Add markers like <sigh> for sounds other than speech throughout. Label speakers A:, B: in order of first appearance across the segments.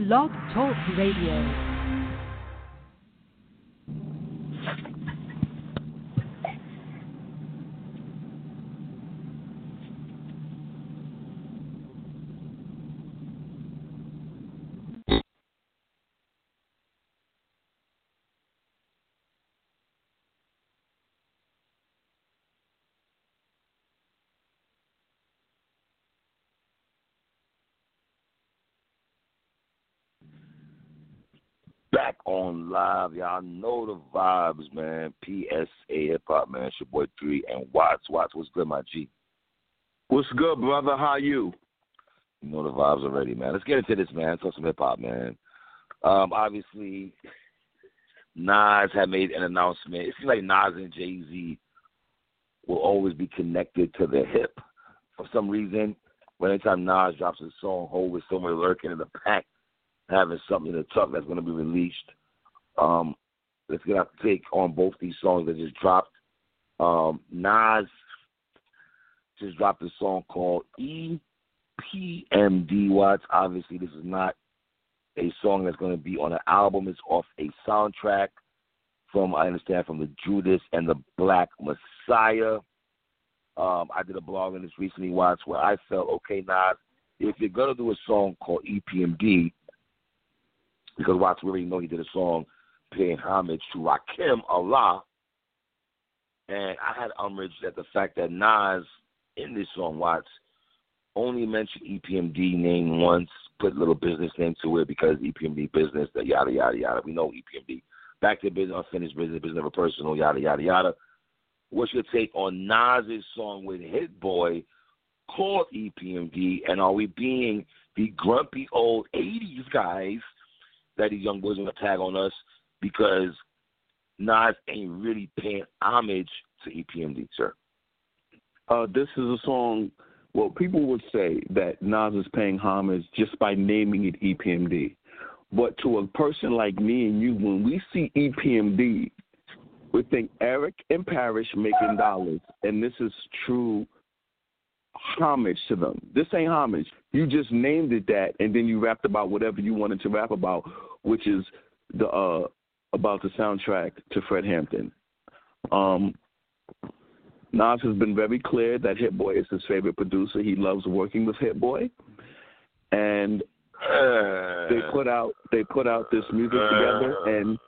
A: Blog Talk Radio.
B: Back on live. Y'all know the vibes, man. PSA Hip Hop, man. It's your boy 3 and Watts. Watts, what's good, my G?
C: What's good, brother? How you?
B: You know the vibes already, man. Let's get into this, man. Talk some hip hop, man. Um, obviously, Nas had made an announcement. It seems like Nas and Jay Z will always be connected to the hip. For some reason, when anytime Nas drops a song, Hov is somewhere lurking in the pack having something to talk that's going to be released. Um, going to get our take on both these songs that just dropped. Um, Nas just dropped a song called EPMD Watts. Obviously, this is not a song that's going to be on an album. It's off a soundtrack from, I understand, from the Judas and the Black Messiah. Um, I did a blog on this recently, Watts, where I felt, okay, Nas, if you're going to do a song called EPMD, because Watts, really know he did a song paying homage to Rakim Allah. And I had umbrage at the fact that Nas in this song, Watts, only mentioned EPMD name once, put a little business name to it because EPMD business, that yada yada yada. We know EPMD. Back to business, unfinished business, business never personal, yada yada yada. What's your take on Nas's song with Hit Boy called EPMD? And are we being the grumpy old '80s guys that these young boys want to tag on us because Nas ain't really paying homage to EPMD, sir.
C: Uh, this is a song. Well, people would say that Nas is paying homage just by naming it EPMD. But to a person like me and you, when we see EPMD, we think Erick and Parrish making dollars, and this is true homage to them. This ain't homage. You just named it that, and then you rapped about whatever you wanted to rap about, which is the uh, about the soundtrack to Fred Hampton. Um, Nas has been very clear that Hit Boy is his favorite producer. He loves working with Hit Boy, and they put out they put out this music together, and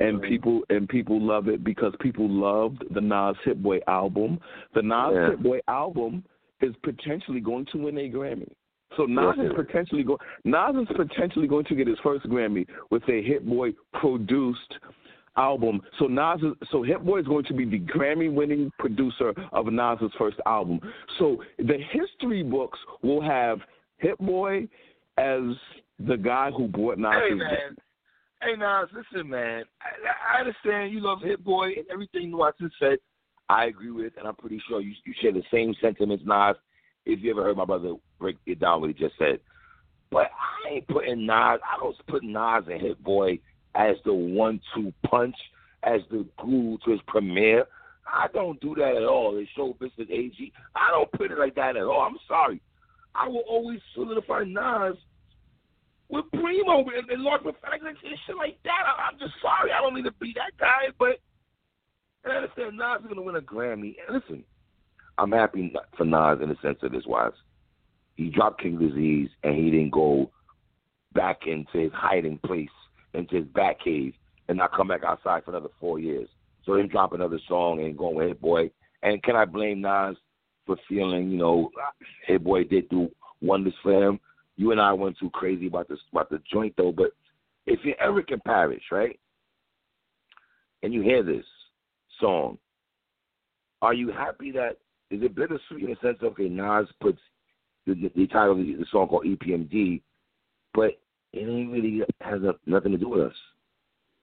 C: and people and people love it because people loved the Nas Hit Boy album. The Nas
B: Yeah.
C: Hit Boy album is potentially going to win a Grammy. So Nas is potentially going. Nas is potentially going to get his first Grammy with a Hit Boy produced album. So Nas, is, so Hit Boy is going to be the Grammy winning producer of Nas's first album. So the history books will have Hit Boy as the guy who brought Nas.
B: Hey man, hey Nas, listen man. I, I understand you love Hit Boy and everything Watts has said. I agree with, and I'm pretty sure you you share the same sentiments, Nas. If you ever heard my brother break it down what he just said, but I ain't putting Nas. I don't put Nas and Hit Boy as the one-two punch, as the glue to his premiere. I don't do that at all. They show business AG. I don't put it like that at all. I'm sorry. I will always solidify Nas with Primo and, and Large Professor and shit like that. I, I'm just sorry. I don't mean to be that guy, but and I understand Nas is going to win a Grammy. And listen, I'm happy for Nas in the sense of this, wise. He dropped King's Disease and he didn't go back into his hiding place, into his back cave, and not come back outside for another four years. So him drop another song and going with Hit Boy. And can I blame Nas for feeling, you know, Hit Boy did do wonders for him? You and I went too crazy about this about the joint though, but if you're Erick and Parrish, right? And you hear this song, are you happy that is it bittersweet in the sense of okay, Nas puts the, the, the title of the, the song called EPMD, but it ain't really has a, nothing to do with us.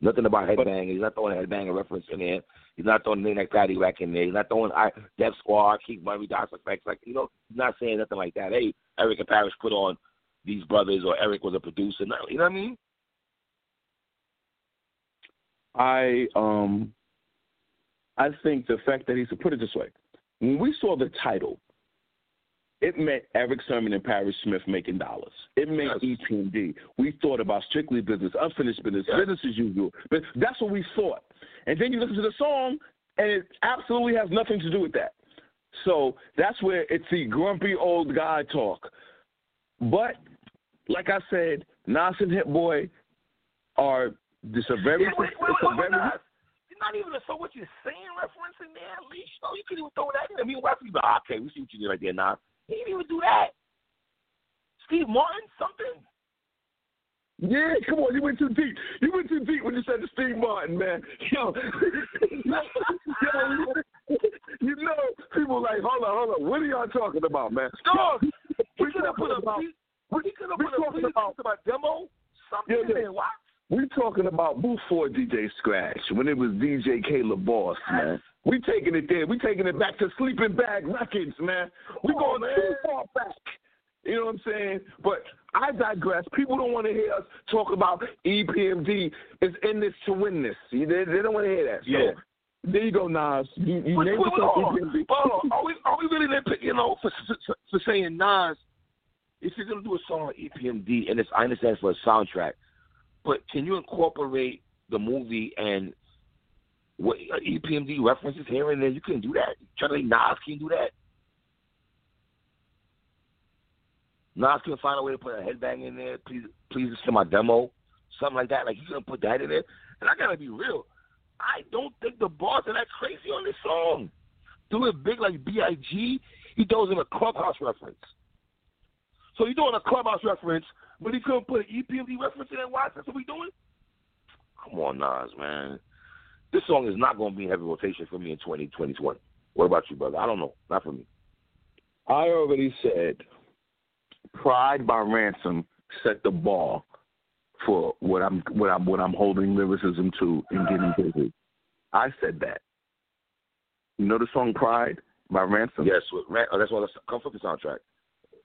B: Nothing about headbanging. He's not throwing a headbanger reference in there. He's not throwing anything like Patty Rack in there. He's not throwing I Def Squad, Keith Murray, Das EFX. Like you know, he's not saying nothing like that. Hey, Erick and Parrish put on these brothers, or Erick was a producer. You know what I mean?
C: I um I think the fact that he's put it this way. When we saw the title, it meant Erick Sermon and Parrish Smith making dollars. It meant
B: Yes.
C: We thought about strictly business, unfinished business,
B: Yes.
C: business as usual. But that's what we thought. And then you listen to the song, and it absolutely has nothing to do with that. So that's where it's the grumpy old guy talk. But like I said, Nas and Hit Boy are just a very,
B: Yeah, wait, wait,
C: it's a
B: wait,
C: very
B: not even a so what you're saying reference in there at least. No, you couldn't even throw that in. I mean, why people like, okay, we see what you did right there, Nas. He didn't even do that. Steve Martin, something.
C: Yeah, come on, you went too deep. You went too deep when you said to Steve Martin, man. <laughs> Yo, yo, <laughs> you know, people like, hold on, hold on. What are y'all talking about, man?
B: Dog,
C: we
B: could have put a he could have
C: we
B: put a
C: about-
B: about demo something
C: Yeah,
B: in
C: yeah.
B: there. What?
C: We talking about before DJ Scratch, when it was DJ K La Boss, man. We taking it there. We taking it back to sleeping bag records, man. We going
B: man.
C: too far back. You know what I'm saying? But I digress. People don't want to hear us talk about EPMD is in this to win this. See, They, they don't want to hear that. So
B: Yeah.
C: there you go, Nas. You, you
B: Wait,
C: named
B: wait, wait,
C: yourself
B: hold on.
C: EPMD.
B: Hold on. Are we, are we really nitpicking, you know, for, for, for saying Nas, if you're going to do a song on EPMD, and it's, I understand it's for a soundtrack, but can you incorporate the movie and what uh, EPMD references here and there? You couldn't do that. Charlie Nas can do that. Nas can find a way to put a headbang in there. Please, please listen to my demo, something like that. Like you gonna put that in there. And I gotta be real. I don't think the bars are that crazy on this song. Do it big like B.I.G. He throws in a clubhouse reference. So you're doing a clubhouse reference, but he couldn't put an EPMD reference in that watch. That's what we doing? Come on, Nas, man. This song is not going to be in heavy rotation for me in 20, 2020. What about you, brother? I don't know. Not for me.
C: I already said Pride by Ransom set the bar for what I'm what I'm what I'm holding lyricism to and getting busy. I said that. You know the song Pride by Ransom?
B: Yes, with Ran- oh, that's what come from the soundtrack.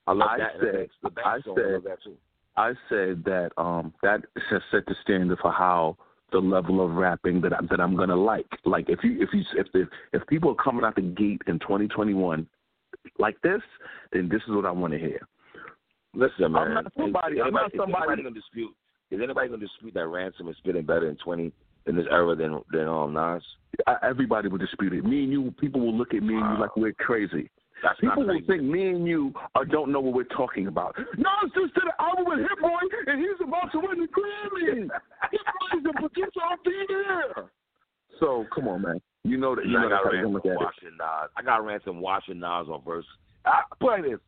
B: I love
C: I
B: that.
C: said-
B: the next- the back
C: I
B: song, I love
C: said-
B: that too.
C: I said that um that has set the standard for how the level of rapping that I, that I'm gonna like. Like if you if you if the, if people are coming out the gate in 2021 like this, then this is what I want to hear.
B: Listen, man.
C: I'm not somebody-
B: Is
C: I'm not
B: anybody- is
C: somebody-
B: anybody gonna dispute? Is anybody gonna dispute that Ransom is spitting better in twenty in this era than than um Nas?
C: I, everybody will dispute it. Me and you, people will look at me and you like we're crazy.
B: That's
C: People will think me and you uh, don't know what we're talking about. Nas just did an album with Hit Boy, and he's about to win the Grammy. <laughs> Hit Boy's the producer of the year. So come on, man. You know that. You
B: I
C: know
B: got
C: how you
B: Ransom
C: look at it.
B: watching Nas. I got Ransom watching Nas on verse. I play this.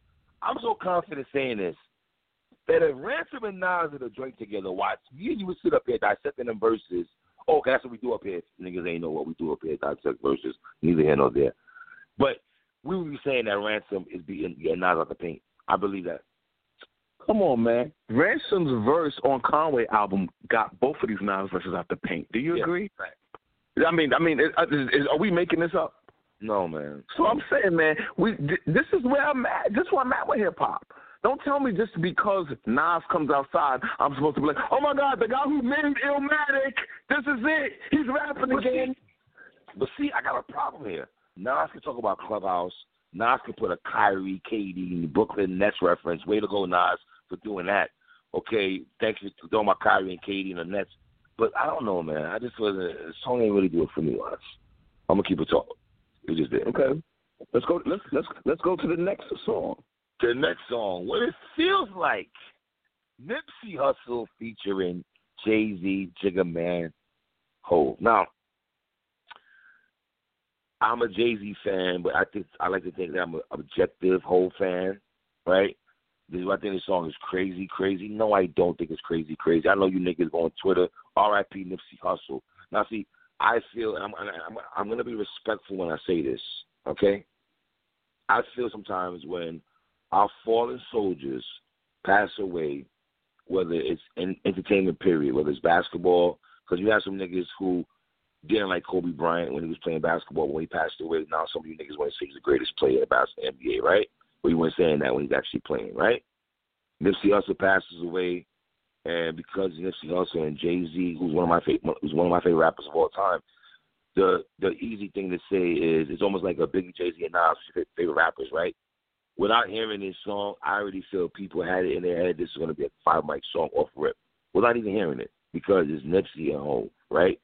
B: I'm so confident saying this that if Ransom and Nas are the drink together, watch me and you would sit up here dissecting them verses. Oh, okay, that's what we do up here. Niggas ain't know what we do up here, dissect verses. Neither here nor there. But we would be saying that Ransom is beating getting Nas out the paint. I believe that.
C: Come on, man. Ransom's verse on Conway album got both of these Nas verses out the paint. Do you
B: Yeah,
C: agree?
B: right.
C: I mean, I mean, is, is, are we making this up?
B: No, man.
C: So I'm saying, man, we th- this is where I'm at. This is where I'm at with hip hop. Don't tell me just because Nas comes outside, I'm supposed to be like, oh my God, the guy who made Illmatic, this is it. He's rapping
B: But
C: again.
B: see, but see, I got a problem here. Nas can talk about Clubhouse. Nas can put a Kyrie, KD, Brooklyn Nets reference. Way to go, Nas, for doing that. Okay, thanks for throwing my Kyrie and KD in the Nets. But I don't know, man. I just that the song ain't really do it for me, Nas. I'm gonna keep it talking. It just did.
C: Okay, let's go. Let's let's let's go to the next song.
B: The next song, what it feels like. Nipsey Hussle featuring Jay Z, Jigga Man, Hov. Now, I'm a Jay Z fan, but I think I like to think that I'm an objective whole fan, right? I think this song is crazy, crazy. No, I don't think it's crazy, crazy. I know you niggas go on Twitter, R.I.P. Nipsey Hussle. Now, see, I feel I'm I'm I'm gonna be respectful when I say this, okay? I feel sometimes when our fallen soldiers pass away, whether it's in entertainment period, whether it's basketball, because you have some niggas who didn't like Kobe Bryant when he was playing basketball. When he passed away, now some of you niggas want to say he's the greatest player in the NBA, right? But you weren't saying that when he's actually playing, right? Nipsey Hussle passes away, and because Nipsey Hussle and Jay Z, who's one of my favorite, who's one of my favorite rappers of all time, the the easy thing to say is it's almost like a Biggie, Jay Z, and Nas favorite rappers, right? without hearing this song, I already feel people had it in their head. This is going to be a five mic song off rip, without even hearing it, because it's Nipsey and Hov, right?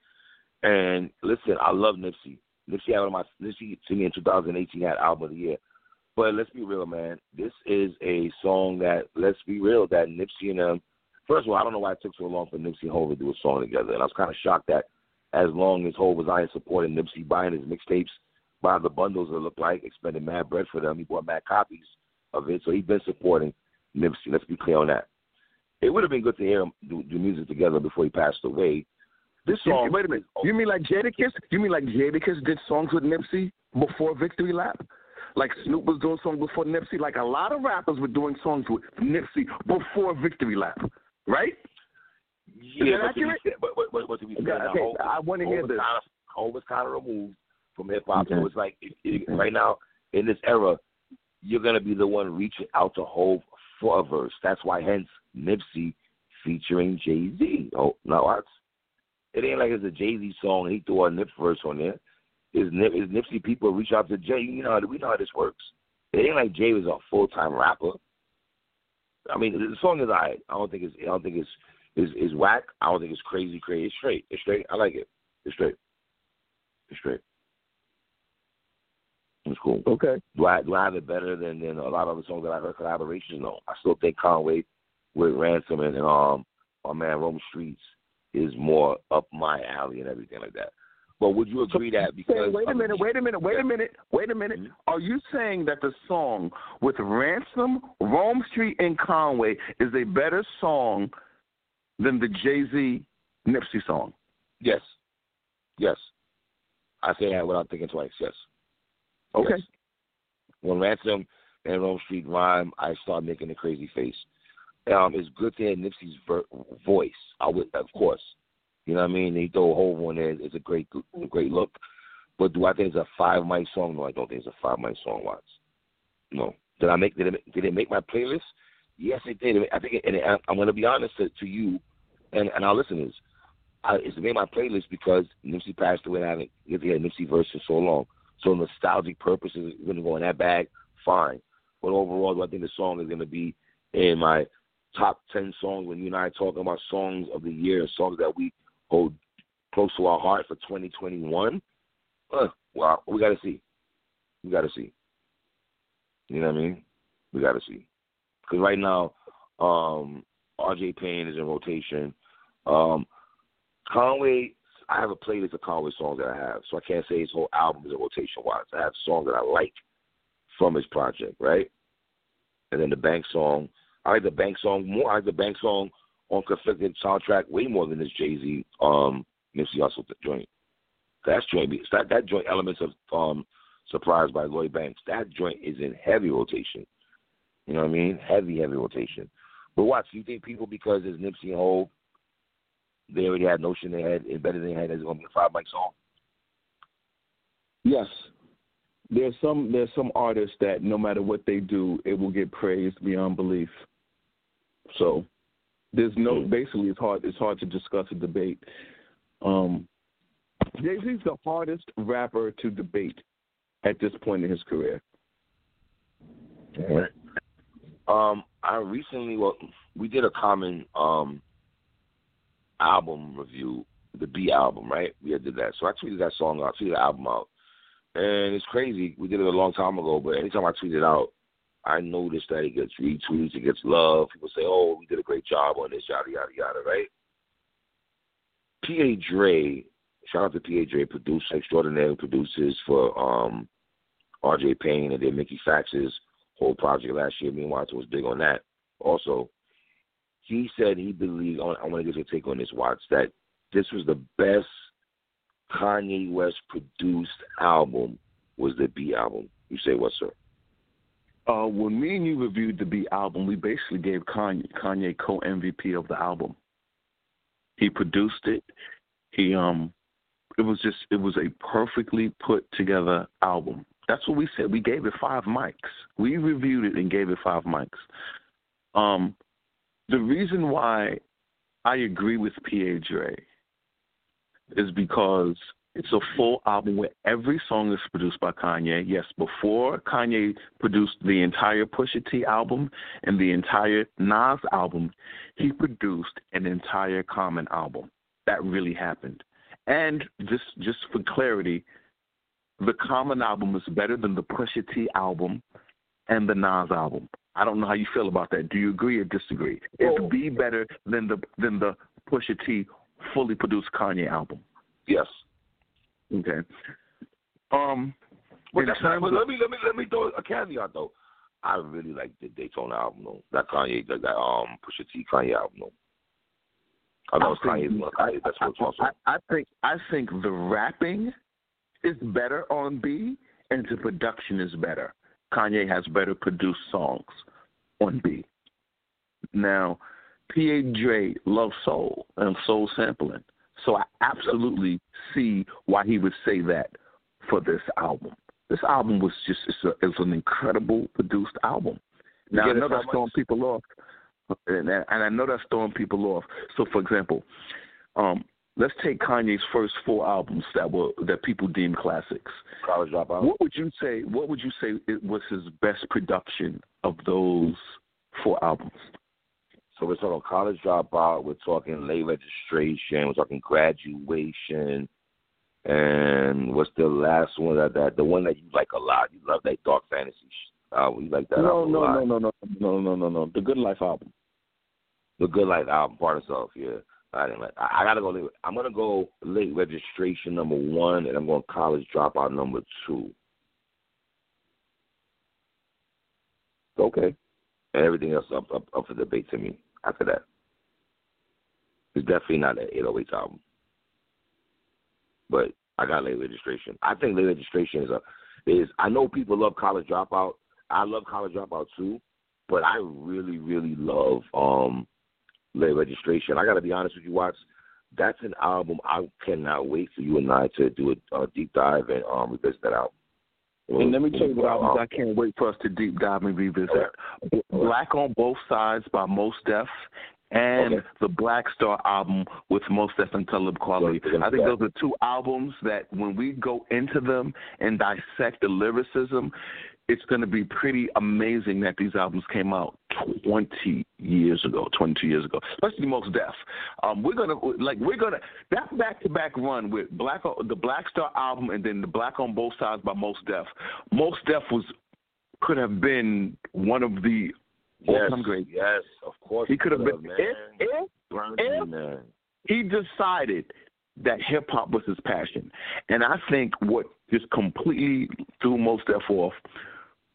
B: And listen, I love Nipsey. Nipsey had one of my Nipsey to me in 2018 had album of the year. But let's be real, man. This is a song that let's be real that Nipsey and them. First of all, I don't know why it took so long for Nipsey and Hov to do a song together, and I was kind of shocked that as long as Hov was out supporting Nipsey, buying his mixtapes, buying the bundles that look like, expending mad bread for them. He bought mad copies of it, so he's been supporting Nipsey. Let's be clear on that. It would have been good to hear him do, do music together before he passed away. This song.
C: Wait a minute. You mean like Jadakiss? You mean like Jadakiss did songs with Nipsey before Victory Lap? Like Snoop was doing songs before Nipsey. Like a lot of rappers were doing songs with Nipsey before Victory Lap, right?
B: Yeah, be, but, but, but, but to be fair,
C: okay, okay. I want to hear this.
B: Kind Hov was kind of removed from hip hop, okay. so it's like it, it, right now in this era, you're gonna be the one reaching out to Hov for a verse. That's why, hence, Nipsey featuring Jay Z. Oh, no, what? It ain't like it's a Jay Z song and he threw a Nip verse on there. Is Nip is Nipsey people reach out to Jay? You know, how we know how this works. It ain't like Jay was a full time rapper. I mean, the song is alright. I don't think it's I don't think it's is is whack. I don't think it's crazy, crazy. It's straight. It's straight. I like it. It's straight. It's straight. It's cool.
C: Okay.
B: Do I do I have it better than than a lot of the songs that I heard collaborations? No. I still think Conway with Ransom and um my man Rome Streetz is more up my alley and everything like that. But would you agree that because
C: wait a minute, wait a minute, wait a minute, wait a minute. Mm-hmm. Are you saying that the song with Ransom, Rome Streetz, and Conway is a better song than the Jay Z Nipsey song?
B: Yes. Yes. I say that without thinking twice. Yes.
C: Okay. Yes.
B: When Ransom and Rome Streetz rhyme, I start making a crazy face. Um, it's good to hear Nipsey's ver- voice. I would, of course. You know what I mean? They throw a whole one there. It's a great, a great look. But do I think it's a five mic song? No, I don't think it's a five mic song. Watts. No. Did I make? Did it? Did it make my playlist? Yes, it did. I think, it, and I'm going to be honest to, to you and, and our listeners. I, it's made my playlist because Nipsey passed away and I haven't get to hear Nipsey verse for so long. So nostalgic purposes going to go in that bag, fine. But overall, do I think the song is going to be in my top 10 songs when you and I are talking about songs of the year, songs that we hold close to our heart for 2021? Uh, well, we got to see. We got to see. You know what I mean? We got to see. Because right now, um, RJ Payne is in rotation. Um, Conway, I have a playlist of Conway songs that I have, so I can't say his whole album is in rotation wise. I have songs that I like from his project, right? And then the Bank song, I like the Bank song more. I like the Bank song on Conflicted soundtrack way more than this Jay Z um Nipsey Hussle joint. That's joint. That that joint elements of um by Lloyd Banks. That joint is in heavy rotation. You know what I mean? Heavy, heavy rotation. But watch, you think people because it's Nipsey and Hov, they already had notion they had embedded in their head it's gonna be a five mic song?
C: Yes. There's some there's some artists that no matter what they do, it will get praised beyond belief. So there's no mm. basically it's hard it's hard to discuss a debate. Um Jay Z's the hardest rapper to debate at this point in his career.
B: Right. Um, I recently, well, we did a common um album review, the B album, right? We did that. So I tweeted that song out, tweeted the album out, and it's crazy. We did it a long time ago, but anytime I tweet it out, I notice that it gets retweets, it gets love. People say, "Oh, we did a great job on this," yada yada yada, right? P.A. Dre, shout out to P.A. Dre, producer extraordinary producers for um R.J. Payne and then Mickey Factz's whole project last year. Meanwhile, was big on that. Also, he said he believed. I want to get your take on this, Watts. That this was the best Kanye West produced album. Was the Be album? You say what, sir?
C: Uh, when me and you reviewed the Be album, we basically gave Kanye, Kanye co MVP of the album. He produced it. He um, it was just it was a perfectly put together album. That's what we said. We gave it five mics. We reviewed it and gave it five mics. Um, the reason why I agree with P.A. Dre is because It's a full album where every song is produced by Kanye. Yes, before Kanye produced the entire Pusha T album and the entire Nas album, he produced an entire Common album. That really happened. And just just for clarity, the Common album is better than the Pusha T album and the Nas album. I don't know how you feel about that. Do you agree or disagree? Is oh. be better than the than the Pusha T fully produced Kanye album?
B: Yes.
C: Okay. Um.
B: But,
C: in
B: that,
C: terms
B: but let me let me let me throw a caveat though. I really like the Daytona album though. That Kanye, that, that um Pusha T Kanye album though. I know it's Kanye's one. Kanye, that's what's.
C: I, I think I think the rapping is better on Be, and the production is better. Kanye has better produced songs on Be. Now, P.A. Dre loves soul and soul sampling, so I absolutely see why he would say that for this album. This album was just it's, a, it's an incredible produced album. Now I know that's throwing people off, and, and I know that's throwing people off. So, for example, um, let's take Kanye's first four albums that were that people deem classics.
B: College dropout.
C: What would you say? What would you say it was his best production of those four albums?
B: So we're talking college dropout. We're talking late registration. We're talking graduation. And what's the last one that that the one that you like a lot? You love that dark fantasy. Uh, you like that
C: No, no, no, no, no, no, no, no, no. The Good Life album.
B: The Good Life album, part of self. Yeah, I didn't like. I, I gotta go. Late, I'm gonna go late registration number one, and I'm going college dropout number two.
C: Okay.
B: And everything else up up up for debate to me after that. It's definitely not an 808 album. But I got late registration. I think late registration is a is I know people love college dropout. I love college dropout too, but I really, really love um late registration. I gotta be honest with you, Watts. That's an album I cannot wait for you and I to do a, a deep dive and um revisit that album.
C: And let me tell you what I can't wait for us to deep dive and revisit. Black on Both Sides by Mos Def and
B: Okay.
C: the Black Star album with Mos Def and Talib Kweli. I think those are two albums that when we go into them and dissect the lyricism, it's going to be pretty amazing that these albums came out 20 years ago, 22 years ago, especially Mos Def. Um, we're gonna like we're gonna that back to back run with Black the Black Star album and then the Black on Both Sides by Mos Def. Mos Def was could have been one of the
B: yes,
C: all-time greats.
B: yes, of course.
C: He could have been
B: man.
C: if if if-
B: man.
C: he decided that hip hop was his passion. And I think what just completely threw Mos Def off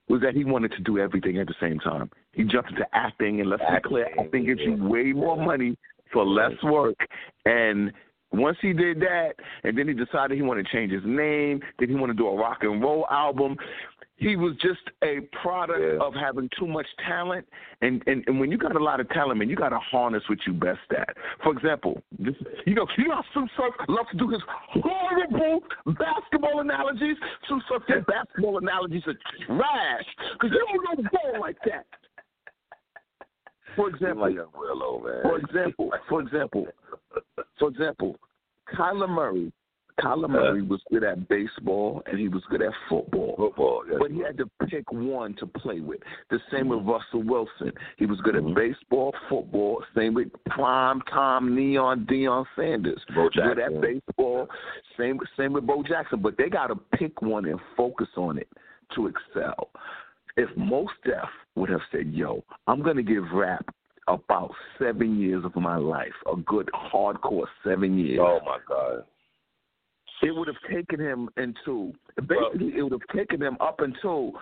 C: was that he wanted to do everything at the same time. He jumped into acting, and let's be clear,
B: Acting,
C: acting gives you way more money for less work. And once he did that, and then he decided he wanted to change his name, then he wanted to do a rock and roll album. He was just a product
B: Yeah.
C: of having too much talent, and, and and when you got a lot of talent, man, you got to harness what you best at. For example, this, you know, you know, how Sue Surf loves to do his horrible basketball analogies. some Surf, his <laughs> basketball analogies are trash because you don't know the ball like that. For example,
B: Like Willow, man.
C: for example, for example, for example, Kyler Murray. Kyler uh, Murray was good at baseball and he was good at football.
B: football, yes.
C: But he had to pick one to play with. The same with mm-hmm. Russell Wilson. He was good at mm-hmm. baseball, football. Same with prime time Neon Deion Sanders.
B: Bo
C: Good at baseball. Same same with Bo Jackson. But they got to pick one and focus on it to excel. If Mos Def would have said, "Yo, I'm going to give rap about seven years of my life, a good hardcore seven years,"
B: Oh my God.
C: It would have taken him into basically it would have taken him up until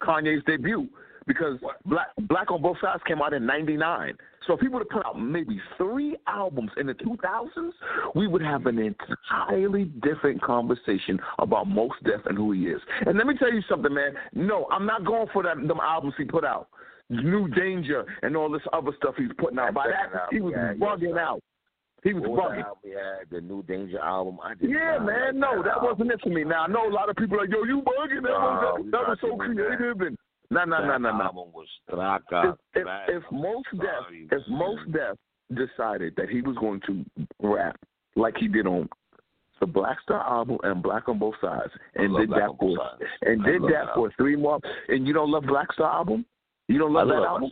C: Kanye's debut because Black Black on Both Sides came out in '99. So if he would have put out maybe three albums in the 2000s, we would have an entirely different conversation about Mos Def and who he is. And let me tell you something, man. No, I'm not going for that them albums he put out. New Danger and all this other stuff he's putting out. By
B: That
C: he was bugging out. He was
B: was
C: bugging.
B: the we had? The New Danger album. I did
C: Yeah, man.
B: like
C: No, that
B: album.
C: wasn't it for me. Now I know a lot of people are like, yo, you bugging. That
B: No,
C: was
B: we
C: that, was so
B: that.
C: creative and no, no, no, no, no.
B: album was.
C: If if, if most
B: Sorry.
C: if Mos Def decided that he was going to rap like he did on the Black Star album and Black on Both Sides, and did
B: Black
C: that for and
B: I
C: did that
B: that
C: for three more. And you don't love Black Star album? You don't love
B: I
C: that
B: love
C: album?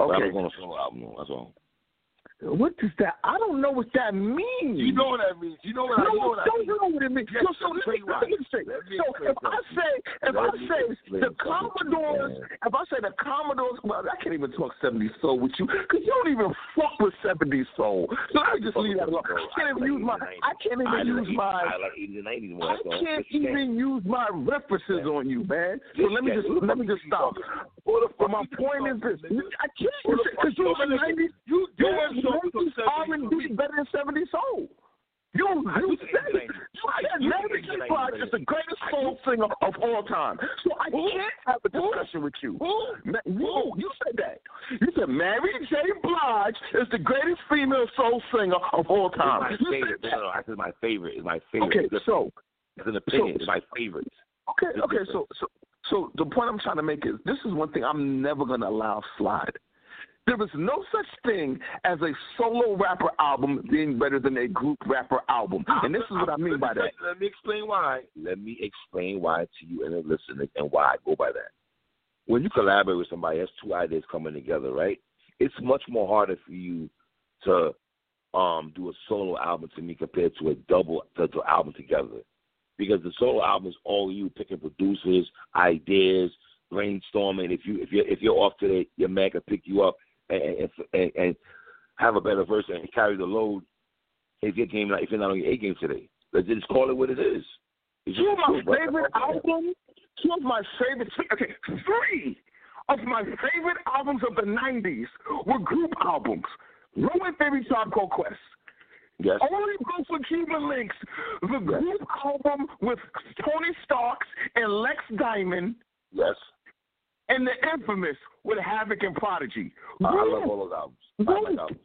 C: Okay.
B: don't on a solo album. That's all.
C: What does that? I don't know what that means.
B: You know what that means. You know what I
C: no,
B: you know what
C: I
B: I
C: don't
B: mean.
C: know what it means.
B: Yes,
C: so, so let me, let me say.
B: Let me
C: So if I say, if I say the Commodores, if I say the Commodores, well, I can't even talk 70s soul with you because you don't even fuck with 70s soul. So I just leave that alone. I can't
B: I
C: even use my. I can't even
B: I
C: use my.
B: I like 80s and 90s.
C: I can't even use my references on you, man. So let me just let me just stop.
B: talking to? Who the
C: But my point is this. I can't because you're
B: you
C: the '90s.
B: You
C: You're
B: damn sure
C: the
B: took 70s
C: R&B better than '70s soul. You you said it. You said Mary J. Blige is the greatest soul singer of all time. So I
B: Who?
C: can't have a
B: Who?
C: discussion with you.
B: Who?
C: Ma- You, you said that. You said Mary J. Blige is the greatest female soul singer of all
B: It's
C: time.
B: my
C: You
B: favorite. No, I said my favorite. It's my favorite.
C: Okay, so
B: it's an opinion.
C: so-
B: it's my favorite.
C: Okay,
B: It's
C: okay,
B: different.
C: so so so the point I'm trying to make is this is one thing I'm never gonna allow slide. There is no such thing as a solo rapper album being better than a group rapper album. And this is what I mean by that.
B: Let me explain why. Let me explain why to you and the listeners and why I go by that. When you collaborate with somebody, that's two ideas coming together, right? It's much more harder for you to um do a solo album to me compared to a double to, to album together. Because the solo album is all you picking producers, ideas, brainstorming. If you if you if you're off today, your man can pick you up and and, and, have a better verse and carry the load if your game if you're not on your A game today. Let's just call it what it is. It's
C: Two of my
B: brother.
C: favorite albums, two of my favorite, okay, three of my favorite albums of the 90s were group albums. Ruin Theory, Tribe Called Quest.
B: Yes.
C: Only go for Cuban Linx. The group album with Tony Starks and Lex Diamond
B: Yes.
C: And the infamous with Havoc and Prodigy.
B: I, I love all those albums. I like albums.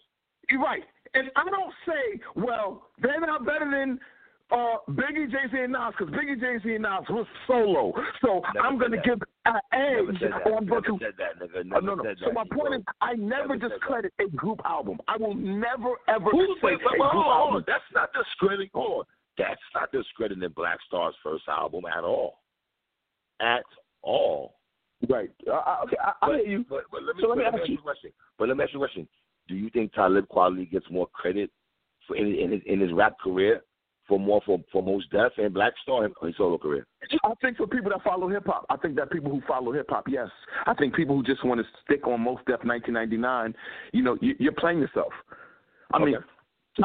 C: You're right. And I don't say, well, they're not better than uh, Biggie, Jay Z, and Nas because Biggie, Jay Z, and Nas was solo. So
B: Never
C: I'm going to give an
B: Never
C: edge
B: said that.
C: on
B: Never said that, nigga.
C: Uh, no, no.
B: said
C: So
B: that.
C: my point is, I never,
B: Never
C: discredit a group album. I will never, ever
B: Who,
C: say
B: wait, wait,
C: a
B: wait,
C: group
B: hold on, hold on.
C: album.
B: That's not discrediting. Hold on. That's not discrediting Black Star's first album at all. At all.
C: Right. Uh, I- okay, I, I
B: But-
C: hear you.
B: But, but let me,
C: So let me ask you-
B: a question. But let me ask you a question. Do you think Talib Kweli gets more credit for in, in his in his rap career for more for for Mos Def and Black Star in his solo career?
C: I think for people that follow hip hop, I think that people who follow hip hop, yes. I think people who just want to stick on Mos Def 1999, you know, you, you're playing yourself. I mean,
B: Okay.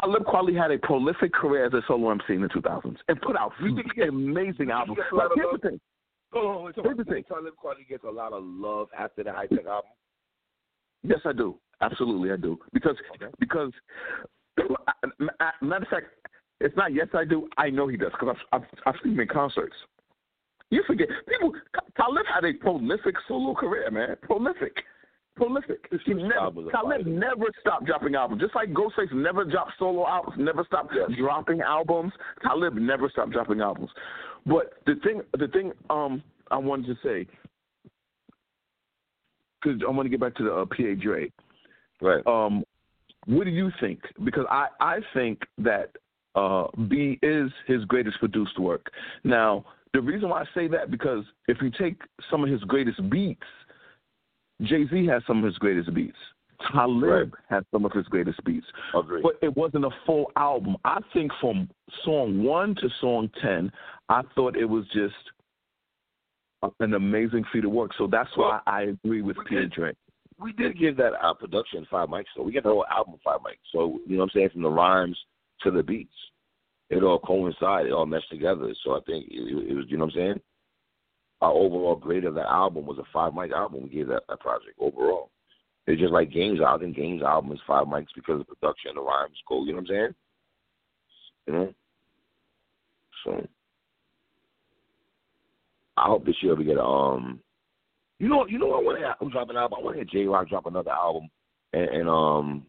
C: Talib Kweli had a prolific career as a solo MC in the 2000s and put out
B: You think he gets-
C: amazing albums.
B: gets a lot
C: But
B: of
C: here's the thing.
B: Oh,
C: Here's the thing.
B: Talib Kweli gets a lot of love after the Hi-Tek album.
C: Yes, I do. Absolutely, I do. Because
B: Okay.
C: because <clears throat> matter of fact, it's not yes I do. I know he does because I've, I've I've seen him in concerts. You forget people. Talib had a prolific solo career, man. Prolific, prolific. He never, Talib never stopped dropping albums. Just like Ghostface never dropped solo albums, never stopped
B: Yes.
C: dropping albums. Talib never stopped dropping albums. But the thing, the thing, um, I wanted to say, because I want to get back to the uh, PA Dre.
B: Right.
C: Um, what do you think? Because I, I think that uh, Be is his greatest produced work. Now, the reason why I say that because if you take some of his greatest beats, Jay Z has some of his greatest beats. Talib
B: Right.
C: has some of his greatest beats,
B: Agree.
C: but it wasn't a full album. I think from song one to song ten, I thought it was just an amazing feat of work. So that's why I agree with
B: P.A.
C: Dre.
B: we did give that our production five mics, so we got the whole album five mics. So you know what I'm saying, from the rhymes to the beats, it all coincided, it all meshed together. So I think it, it was, you know what I'm saying. Our overall grade of that album was a five mic album. We gave that, that project overall. It's just like Games think Games album is five mics because of production, and the rhymes go. You know what I'm saying? You know. So I hope this year we get um you know, you know what I want to I'm dropping album. I want to hear Jay Rock drop another album, and, and um,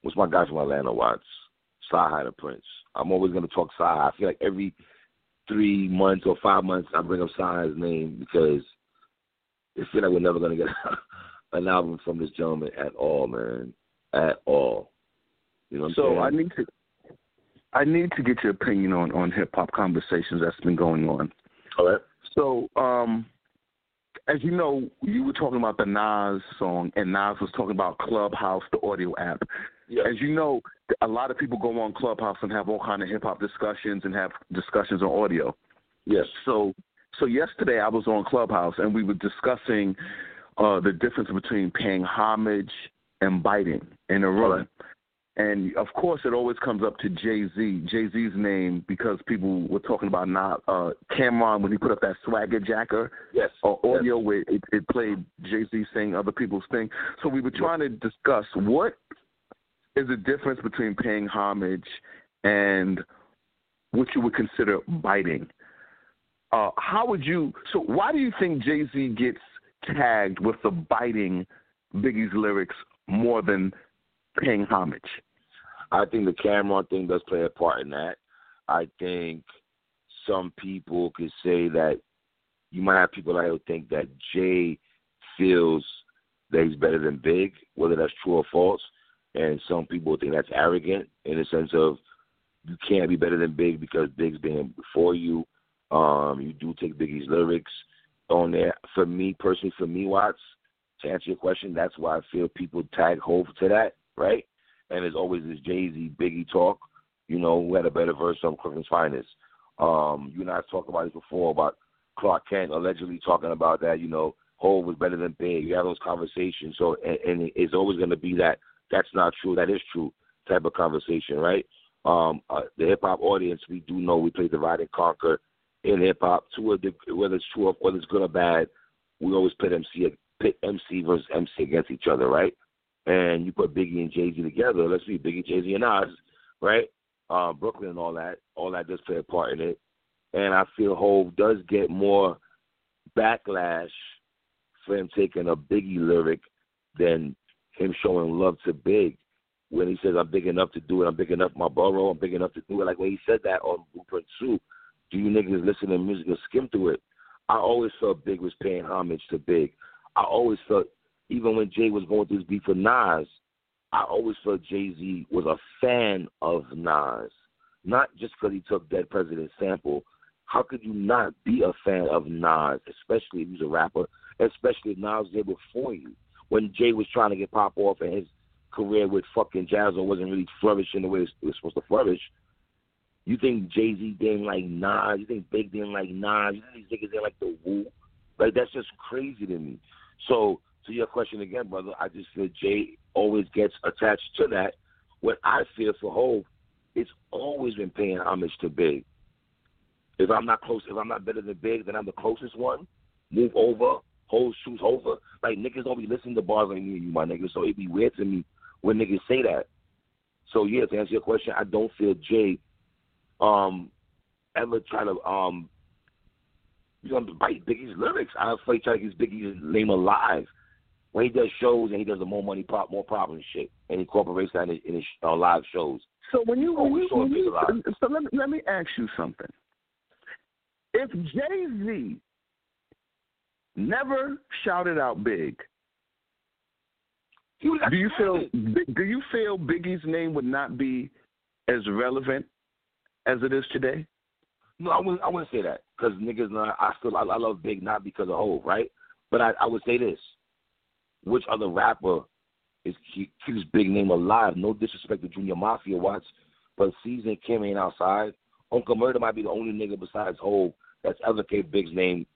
B: what's my guy from Atlanta? Watts, Sci the Prince. I'm always gonna talk Sci. I feel like every three months or five months I bring up Sci's name because I feel like we're never gonna get <laughs> an album from this gentleman at all, man, at all. You know what I'm
C: So
B: saying?
C: I need to I need to get your opinion on on hip hop conversations that's been going on.
B: All right.
C: So, um, as you know, you were talking about the Nas song, and Nas was talking about Clubhouse, the audio app.
B: Yeah.
C: As you know, a lot of people go on Clubhouse and have all kind of hip hop discussions and have discussions on audio.
B: Yes.
C: So, so yesterday I was on Clubhouse and we were discussing uh, the difference between paying homage and biting in a room.
B: Right.
C: And of course, it always comes up to Jay Z. Jay Z's name because people were talking about not uh, Cam'ron when he put up that swagger jacker
B: Yes.
C: or
B: Yes.
C: audio where it, it played Jay Z saying other people's thing. So we were trying to discuss what is the difference between paying homage and what you would consider biting. Uh, how would you? So why do you think Jay Z gets tagged with the biting Biggie's lyrics more than paying homage?
B: I think the Cam'ron thing does play a part in that. I think some people could say that you might have people that would think that Jay feels that he's better than Big, whether that's true or false. And some people think that's arrogant in the sense of you can't be better than Big because Big's been before you. Um, you do take Biggie's lyrics on there. For me personally, for me, Watts, to answer your question, that's why I feel people tag Hov to that, right? And there's always this Jay Z Biggie talk, you know, who had a better verse on Brooklyn's finest. Um, you and I talked about this before about Clark Kent allegedly talking about that, you know, Hov was better than Big. You have those conversations. So and, and it's always gonna be that that's not true, that is true type of conversation, right? Um, uh, the hip hop audience, we do know we play divide and conquer in hip hop. To a whether it's true or whether it's good or bad, we always pit MC pit MC versus MC against each other, right? And you put Biggie and Jay Z together. Let's see, Biggie, Jay Z, and Nas, right? Uh, Brooklyn and all that. All that does play a part in it. And I feel Hov does get more backlash for him taking a Biggie lyric than him showing love to Big. When he says, I'm big enough to do it, I'm big enough my borough, I'm big enough to do it. Like when he said that on Blueprint 2, do you niggas listen to music or skim through it? I always felt Big was paying homage to Big. I always felt, even when Jay was going through his beef with Nas, I always felt Jay Z was a fan of Nas, not just because he took Dead President's sample. How could you not be a fan of Nas, especially if he's a rapper, especially if Nas was there before you? When Jay was trying to get pop off and his career with fucking Jaz-O wasn't really flourishing the way it was supposed to flourish, you think Jay Z didn't like Nas? You think Big didn't like Nas? You think these niggas didn't like the Wu? Like that's just crazy to me. So to your question again, brother, I just feel Jay always gets attached to that. What I feel for Hov, it's always been paying homage to Big. If I'm not close, if I'm not better than Big, then I'm the closest one. Move over, hold shoes over. Like niggas don't be listening to bars like me and you, my niggas. So it'd be weird to me when niggas say that. So yeah, to answer your question, I don't feel Jay um ever try to um you know bite Biggie's lyrics. I he try to keep Biggie's name alive. When he does shows and he does the more money pop more problem shit and he incorporates that in his, in his uh, live shows.
C: So when you, when you,
B: Oh,
C: when you so let me, let me ask you something. If Jay Z never shouted out Big, do you feel do you feel Biggie's name would not be as relevant as it is today?
B: No, I wouldn't. I wouldn't say that because niggas. Not, I still. I, I love Big not because of Hov, right? But I, I would say this: which other rapper is keep, keeps Big name alive? No disrespect to Junior Mafia watch, but Season Kim ain't outside. Uncle Murder might be the only nigga besides Hov that's ever kept Big's name.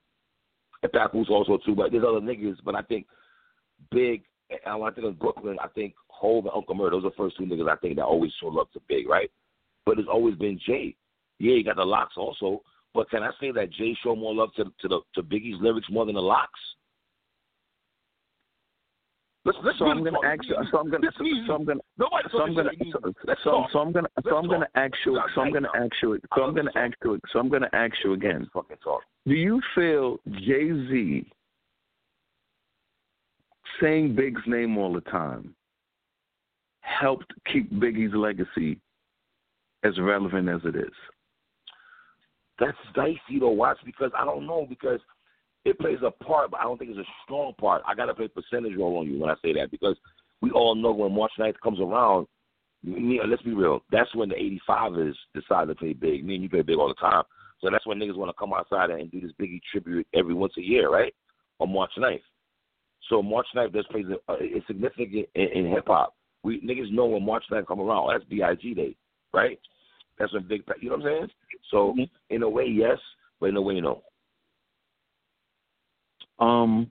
B: And Papoose also too, but there's other niggas. But I think Big. And I think in Brooklyn, I think Hov and Uncle Murder, those are the first two niggas I think that always show love to Big, right? But it's always been Jay. Yeah, you got the LOX also. But can I say that Jay showed more love to to the to Biggie's lyrics more than the LOX? Let's let's
C: So I'm gonna
B: talk.
C: ask you. So I'm gonna. So, so I'm gonna.
B: Nobody
C: So I'm gonna. So, so, so I'm gonna. So
B: Let's
C: I'm gonna
B: talk.
C: ask you. So I'm gonna ask you. So I'm gonna ask you. So I'm gonna ask you again.
B: Fucking talk.
C: Do you feel Jay Z saying Big's name all the time helped keep Biggie's legacy as relevant as it is?
B: That's dicey to watch because I don't know because it plays a part, but I don't think it's a strong part. I gotta play percentage role on you when I say that because we all know when March 9th comes around, let's be real. That's when the 85ers decide to play big. Me and you play big all the time. So that's when niggas want to come outside and do this Biggie tribute every once a year, right? On March 9th. So March 9th does plays a, a, significant in, in hip hop. We niggas know when March 9th come around. That's Big Day, right? That's a big. You know what I'm saying? So mm-hmm. in a way, yes, but in a way, no.
C: Um.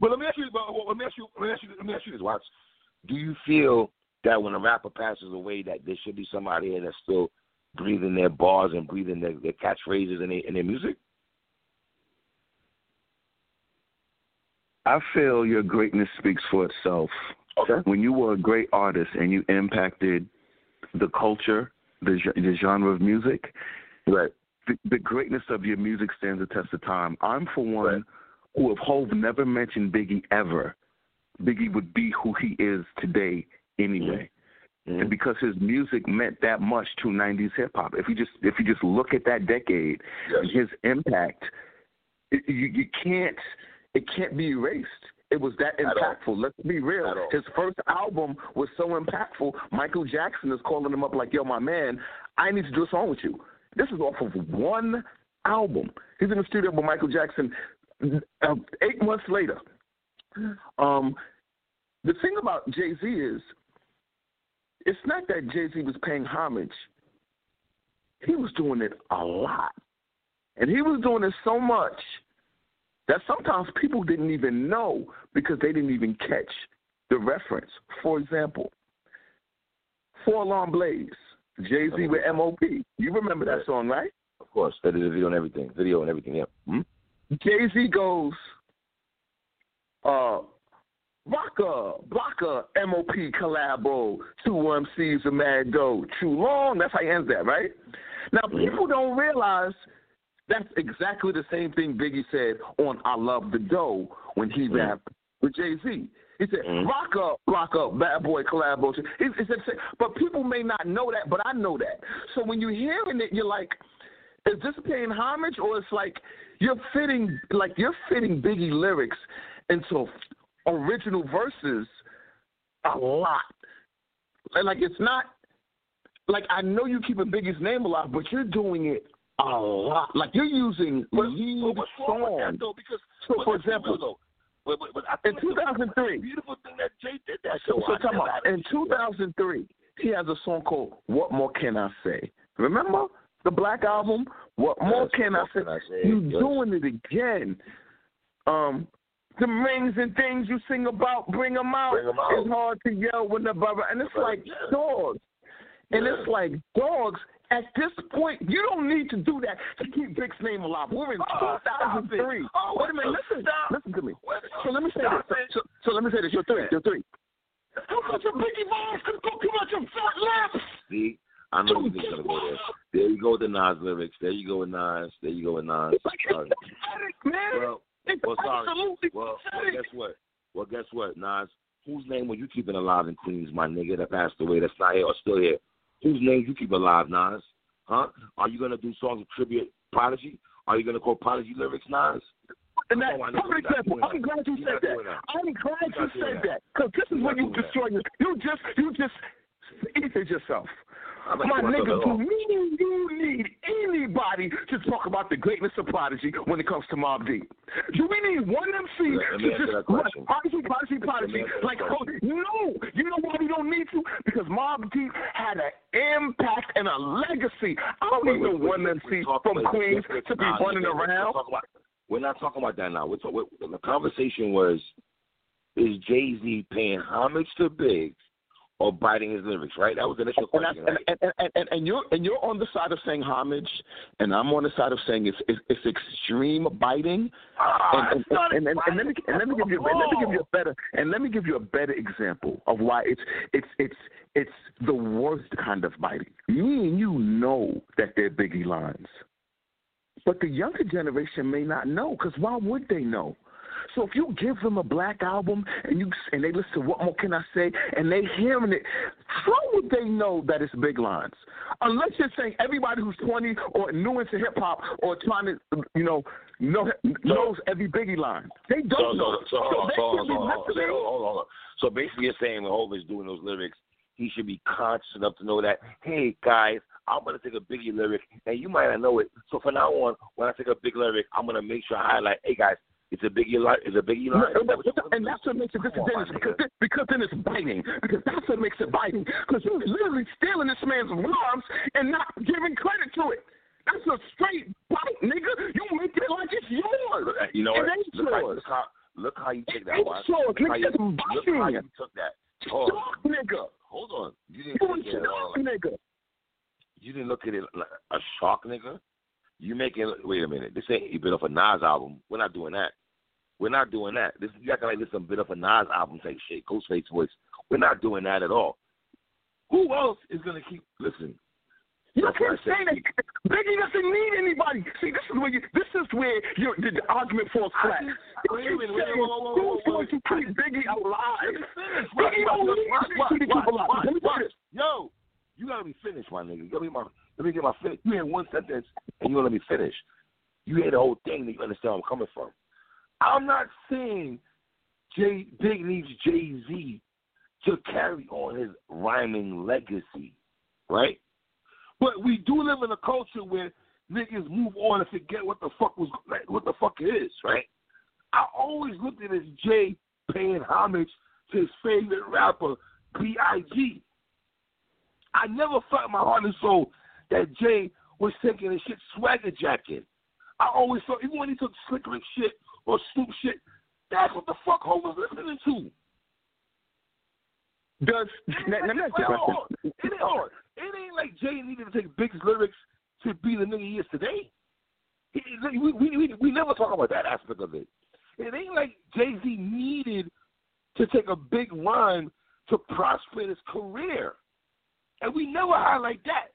B: But let me ask you. Let me ask you. Let me ask you. Let me ask you this, Watts. Do you feel that when a rapper passes away, that there should be somebody in that's still breathing their bars and breathing their, their catchphrases and their, in their music?
C: I feel your greatness speaks for itself.
B: Okay.
C: When you were a great artist and you impacted the culture, the, the genre of music,
B: right.
C: The, the, greatness of your music stands the test of time. I'm for one right. who, if Hov never mentioned Biggie ever, Biggie would be who he is today anyway. Mm-hmm. And because his music meant that much to '90s hip hop, if you just if you just look at that decade
B: yes.
C: and his impact, it, you, you can't it can't be erased. It was that impactful. Let's be real. His first album was so impactful. Michael Jackson is calling him up like, "Yo, my man, I need to do a song with you." This is off of one album. He's in the studio with Michael Jackson. Uh, eight months later, um, the thing about Jay Z is, it's not that Jay Z was paying homage. He was doing it a lot, and he was doing it so much that sometimes people didn't even know because they didn't even catch the reference. For example, Four Alarm Blaze, Jay Z with MOP. You remember that song, right?
B: Of course, that is a video and everything, video and everything. Yeah. Hmm?
C: Jay Z goes, uh, Rocka, Blocka, MOP collabo, two MCs a mad go, too long. That's how he ends that, right? Now people don't realize that's exactly the same thing Biggie said on I Love the Dough when he mm-hmm. rapped with Jay Z. He said, mm-hmm. "Rock up, rock up, bad boy collaboration." He, he said, but people may not know that, but I know that. So when you're hearing it, you're like, "Is this paying homage, or it's like you're fitting, like you're fitting Biggie lyrics into original verses a lot, and like it's not like I know you keep a Biggie's name alive, but you're doing it a lot. Like you're using
B: but, lead but songs. though? Because
C: so, for example,
B: though, but, but, but
C: in 2003,
B: beautiful thing that Jay did that show.
C: So, so about, in 2003, he has a song called "What More Can I Say." Remember the Black album? What yes, more can I say? Can I say? You yes. doing it again? Um, the rings and things you sing about, bring them out.
B: Bring them out.
C: It's hard to yell when the brother, and it's like yeah. dogs, and yeah. it's like dogs at this point, you don't need to do that to keep Big's name alive. We're in oh, 2003.
B: Oh,
C: Wait a minute, listen,
B: stop.
C: listen to me. So let me say this. So, so, let me say this. You're three. You're three.
B: How much of Biggie Miles could go too much of fat lips? See, I know you're gonna go there. There you go with the Nas lyrics. There you go with Nas. There you go with Nas.
C: It's like sorry. pathetic, man.
B: Well,
C: it's
B: well, sorry.
C: absolutely
B: well,
C: pathetic.
B: well, guess what? Well, guess what, Nas? Whose name were you keeping alive in Queens, my nigga, that passed away, that's not here or still here? Whose name you keep alive, Nas? Huh? Are you gonna do songs of tribute Prodigy? Are you gonna call Prodigy lyrics Nas?
C: And that, oh, perfect example. I'm glad you said that. I'm glad you said that because this is when you destroy you. You just you just eat it yourself. My nigga, do me you need anybody to talk about the greatness of Prodigy when it comes to Mobb Deep? Do we need one MC
B: to just
C: Prodigy, Prodigy, Prodigy? Like, oh, no, you know why we don't need to? Because Mobb Deep had an impact and a legacy. I don't need no one MC from Queens to be running around.
B: We're not talking about that now. We're talking, the conversation was: Is Jay Z paying homage to Biggs or biting his lyrics, right? That was the initial question.
C: And, right? and, and, and, and, you're and you're on the side of saying homage, and I'm on the side of saying it's it's, it's extreme biting.
B: Ah,
C: and, and, and, let me and let me give you and let me give you a better and let me give you a better example of why it's it's it's it's the worst kind of biting. Me and you know that they're Biggie lines, but the younger generation may not know because why would they know? So if you give them a black album and you and they listen to what more can I say and they hearing it, how would they know that it's big lines? Unless you're saying everybody who's 20 or new into hip hop or trying to, you know, know knows every Biggie line. They don't
B: so,
C: know.
B: So, so, so, hold, on, hold, on, hold, on, hold on. So basically, you're saying the Hov is doing those lyrics he should be conscious enough to know that, hey guys, I'm gonna take a Biggie lyric, and you might not know it. So from now on, when I take a big lyric, I'm gonna make sure I highlight, hey guys, it's a Biggie line. It's a Biggie line.
C: No, and that's what makes it disadvantageous because, then, because then it's biting. Because that's what makes it biting. Because you're literally stealing this man's rhymes and not giving credit to it. That's a straight bite, nigga. You make it like it's yours.
B: You know what?
C: It ain't
B: look,
C: yours.
B: how, look how look how you take that
C: It's yours.
B: Look how
C: Nigga,
B: you, look how you took that. Hold on.
C: Nigga.
B: Hold on. You didn't
C: You
B: take
C: a
B: it.
C: shock, nigga.
B: you didn't look at it like a shark, nigga. You making wait a minute. This ain't a bit of a Nas album. We're not doing that. We're not doing that. This you acting like this some bit of a Nas album type shit, Ghostface voice. We're not doing that at all. Who else is gonna keep listen?
C: You
B: That's
C: can't say that Biggie doesn't need anybody. See, this is where you, this is where you, the, the argument falls flat.
B: wait a minute, wait, whoa, whoa, whoa,
C: who's going to keep Biggie alive.
B: Let me finish.
C: Biggie don't
B: Watch,
C: need
B: watch,
C: to keep alive. Let me
B: watch.
C: finish.
B: Yo, you gotta be finished, my nigga. You gotta be my, let me get my finish. You had one sentence and you gonna let me finish. You had the whole thing that you understand where I'm coming from. I'm not saying Jay Big needs Jay Z to carry on his rhyming legacy, right? But we do live in a culture where niggas move on and forget what the fuck was like, what the fuck it is, right? I always looked at it as Jay paying homage to his favorite rapper, B.I.G. I never felt my heart and soul that Jay was taking his shit swagger jacket. I always thought, even when he took Slick Rick shit or Snoop shit, that's what the fuck Ho was listening to.
C: Does now, now, that's
B: Wait,
C: the
B: hold It ain't, hard. it ain't like Jay needed to take Big's lyrics to be the nigga he is today. He, we, we, we, we never talk about that aspect of it. It ain't like Jay Z needed to take a big run to prosper in his career. And we never highlight that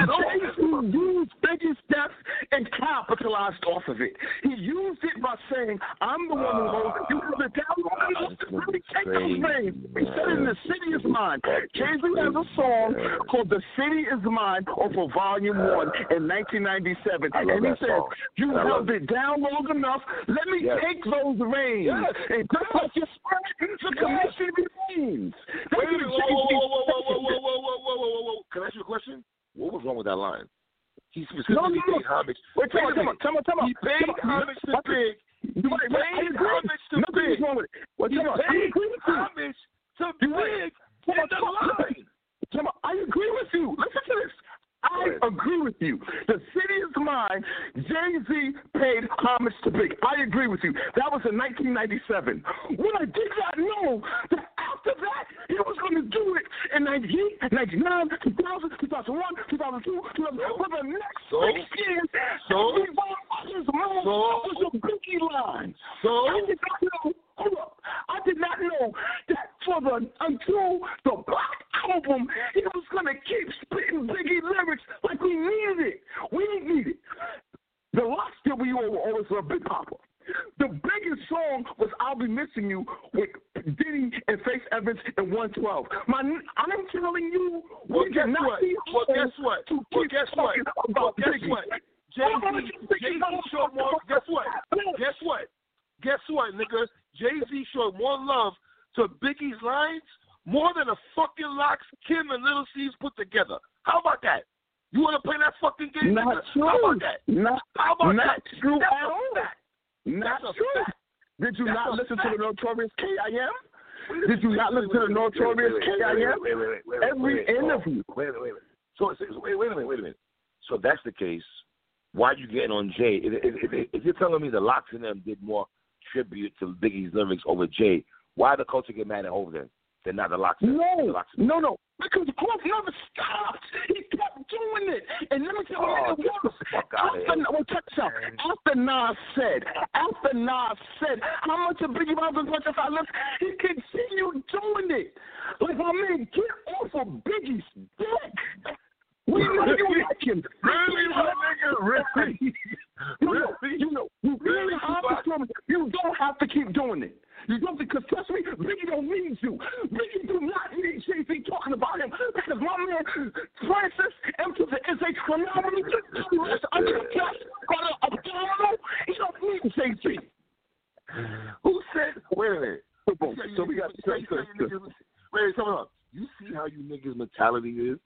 B: at all.
C: Jay-Z used Biggie's death and capitalized off of it. He used it by saying, I'm the one who ah, holds it. You have the download to really take those names. He said in The City is Mine. Jay-Z has a song called The City is Mine off of Volume ah. 1 in 1997. And he
B: song.
C: you held it down long enough. Let me
B: Yes.
C: take those reins.
B: Yes.
C: And just like you spread the commission
B: Wait a minute, whoa, whoa, whoa, whoa, whoa, whoa, whoa, whoa, whoa, whoa, whoa. Can I ask you a question? What was wrong with that line? He specifically
C: no, no.
B: paid homage.
C: Wait, come on, come on, come on, come on.
B: He paid
C: Come on.
B: homage to
C: What?
B: Big. He
C: Right, right, I
B: paid homage to
C: Nothing
B: Big.
C: wrong with it. Well,
B: He
C: come
B: paid homage to Big
C: Come on,
B: in the
C: come
B: line.
C: Come on. I agree with you. Listen to this. I agree with you. The city is mine. Jay Z paid homage to Big. I agree with you. That was in 1997. What I did not know that after that he was going to do it in 98, 99, 2000, 2001, 2002, 2000. For the next
B: So?
C: six years,
B: So?
C: one of his mouth
B: So?
C: was a Biggie line.
B: So?
C: I did not know. Hold up. I did not know that for the until the Black album, he was gonna keep spitting Biggie lyrics like we needed it. We didn't it. The LOX W will always love Big Papa. The biggest song was "I'll Be Missing You" with Diddy and Faith Evans in 112. My, I'm telling you,
B: Well,
C: we
B: guess
C: cannot
B: what?
C: be
B: Well, guess what?
C: To
B: Well,
C: keep
B: guess what?
C: talking
B: Well,
C: about
B: guess
C: Biggie.
B: what? Jay Z,
C: would you think
B: Jay Z showed more. Guess what? Guess what? Guess what, nigga? Jay Z showed more love to Biggie's lines more than the fucking LOX Kim and Lil' Cease put together. How about that? You want to play that fucking game?
C: Not
B: nigga?
C: true.
B: How about that?
C: Not,
B: How about
C: not
B: that?
C: true
B: That's
C: at all.
B: fact.
C: Not true.
B: fact.
C: Did you
B: That's
C: not listen to the notorious KIM? Did you not listen to the notorious KIM? Every interview.
B: Oh, wait, wait, wait. So, so wait, wait a minute, wait a minute. So that's the case, why are you getting on Jay? If, if, if, if you're telling me the LOX and them did more tribute to Biggie's lyrics over Jay, why the culture get mad at Hov then? They're not the LOX. and- the
C: No,
B: LOX
C: no, no. Because Hov never stopped. He kept doing it. And let me tell you
B: Oh,
C: what it
B: get the
C: was.
B: fuck outta
C: After,
B: here.
C: well, check this out. After Nas said, after Nas said, how much of Biggie Rhymes as much as I live, he continued doing it. Like, my man, get off of Biggie's dick. We know you like him.
B: Really, my nigga? Really?
C: You know, you know, you really
B: Really,
C: have to
B: Tupac?
C: tell me, you don't have to keep doing it. You don't because trust me, Biggie don't need you. Biggie do not need Jay Z talking about him because my man Francis M to the is a phenomenal unconfessed, got an abdominal. He don't need Jay Z.
B: Who said? Wait a minute.
C: So we got
B: Wait, hold on. You see how you niggas' mentality is?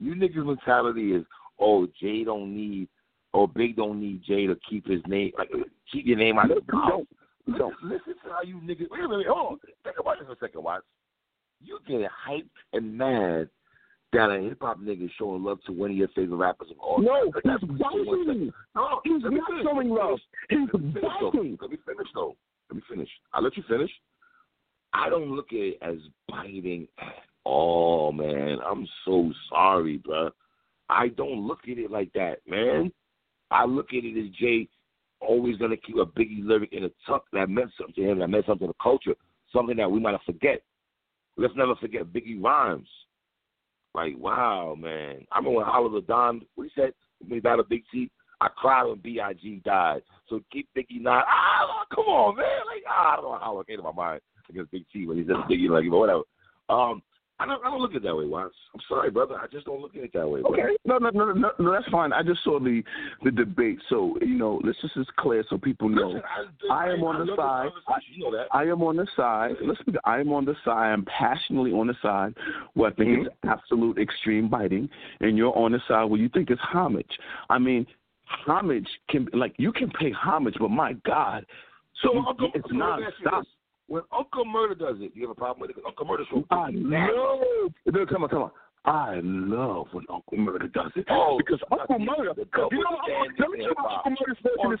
B: You niggas' mentality is, oh, Jay don't need, or Big don't need Jay to keep his name, like keep your name out of his mouth. Listen, listen to how you niggas. Wait a minute, hold on. Think about this for a second, Watts. You get hyped and mad that a hip hop nigga showing love to one of your favorite rappers of all
C: No,
B: time.
C: he's biting.
B: No,
C: He's not
B: finish.
C: showing love. He's
B: Let me finish, though.
C: biting.
B: Let me finish though. Let me finish. I'll let you finish. I don't look at it as biting at all, man. I'm so sorry, bro. I don't look at it like that, man. I look at it as Jay always gonna keep a Biggie lyric in a tuck that meant something to him, that meant something to the culture, something that we might have forget. Let's never forget Biggie rhymes. Like, wow, man. I remember when Oliver Don, what he said, when he of Big T, I cried when B.I.G. died. So keep Biggie not, ah, come on, man. Like, ah, I don't know how it came to my mind against Big T when he said Biggie, like, but whatever. Um, I don't, I don't look at it that way, Watts. I'm sorry, brother. I just don't look at it that way.
C: Okay, no, no, no, no, no, that's fine. I just saw the the debate, so you know, let's just is clear so people know.
B: Listen,
C: I am on the side.
B: You know that.
C: I am on the side. Listen, I am on the side. I am passionately on the side where I think
B: Mm-hmm.
C: it's absolute extreme biting, and you're on the side where you think it's homage. I mean, homage can like you can pay homage, but my God,
B: So
C: you-
B: Uncle,
C: it's
B: Uncle Murda, ask you
C: nonstop.
B: this. When Uncle Murda does it, you have a problem with it? Uncle Murda's so
C: I love. No, come on, come on. I love when Uncle Murda does it
B: Oh,
C: because Uncle Murda.
B: the
C: You know, what?
B: standards
C: let me tell you
B: hip-hop.
C: Uncle Murda's version
B: On
C: is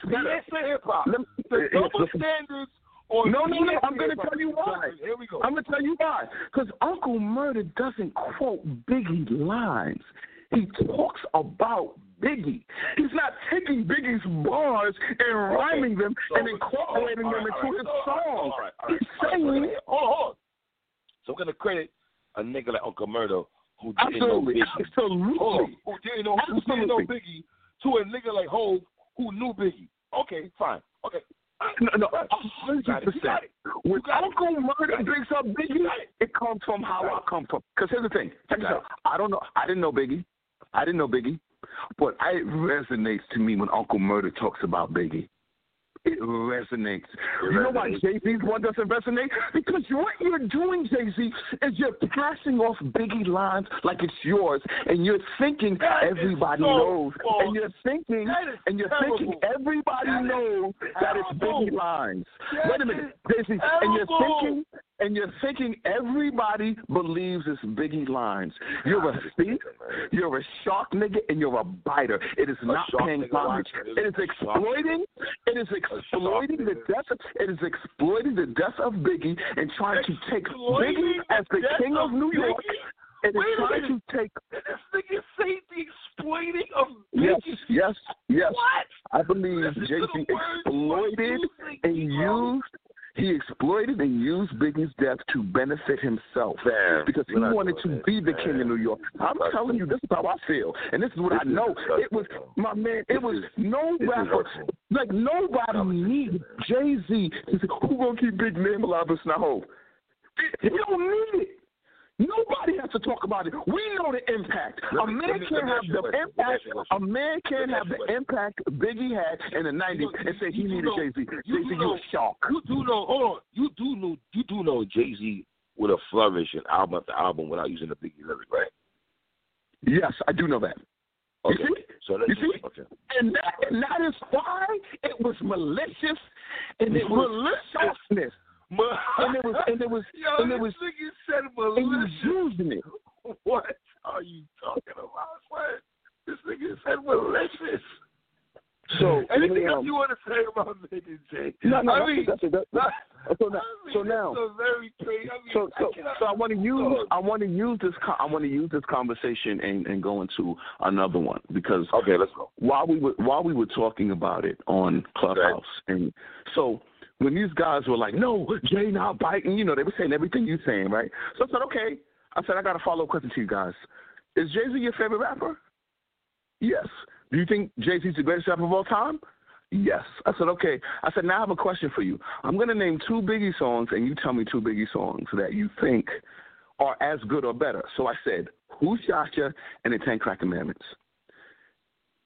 C: better.
B: Hip hop.
C: Let me-
B: The double standards
C: No, no, no. I'm going to tell you why.
B: Here we go.
C: I'm going to tell you why. Because Uncle Murda doesn't quote Biggie lines. He talks about Biggie. He's not taking Biggie's bars and rhyming them
B: So-
C: and incorporating them into
B: right,
C: his
B: right,
C: song.
B: all right, all
C: He's saying
B: wait a minute. Hold on, hold on. So we're gonna credit a nigga like Uncle Murda who didn't
C: Absolutely.
B: know Biggie.
C: Absolutely.
B: Who didn't know who didn't know Biggie to a nigga like Hov who knew Biggie. Okay, fine. Okay.
C: No, no,
B: Right.
C: a
B: You
C: hundred
B: got it. You got
C: percent. When. Uncle
B: Murda
C: brings up Biggie,
B: it.
C: it comes from how I come from. Because here's the thing. Check this out. I don't know. I didn't know Biggie. I didn't know Biggie. But it resonates to me when Uncle Murda talks about Biggie. It resonates.
B: It
C: you know why. Jay Z's one doesn't resonate? Because what you're doing, Jay Z, is you're passing off Biggie lines like it's yours, and you're thinking
B: That
C: everybody
B: so
C: knows,
B: false.
C: and you're thinking, and you're
B: terrible.
C: thinking everybody
B: That
C: knows that it's. Biggie lines.
B: That
C: Wait a minute, Jay Z, and you're thinking, and you're thinking everybody believes it's Biggie lines. You're a thief, you're a shark nigga, and you're a biter. It is not paying homage. It is exploiting. It is exploiting the death. Of, it is exploiting the death of Biggie and trying to take Biggie as the king of New York. It is
B: Wait
C: trying to take.
B: And this nigga say the exploiting of
C: Yes,
B: Biggie.
C: yes, yes.
B: What?
C: I believe Jay Z exploited and used. He exploited and used Biggie's death to benefit himself
B: Man,
C: because he wanted to be the king
B: man.
C: of New York. I'm telling you, this is how I feel, and this is what
B: This
C: I
B: is
C: know. It was my man. It was
B: is-
C: no rapper. Like nobody needs Jay Z to say, "Who gonna keep Big Name alive?" It's not Hov. He don't need it. Nobody has to talk about it. We know the impact. A man can't have
B: ask you a
C: the. Impact.
B: a
C: man can't have
B: ask you a
C: the impact Biggie had in the '90s
B: know-
C: and say he needed Jay Z.
B: you
C: Jay Z, you a shark.
B: You do know. Hold on. You do know. You do know Jay Z would have flourished in album after album without using the Biggie lyric, right?
C: Yes, I do know that. You see?
B: So
C: You see?
B: okay.
C: And that, and that is why it was malicious and it was
B: Malicious?
C: And it was and it was <laughs>
B: Yo,
C: and it
B: this
C: was
B: nigga said
C: and he was using it. <laughs>
B: What are you talking about? What? This nigga said malicious.
C: So
B: Anything
C: um,
B: else you want to say about nigga Jay?
C: No, no,
B: I
C: that's
B: mean,
C: it, that's it. That-
B: not-
C: so now,
B: I mean,
C: so now,
B: a very crazy. I mean,
C: so so
B: I cannot,
C: so I want to use
B: Dog.
C: I want to use this I want to use this conversation and, and go into another one because
B: Okay, let's go.
C: while we were while we were talking about it on Clubhouse, and so when these guys were like, "No, Jay not biting," you know, they were saying everything you saying, right? So I said, "Okay." I said, "I got a follow up question to you guys. Is Jay Z your favorite rapper?" Yes. Do you think Jay Z's the greatest rapper of all time? Yes. I said, okay. I said, now I have a question for you. I'm going to name two Biggie songs, and you tell me two Biggie songs that you think are as good or better. So I said, Who Shot Ya and the Ten Crack Commandments.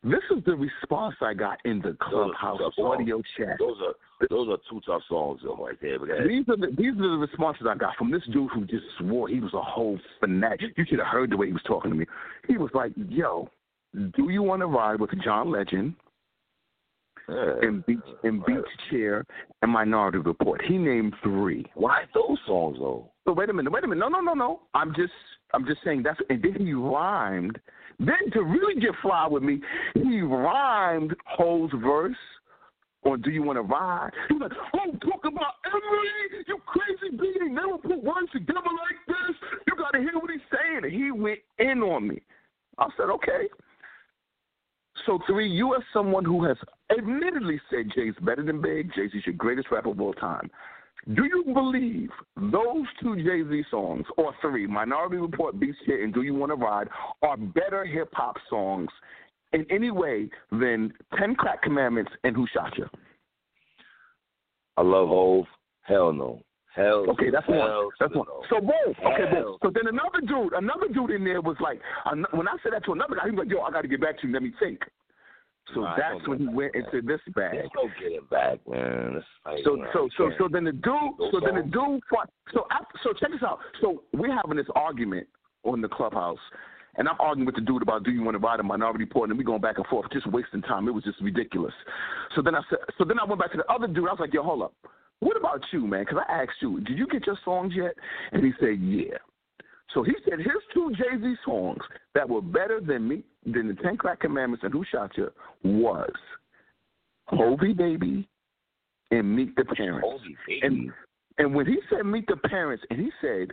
C: This is the response I got in the clubhouse audio chat.
B: Those are those are two tough songs though, right there.
C: These are the these are the responses I got from this dude who just swore he was a whole fanatic. You should have heard the way he was talking to me. He was like, "Yo, do you want to ride with John Legend?" in Beach in Beach Chair and Minority Report. He named three.
B: Why those songs though?
C: So wait a minute, wait a minute. No, no, no, no. I'm just I'm just saying that's and then he rhymed. Then to really get fly with me, he rhymed Ho's verse on Do You Wanna Ride? He was like, Oh, talk about Emily, you crazy being never put words together like this. You gotta hear what he's saying. And he went in on me. I said, Okay. So three, you are someone who has admittedly said Jay's better than Big. Jay Z's your greatest rapper of all time. Do you believe those two Jay Z songs, or three, Minority Report, Beast Hit, and Do You Want to Ride, are better hip hop songs in any way than Ten Crack Commandments and Who Shot You?
B: I love Hov. Hell no. Hell.
C: Okay, that's one. That's one.
B: no.
C: So both. Okay, both. So then another dude, another dude in there was like, when I said that to another guy, he was like, "Yo, I got to get back to you. Let me think." So
B: Nah,
C: that's when he
B: get
C: went
B: that.
C: into this bag.
B: There's no getting back, man.
C: So so so so then the dude so then the dude fought, so after, so check this out. So we're having this argument on the clubhouse, and I'm arguing with the dude about do you want to ride a minority report, and we going back and forth, just wasting time. It was just ridiculous. So then I said, so then I went back to the other dude. I was like, yo, hold up. What about you, man? Because I asked you, did you get your songs yet? And he said, yeah. So he said his two Jay Z songs that were better than me than the Ten Crack Commandments and Who Shot You was Hovi Baby and Meet the Parents. And and when he said meet the parents, and he said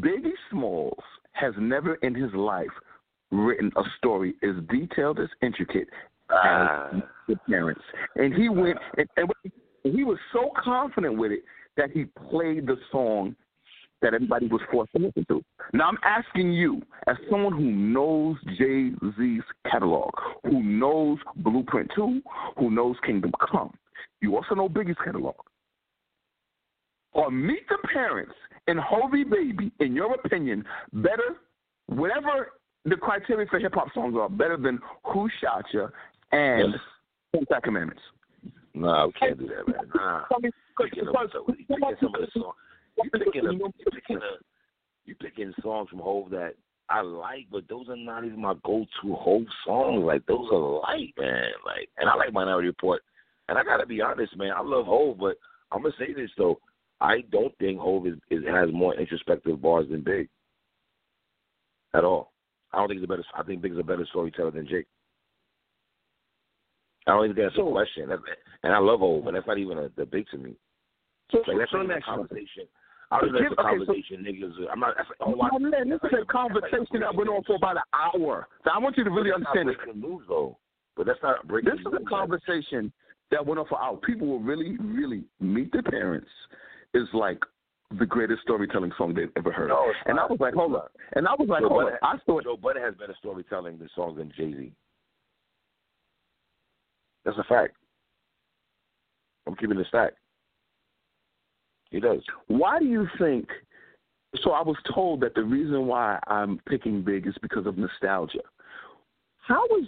C: Biggie Smalls has never in his life written a story as detailed as intricate
B: Ah.
C: as the parents. And he went and, and he was so confident with it that he played the song that everybody was forced to listen to. Now I'm asking you, as someone who knows Jay Z's catalog, who knows Blueprint Two, who knows Kingdom Come, you also know Biggie's catalog. Or Meet the Parents and Hovi Baby, in your opinion, better, whatever the criteria for hip hop songs are, better than Who Shot Ya and
B: Yes.
C: Ten Commandments.
B: Nah, we can't do that, man. Nah.
C: I mean,
B: You picking, up some, you some of the songs. You picking, a, you picking, a, you picking songs from Hov that I like, but those are not even my go-to Hov songs. Like those are light, man. Like, and I like Minority Report. And I gotta be honest, man. I love Hov, but I'm gonna say this though. I don't think Hov is, is has more introspective bars than Big. At all. I don't think he's a better. I think Big's a better storyteller than Jake. I don't even think that's a question. That's, and I love Hov, but that's not even a debate to me.
C: So,
B: Like that's
C: so
B: not even a
C: one.
B: Conversation. I was that's a
C: Okay, so-
B: conversation, niggas. I'm not. That's like, oh,
C: man, this is a conversation that went on for about an hour. So I want you to really understand this.
B: news though. But that's not breaking
C: This is a conversation that went on for hours. People will really, really meet their parents is like the greatest storytelling song they've ever heard.
B: No,
C: and I was like, hold up. And I was like,
B: Joe
C: hold
B: Budden-
C: up. I thought
B: Joe Budden has better storytelling than songs than Jay Z. That's a fact. I'm keeping it stacked. He does.
C: Why do you think? So I was told that the reason why I'm picking Big is because of nostalgia. How is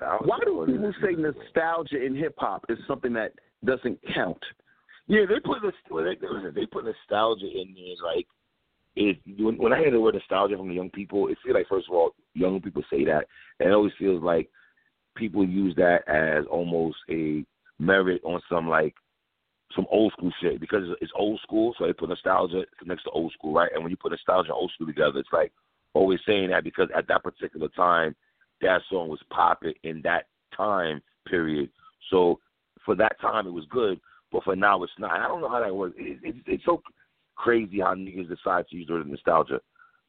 C: why do people say nostalgia in hip hop is something that doesn't count?
B: Yeah, they put this. Well, they, they put nostalgia in there. Like, it when, when I hear the word nostalgia from the young people, it feels like first of all, young people say that, and it always feels like people use that as almost a merit on some like some old school shit because it's, old school, so they put nostalgia next to old school, right? And when you put nostalgia and old school together, it's like always saying that because at that particular time, that song was popping in that time period. So for that time, it was good, but for now, it's not. I don't know how that works. It, it, it's so crazy how niggas decide to use the word nostalgia.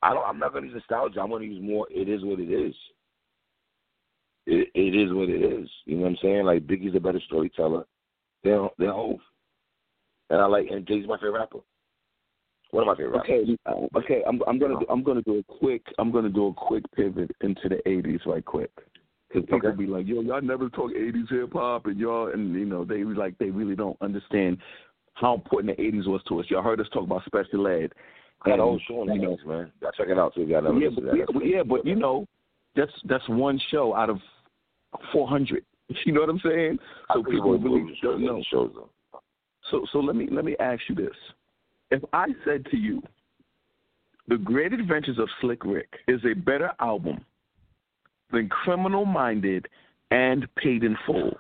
B: I don't. I'm not gonna use nostalgia. I'm gonna use more. It is what it is. It, it is what it is. You know what I'm saying? Like Biggie's a better storyteller They're they're Hov, and I like and Jay's my favorite rapper. One of my favorite rappers.
C: Okay, uh, okay. I'm I'm gonna do, I'm gonna do a quick I'm gonna do a quick pivot into the '80s right quick because people
B: Okay.
C: be like, yo, y'all never talk '80s hip hop, and y'all and you know they like they really don't understand how important the '80s was to us. Y'all heard us talk about special ed.
B: I got
C: and,
B: a whole show on
C: you know,
B: man. Gotta check it out too. Y'all never
C: yeah, but, yeah,
B: that.
C: but, yeah, but you know, that's that's one show out of four hundred. <laughs> You know what I'm saying? So people really don't know.
B: Shows them.
C: So so let me let me ask you this: If I said to you, "The Great Adventures of Slick Rick" is a better album than Criminal Minded and Paid in Full,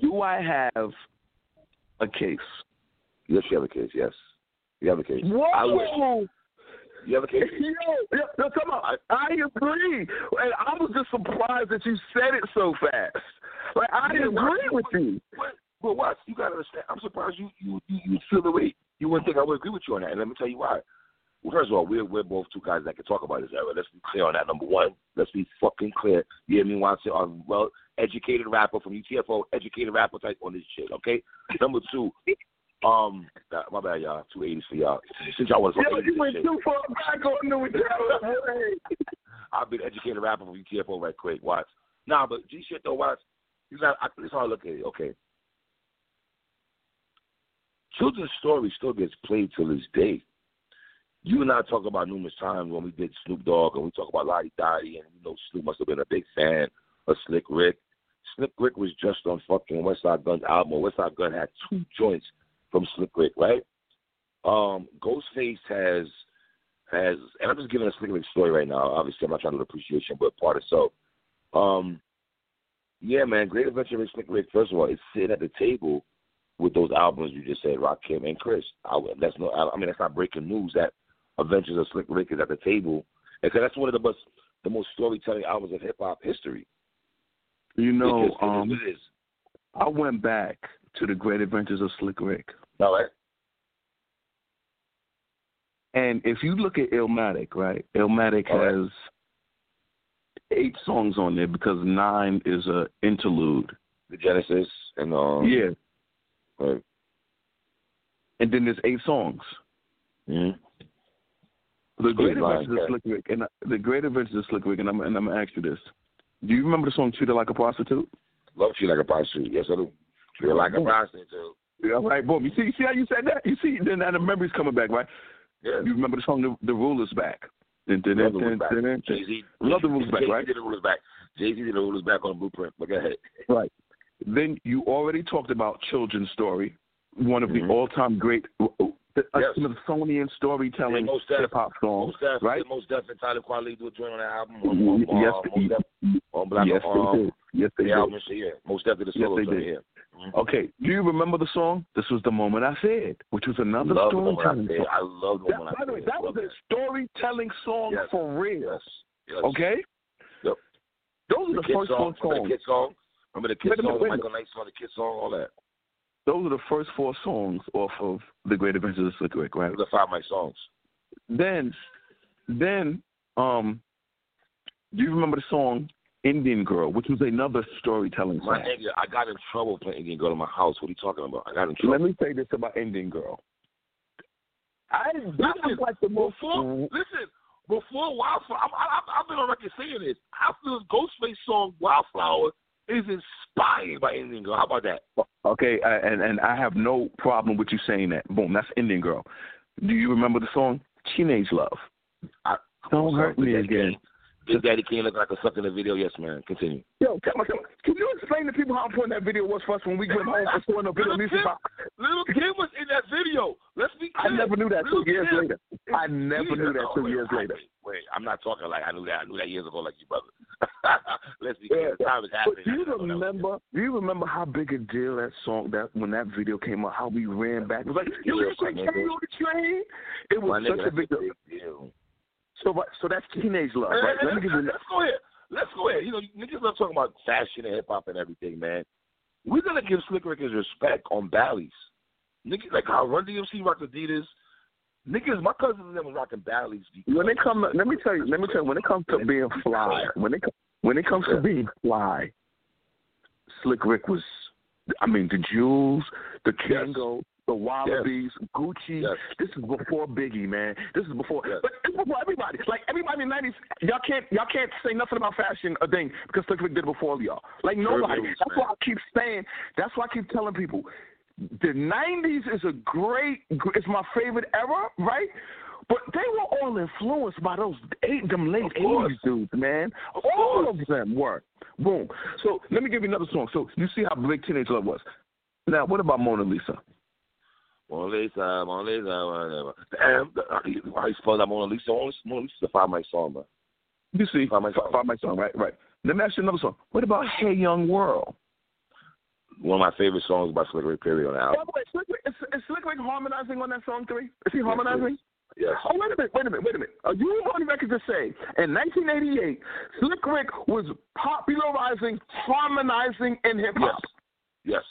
C: do I have a case?
B: Yes, you have a case. Yes, you have a case.
C: Whoa!
B: I wish. You have a case? <laughs>
C: Yo, yo, yo, come on. I agree. And I was just surprised that you said it so fast. Like, I
B: Yeah,
C: agree with you.
B: But, but watch, you gotta understand. I'm surprised you you you, you feel the way you wouldn't think I would agree with you on that. And let me tell you why. Well, first of all, we're we're both two guys that can talk about this era. Let's be clear on that. Number one, let's be fucking clear. You hear me? Want to say a well educated rapper from UTFO, educated rapper type on this shit. Okay. Number two, um, my bad, y'all. Two eighties for y'all. Since y'all was
C: Yo,
B: on
C: you went too far back on New York.
B: I'll be the <laughs> educated rapper from UTFO right quick. Watch. Nah, but G shit though. Watch. You got. I, this is how I look at it. Okay. Children's story still gets played till this day. You and I talk about numerous times when we did Snoop Dogg and we talk about La Di Da Di and you know Snoop must have been a big fan of Slick Rick. Slick Rick was just on fucking Westside Gunn's album. West Side Gun had two joints from Slick Rick, right? Um, Ghostface has has, and I'm just giving a Slick Rick story right now. Obviously, I'm not trying to do appreciation, but part of so. Um, yeah, man, Great Adventure of Slick Rick. First of all, it's sitting at the table with those albums you just said, Rakim and KRS. I, that's no, I, I mean, that's not breaking news. That Adventures of Slick Rick is at the table, because that's one of the most the most storytelling albums of hip hop history.
C: You know,
B: just-
C: um,
B: it is.
C: I went back to the Great Adventures of Slick Rick,
B: All right.
C: and if you look at Illmatic, right? Illmatic
B: All right.
C: has eight songs on there because nine is a interlude.
B: The Genesis and um
C: yeah,
B: right.
C: and then there's eight songs.
B: Mhm.
C: The Great
B: line,
C: Adventures of
B: yeah.
C: Slick Rick, and uh, the Great Adventures of Slick Rick, and I'm and I'm gonna ask you this: Do you remember the song "Treat Her Like a Prostitute"?
B: Love you like a prostitute. Yes, I do. Feel like a prostitute.
C: Yeah, right. Boom. You see, you see how you said that? You see, then the memory's coming back, right?
B: Yeah.
C: You remember the song "The, the Ruler's Back"?
B: Love the Rulers back. Jay Z.
C: Love the Rulers back, right?
B: did the Rulers back. Jay Z did the Rulers back on Blueprint. But go ahead.
C: Right. Then you already talked about Children's Story, one of
B: Mhm.
C: the all-time great uh, uh,
B: Yes.
C: Smithsonian storytelling
B: Yeah,
C: hip hop song,
B: Most
C: right?
B: Mos Def and Talib Kweli do a joint on that album. On,
C: Mm,
B: on,
C: yes,
B: uh, Mos Def, on Black
C: yes,
B: um,
C: they did. Yes, they
B: the
C: did.
B: album shit, yeah. Mos Def did a
C: Yes,
B: solo
C: they did.
B: yeah. Mhm.
C: Okay. Do you remember the song? This was the moment I said, which was another
B: Love the
C: storytelling
B: said.
C: song.
B: I love the
C: That,
B: moment
C: by the way, that was a storytelling song
B: Yes.
C: for real.
B: Yes. Yes.
C: Okay.
B: Yep.
C: Those are
B: The
C: the first
B: song.
C: four songs.
B: the Kid song? Remember the Kid
C: minute,
B: song? Michael Knight song, the Kid song, all that.
C: Those are the first four songs off of The Great Adventures of Slick Rick, right?
B: Those are five of my songs.
C: Then, then, um, do you remember the song Indian Girl, which was another storytelling
B: My
C: song?
B: I got in trouble playing Indian Girl in my house. What are you talking about? I got in trouble.
C: Let me say this about Indian Girl. I that was
B: Listen,
C: like the most.
B: before, listen, before Wildflower, I'm, I, I've been on record saying this. I feel Ghostface song Wildflower is inspired by Indian Girl. How about that?
C: Okay, I, and and I have no problem with you saying that. Boom, that's Indian Girl. Do you remember the song Teenage Love?
B: I,
C: Don't hurt me again.
B: Big Daddy Kane look like a suck in the video. Yes, man. Continue.
C: Yo, come on, come on. Can you explain to people how important that video was for us when we went home for showing the video
B: Little
C: music?
B: Kim,
C: box?
B: Little Kim was in that video. Let's be
C: I never knew that
B: Little
C: two years
B: Kim
C: later. I never
B: is-
C: knew that
B: oh,
C: two
B: wait,
C: years
B: wait,
C: later.
B: Wait, wait, I'm not talking like I knew that. I knew that years ago, like you, brother. <laughs> Let's be
C: Yeah,
B: clear. The time is happening.
C: do you
B: I know that was-
C: remember? Do you remember how big a deal that song that when that video came out? How we ran back? It was like, yo, you say
B: my
C: carry on the train. It
B: My
C: was
B: nigga,
C: such a
B: that's
C: big deal. So, so that's teenage love, right? Let me give you.
B: let's go ahead. Let's go ahead. You know, niggas love talking about fashion and hip hop and everything, man. We're gonna give Slick Rick his respect on Bally's. Niggas like how Run DMC rocked Adidas. Niggas, my cousins and them was rocking Bally's.
C: When it comes, let me tell you. Let me tell you. When it comes to being fly, when it when it comes to being fly, Slick Rick was. I mean, the jewels, the
B: Yes.
C: The Wallabies, Gucci.
B: Yes.
C: This is before Biggie, man. This is before,
B: Yes.
C: but it's before everybody. Like everybody in the nineties, y'all can't y'all can't say nothing about fashion a thing because Slick Rick did it before y'all. Like nobody.
B: moves,
C: That's
B: man.
C: why I keep saying. That's why I keep telling people. The nineties is a great. It's my favorite era, right? But they were all influenced by those eight, them late eighties dudes, man.
B: Of
C: all of them were. Boom. So let me give you another song. So you see how big Teenage Love was. Now, what about Mona Lisa?
B: Mona Lisa, Mona Lisa, whatever. Damn, how you spell that Mona Lisa? Mona Lisa's a five mic song, bro.
C: You see,
B: Five Mic Song.
C: Five Mic Song, right, right. Let me ask you another song. What about Hey Young World?
B: One of my favorite songs by Slick Rick Perry on the
C: By
B: album.
C: the way, Slick is, is Slick Rick harmonizing on that song three? Is he harmonizing?
B: Yes.
C: Oh, wait a minute, wait a minute, wait a minute. Are you on record to say in 1988, Slick Rick was popularizing, harmonizing in hip hop?
B: Yes. Yes.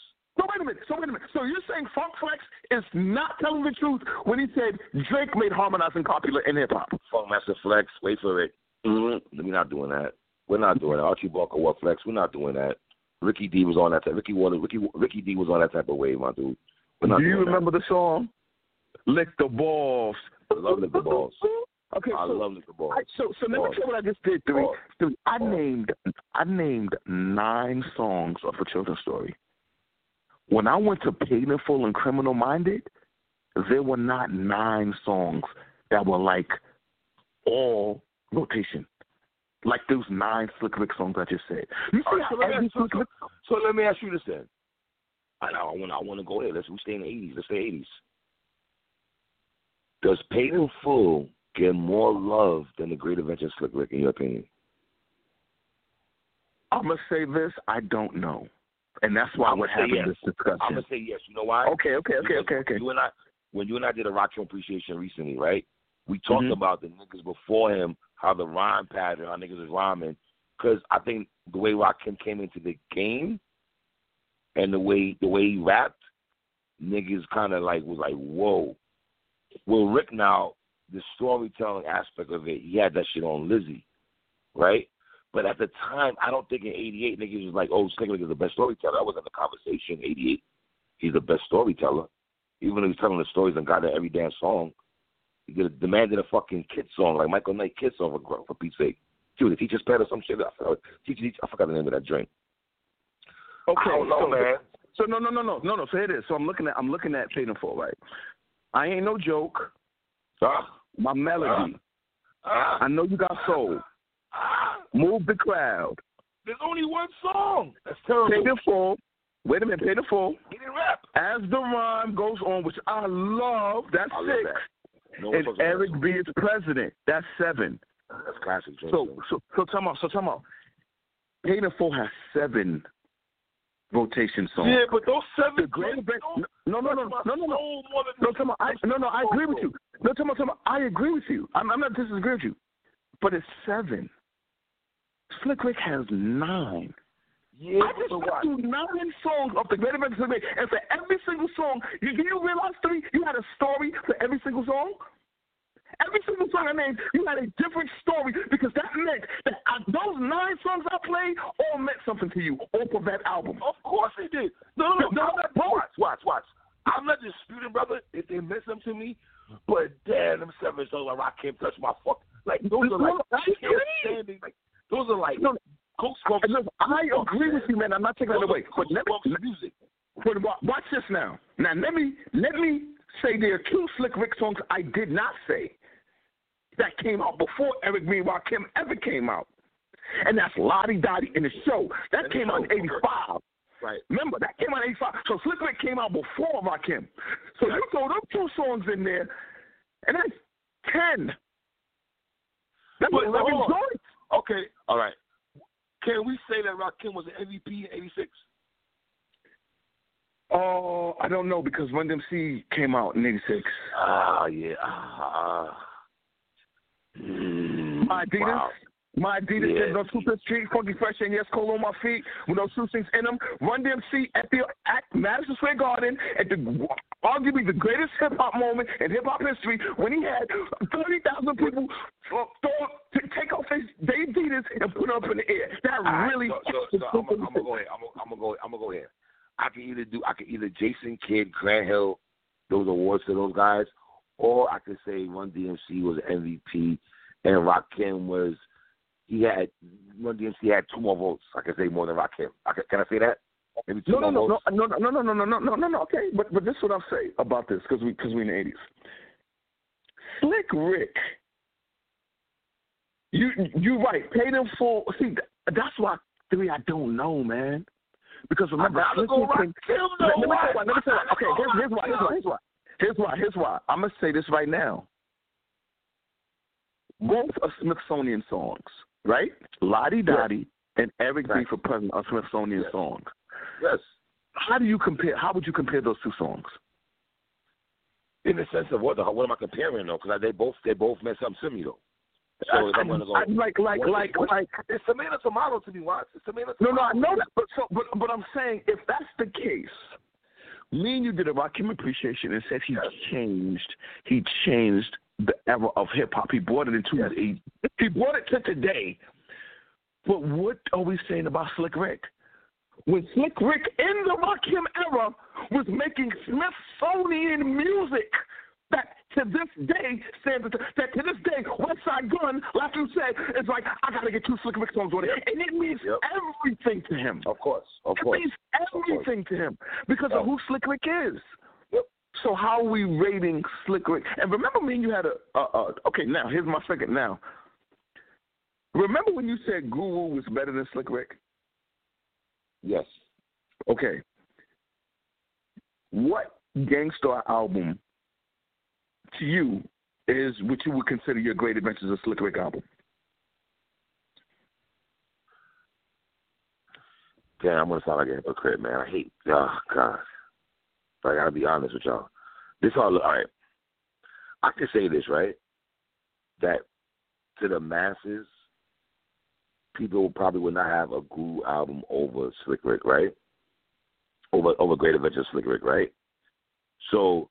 C: So wait a minute. So wait a minute. So you're saying Funk Flex is not telling the truth when he said Drake made harmonizing popular in hip hop?
B: Funk Master Flex, wait for it. Mm-hmm. We're not doing that. We're not doing that. Archie Barker, what Flex? We're not doing that. Ricky D was on that. Type. Ricky Walters, Ricky Ricky D was on that type of wave, my dude.
C: Do you remember the song? Lick the balls.
B: I love Lick the Balls.
C: Okay,
B: I
C: so,
B: love Lick the Balls.
C: I, so so let me tell you what I just did. Three, three. I named I named nine songs of a children's story. When I went to Paid in Full and Criminal Minded, there were not nine songs that were like all rotation. Like those nine Slick Rick songs I just said.
B: Right, so let me ask, so, so, so let me ask you this then. I, I want I want to go there. Let's we stay in the eighties. Let's stay eighties. Does in Full get more love than the Great Adventure Slick Rick in your opinion?
C: I'm gonna say this. I don't know, and that's why we're having
B: yes.
C: this discussion.
B: I'm gonna say yes. You know why?
C: Okay, okay, okay,
B: Because
C: okay, okay.
B: You and I, when you and I did a Rakim Appreciation recently, right? We talked
C: Mhm.
B: about the niggas before him, how the rhyme pattern, how niggas was rhyming. Because I think the way Rakim came into the game, and the way the way he rapped, niggas kind of like was like, whoa. Well, Rick now, the storytelling aspect of it, he had that shit on Lizzie, right? But at the time, I don't think in '88 niggas was like, oh, Rick is the best storyteller. That wasn't the conversation. '88, he's the best storyteller. Even though he's telling the stories and got every damn song, he a, demanded a fucking kid song like Michael Knight kid song for, for Pete's sake. Dude, the teacher's pet or some shit. I forgot, teacher, teacher, I forgot the name of that drink.
C: Okay,
B: I don't know,
C: so,
B: man.
C: So no, no, no, no, no, no. So here it is. So I'm looking at I'm looking at in Full, right? I ain't no joke.
B: Ah,
C: My melody.
B: ah,
C: I know you got soul. Move the crowd.
B: There's only one song. That's terrible.
C: Paid in Full. Wait a minute. Paid in Full.
B: He didn't rap.
C: As the rhyme goes on, which I love. That's
B: I love that. No
C: And Eric B is president. That's seven.
B: That's classic. drink,
C: So so so tell me so tell me. Paid in Full has seven rotation songs.
B: yeah, but those seven
C: The great
B: songs
C: No, no, no, no, no, no.
B: than
C: No, tell me, I, no, no, I agree with you. No, tell me, tell me, I agree with you. I'm, I'm not disagreeing with you, but it's seven. Slick Rick has nine.
B: Yeah,
C: I just went through nine songs of the Great American Slick Rick, and for every single song, you, do you realize three? You had a story for every single song. Every single song I named, you had a different story because that meant that uh, those nine songs I played all meant something to you off of that album.
B: Of course they did. No, no, no.
C: No,
B: I'm
C: no.
B: watch, watch, watch. I'm not disputing, brother, if they meant something to me. But damn, them seven songs like I can't touch my fuck. Like those are like
C: No, I agree.
B: outstanding. Like those are like
C: No,
B: Ghost
C: I, look, I agree with you, man. I'm not taking that away. But let me,
B: music.
C: But wa- watch this now. Now let me let me say there are two Slick Rick songs I did not say that came out before Eric B. and Rakim ever came out, and that's La Di Da Di in the show. That
B: the
C: came out in '85.
B: Right.
C: Remember that came out in '85. So Slick Rick came out before Rakim. So you throw them two songs in there, and that's ten. That's
B: But
C: eleven joints.
B: Okay, all right. Can we say that Rakim was an MVP in '86?
C: Oh, I don't know because Run DMC came out in '86.
B: Ah, yeah. Ah. Mm,
C: My Adidas.
B: Wow.
C: My Adidas
B: Yeah.
C: no two street, funky fresh, and yes, cold on my feet with no shoestrings in them. Run DMC at the at Madison Square Garden at the arguably the greatest hip hop moment in hip hop history when he had thirty thousand people throw, to take off his their Adidas and put it up in the air. That really.
B: So, so, so I'm, gonna- I'm gonna go ahead. I'm gonna, I'm gonna go. I'm gonna go ahead. I can either do. I can either Jason Kidd, Grant Hill, those awards to those guys, or I could say Run DMC was MVP and Rakim was. He had Run DMC had two more votes. I can say more than Rakim. I can, can I say that? Maybe two
C: No, no,
B: more
C: no,
B: votes.
C: no, no, no, no, no, no, no, no, no. Okay, but but this is what I'll say about this because we because we in the eighties. Slick Rick, you you right. Paid in full. See, that's why three, I don't know, man. Because remember,
B: go rock him, though.
C: Let, let me tell you why. Let me tell you why. Okay, here's, here's why. Here's why. Here's why. Here's why. Here's why. I'm gonna say this right now. Both are Smithsonian songs, right? La Di Da Di and Eric
B: Right.
C: B for President are Smithsonian
B: Yes.
C: songs.
B: Yes.
C: How do you compare? How would you compare those two songs?
B: In the sense of what the what am I comparing though? Because they both they both meant something similar though. So
C: I,
B: I'm gonna go,
C: I, like, like,
B: what-
C: like,
B: what-
C: like.
B: it's tomato tomato to me. Watch. It's tomato
C: No,
B: tomato.
C: no, I know that, but so, but, but I'm saying if that's the case, me and you did a Rakim appreciation and said he
B: Yes.
C: changed, he changed the era of hip hop. He brought it into
B: Yes.
C: he, he brought it to today. But what are we saying about Slick Rick? When Slick Rick in the Rakim era was making Smithsonian music that to this day stands that to this day Westside Gunn, like you said, is like I gotta get two Slick Rick songs on it,
B: Yep.
C: and it means
B: Yep.
C: everything to him.
B: Of course, of
C: It
B: course.
C: means everything to him because
B: Oh.
C: of who Slick Rick is. So how are we rating Slick Rick? And remember me and you had a, a, a okay. Now here's my second. Now, remember when you said Guru was better than Slick Rick?
B: Yes.
C: Okay. What Gang Starr album to you is what you would consider your Great Adventures of Slick Rick album?
B: Damn, I'm gonna sound like a hypocrite, man. I hate. Oh God. I gotta be honest with y'all. This all all right. I can say this right. That to the masses, people probably would not have a Guru album over Slick Rick, right? Over over Great Adventures of Slick Rick, right? So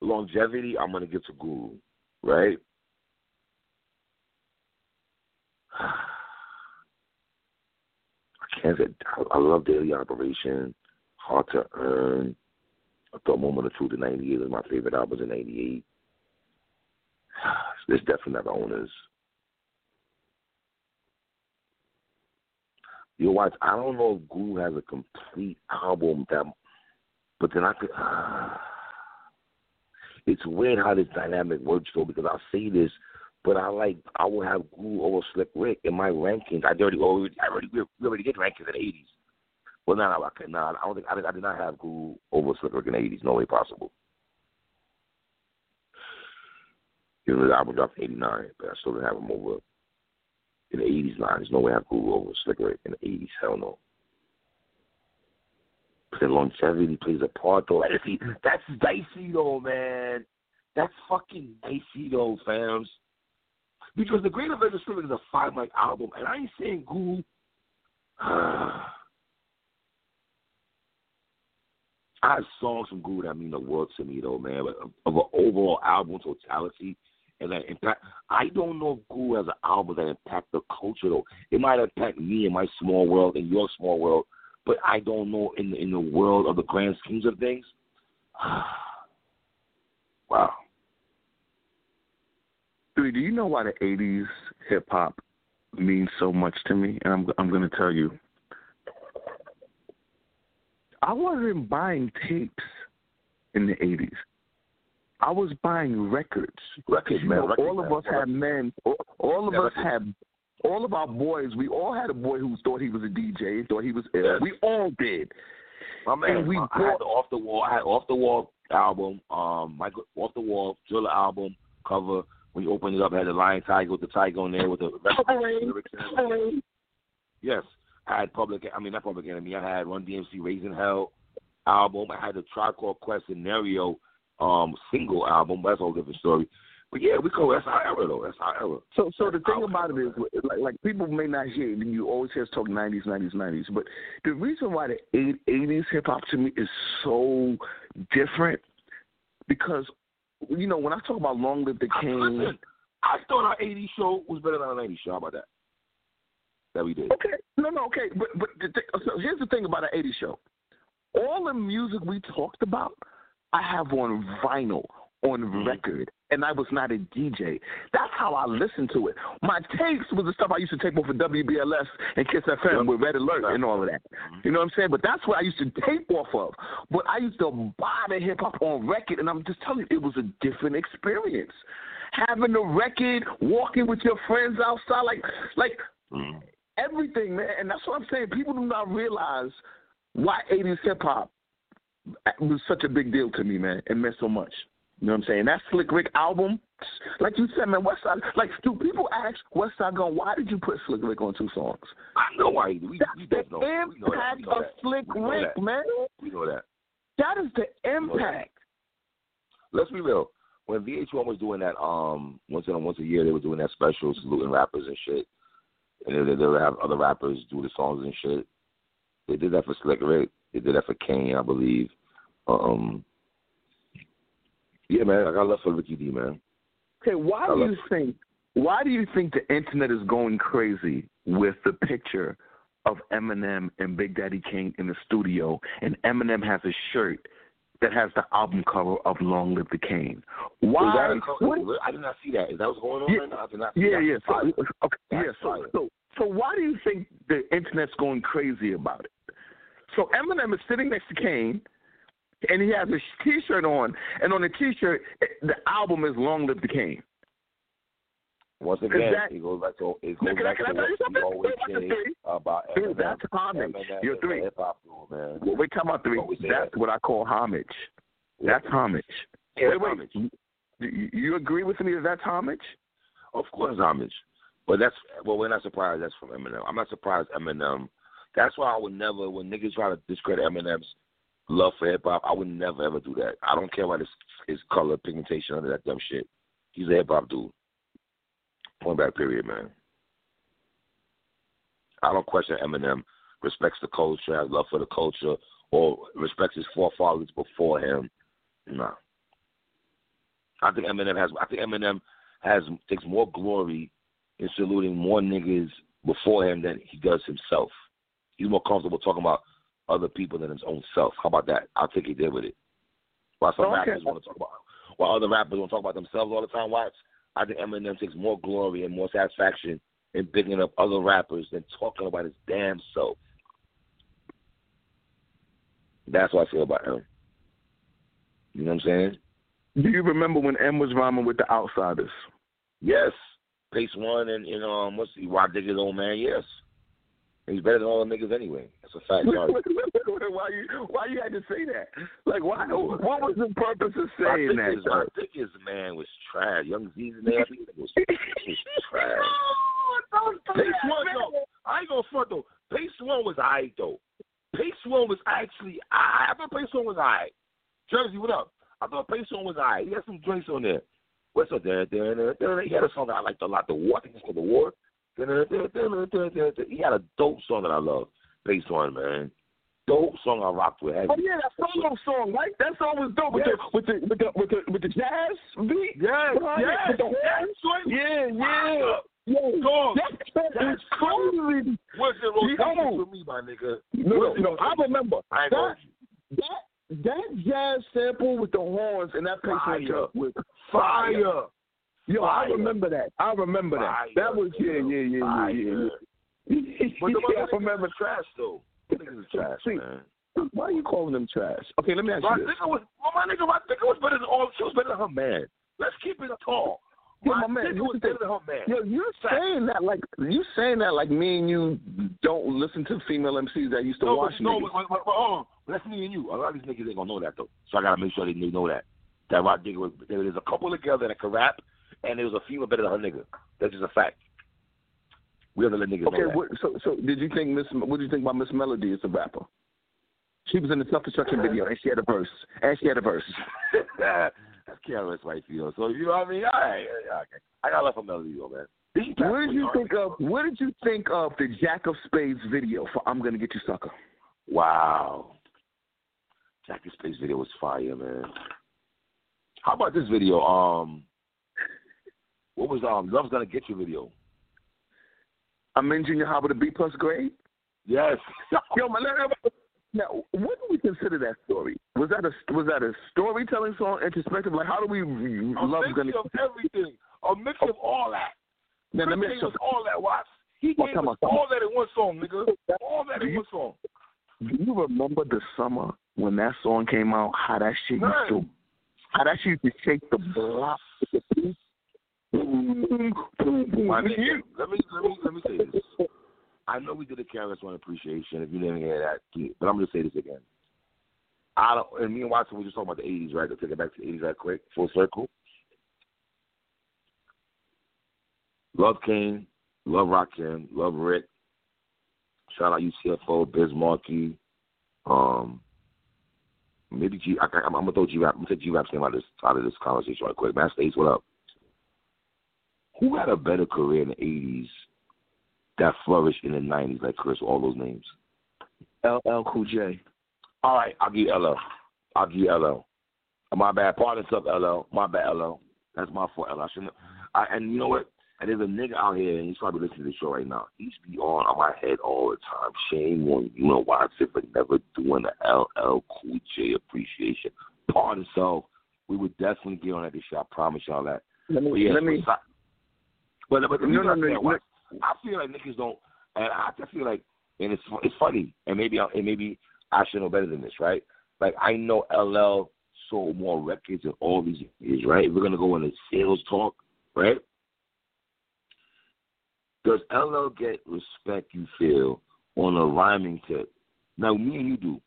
B: longevity, I'm gonna give to Guru, right? <sighs> I can't say I love Daily Operation, Hard to Earn. I thought Moment of Truth in '98 was my favorite albums in '98. It's definitely not the Ownerz. You know what? I don't know if Guru has a complete album that, but then I could. <sighs> it's weird how this dynamic works though, because I'll say this, but I like I will have Guru over Slick Rick in my rankings. I already already I we already did rankings in the eighties. Well, no, no, I could not. I don't think I did, I did not have Guru over Slick Rick in the eighties. No way possible. You know, the album dropped in '89, but I still didn't have him over in the '80s. Line, there's no way I have Guru over Slick Rick in the '80s. Hell no. But then longevity plays a part though. Like, see, that's dicey though, man. That's fucking dicey though, fams. Because the Great Adventures of Slick Rick is a five mic album, and I ain't saying Guru. <sighs> I songs from Guru that mean the world to me, though, man. But of, an overall album totality and that impact, I don't know if Guru has an album that impact the culture, though. It might impact me in my small world, in your small world, but I don't know in the, in the world of the grand schemes of things. <sighs> wow.
C: Do you know why the '80s hip hop means so much to me? And I'm I'm going to tell you. I wasn't buying tapes in the '80s. I was buying records.
B: Records, man.
C: know,
B: records,
C: all of
B: man.
C: us had men. All, all of
B: Yeah,
C: us
B: records.
C: had. All of our boys. We all had a boy who thought he was a DJ. Thought he was. ill.
B: Yes.
C: We all did.
B: My man,
C: And we
B: I had
C: bought-
B: the off the wall. I had off the wall album, um, Michael off the wall Thriller album cover. When you open it up, it had the lion tiger with the tiger on there with the lyrics and everything. Yes, I had Public. I mean, not Public Enemy. I had Run DMC Raising Hell album. I had the Tribe Called Quest Scenario um single album. That's a whole different story. But yeah, we call that's our era though. That's our era.
C: So, so the thing about it
B: era.
C: is, like, like people may not hear it, and you always hear us talk '90s, '90s, '90s. But the reason why the eight- '80s hip hop to me is so different because, you know, when I talk about Long Live the Kane,
B: Listen, I thought our '80s show was better than our '90s show. How about that? That we did.
C: Okay, no, no, okay, but but the th- so here's the thing about an '80s show. All the music we talked about, I have on vinyl, on
B: Mhm.
C: record, and I was not a DJ. That's how I listened to it. My tapes was the stuff I used to tape off of WBLS and Kiss FM
B: Yep.
C: with Red Alert and all of that.
B: Mhm.
C: You know what I'm saying? But that's what I used to tape off of. But I used to buy the hip hop on record, and I'm just telling you, it was a different experience. Having the record, walking with your friends outside, like like
B: Mhm.
C: Every everything, man. And that's what I'm saying. People do not realize why 80s hip hop was such a big deal to me, man. It meant so much. You know what I'm saying? That Slick Rick album, like you said, man, Westside. Like, do people ask Westside Gunn, why did you put Slick Rick on two songs?
B: I know why. We,
C: That's
B: we
C: the
B: know. We know that.
C: impact
B: We know
C: of. Slick Rick,
B: that.
C: man.
B: We know that.
C: That is the impact.
B: Let's be real. When VH1 was doing that, um, once in a once a year, they were doing that special saluting rappers and shit, and they, they would have other rappers do the songs and shit. They did that for Slick Rick. They did that for Kane, I believe. Um, yeah, man, I got love for Ricky D, man.
C: Okay, why do you think? Why do you think the internet is going crazy with the picture of Eminem and Big Daddy Kane in the studio, and Eminem has a shirt that has the album cover of Long Live the Kane? Why?
B: Is that a-
C: what-
B: I did not see that. Is that what's going on
C: Yeah,
B: right now? I did not see
C: yeah,
B: that.
C: yeah. So, okay, yeah. So, so, so, why do you think the internet's going crazy about it? So Eminem is sitting next to Kane, and he has a T-shirt on, and on the T-shirt, the album is Long Live the Kane.
B: Once again,
C: that-
B: it goes back to it goes
C: can
B: back
C: can
B: to
C: you
B: what we always
C: That's
B: say about
C: Dude,
B: Eminem.
C: that's homage.
B: Eminem
C: You're three.
B: hip hop man.
C: Well, wait, time out three. That's what I call homage. That's homage.
B: Yeah,
C: wait, wait.
B: homage.
C: You, you agree with me that that's homage?
B: Of course, homage. But that's well, we're not surprised. That's from Eminem. I'm not surprised Eminem. That's why I would never, when niggas try to discredit Eminem's love for hip hop, I would never ever do that. I don't care about his his color, pigmentation, under that dumb shit. He's a hip hop dude. Point back, period, man. I don't question Eminem. Respects the culture, has love for the culture, or respects his forefathers before him. No. I think Eminem has. I think Eminem has takes more glory in saluting more niggas before him than he does himself. He's more comfortable talking about other people than his own self. How about that? I'll take it there with it. While some
C: Okay.
B: rappers want to talk about, while other rappers want to talk about themselves all the time, watch. I think Eminem takes more glory and more satisfaction in picking up other rappers than talking about his damn self. That's what I feel about him. You know what I'm saying?
C: Do you remember when M was rhyming with the Outsidaz?
B: Yes. Pace Won and, you and um what's he Rah Digga's old man, yes. He's better than all the niggas anyway. That's a fact, <laughs>
C: why you why you had to say that? Like why? What was the purpose of saying that?
B: Digga's, Rah Digga's man was trash. Young Zee's man, I think he was, was <laughs> trash. Oh, Pace Won though. I ain't gonna front though. Pace Won was alright though. Pace Won was actually I I thought Pace Won was alright. Jersey, what up? I thought Pace Won was alright. He had some joints on there. What's up there. He had a song that I liked a lot. The War. I think it's called The War. He had a dope song that I love. Pace Won, man. Dope song I rocked with heavy.
C: Oh yeah, that solo song, right? That song was dope with
B: Yes.
C: the with the with the with the with the jazz beat.
B: Yes,
C: behind
B: yes,
C: with the
B: yes.
C: horns. Yeah, yeah.
B: fire.
C: Yeah,
B: Dog,
C: that that
B: that's
C: is totally.
B: What's the rotation for me, my nigga?
C: No,
B: What's the
C: no, I remember
B: I ain't
C: that that that jazz sample with the horns and that
B: Fire.
C: picture was
B: fire.
C: Yo, I remember that. I remember
B: Fire.
C: that. That was yeah, yeah, yeah,
B: Fire.
C: yeah, yeah. yeah. <laughs>
B: But the
C: yeah, <laughs> I remember.
B: trash though. Niggas is trash,
C: See,
B: man.
C: Why are you calling them trash? Okay, let me ask
B: My
C: you this.
B: nigga was, well, my nigga, my nigga was better than all. She was better than her man. Let's keep it tall.
C: Yeah,
B: My,
C: my man,
B: was better than her man.
C: Yo, you're
B: Fact.
C: saying that like you saying that like me and you don't listen to female MCs that used to
B: no,
C: watch
B: but, no,
C: niggas.
B: but, but, but, hold on. That's me and you. A lot of these niggas ain't gonna know that though. So I gotta make sure they know that. That Rah Digga was there was a couple together that could rap, and there was a female better than her nigga. That's just a fact. We to let niggas
C: Okay,
B: know that.
C: what, so so did you think Miss? What do you think about Miss Melody as a rapper? She was in the self destruction video and she had a verse. And she had a verse. <laughs>
B: That's careless, right field. So you know what I mean? All right. I got love for Melody though, man.
C: What did you think of? What did you think of the Jack of Spades video for "I'm Gonna Get You Sucker"?
B: Wow. Jack of Spades video was fire, man. How about this video? Um, what was um Love's Gonna Get You video?
C: I'm in junior high with a B plus grade.
B: Yes. <laughs>
C: Yo, me- now what do we consider that story? Was that a was that a storytelling song, introspective? Like, how do we
B: A
C: love
B: mix
C: gonna?
B: of everything. A mix of all that.
C: Now, let me
B: Chris
C: ask you
B: gave us all that. Watch. He gave us
C: come
B: all that in one song, nigga. All that in
C: you-
B: one song.
C: Do you remember the summer when that song came out? How that shit used to, how that shit used to shake the block.
B: Let me let me let me say this. I I know we did a KRS One appreciation. If you didn't hear that, but I'm gonna say this again. I don't. And me and Watson, we just talking about the '80s, right? To take it back to the '80s, right quick, full circle. Love Kane, love Rakim, love Rick. Shout out UTFO, Biz Markie, um, maybe G. I, I'm, I'm gonna throw G Rap. I'm gonna take G Rap's name out of this out of this conversation right quick. Masta Ace, what up? Who had a better career in the '80s that flourished in the '90s like Chris? All those names.
C: LL Cool J.
B: All right, I'll give you LL. I'll give you LL. My bad. Pardon up, LL. My bad, LL. That's my fault, LL. I shouldn't. I, and you know what? And there's a nigga out here, and he's probably listening to the show right now. He's be on on my head all the time. Shame on you know Watson for never doing the LL Cool J appreciation. Pardon so. We would definitely get on that this show. I promise y'all that.
C: Let me.
B: Yeah,
C: let me.
B: But, but
C: No, no,
B: I
C: no, no.
B: I feel like niggas don't, and I just feel like, and it's it's funny, and maybe I, and maybe I should know better than this, right? Like I know LL sold more records in all these years, right? We're gonna go into sales talk, right? Does LL get respect you feel on a rhyming tip? Now me and you do,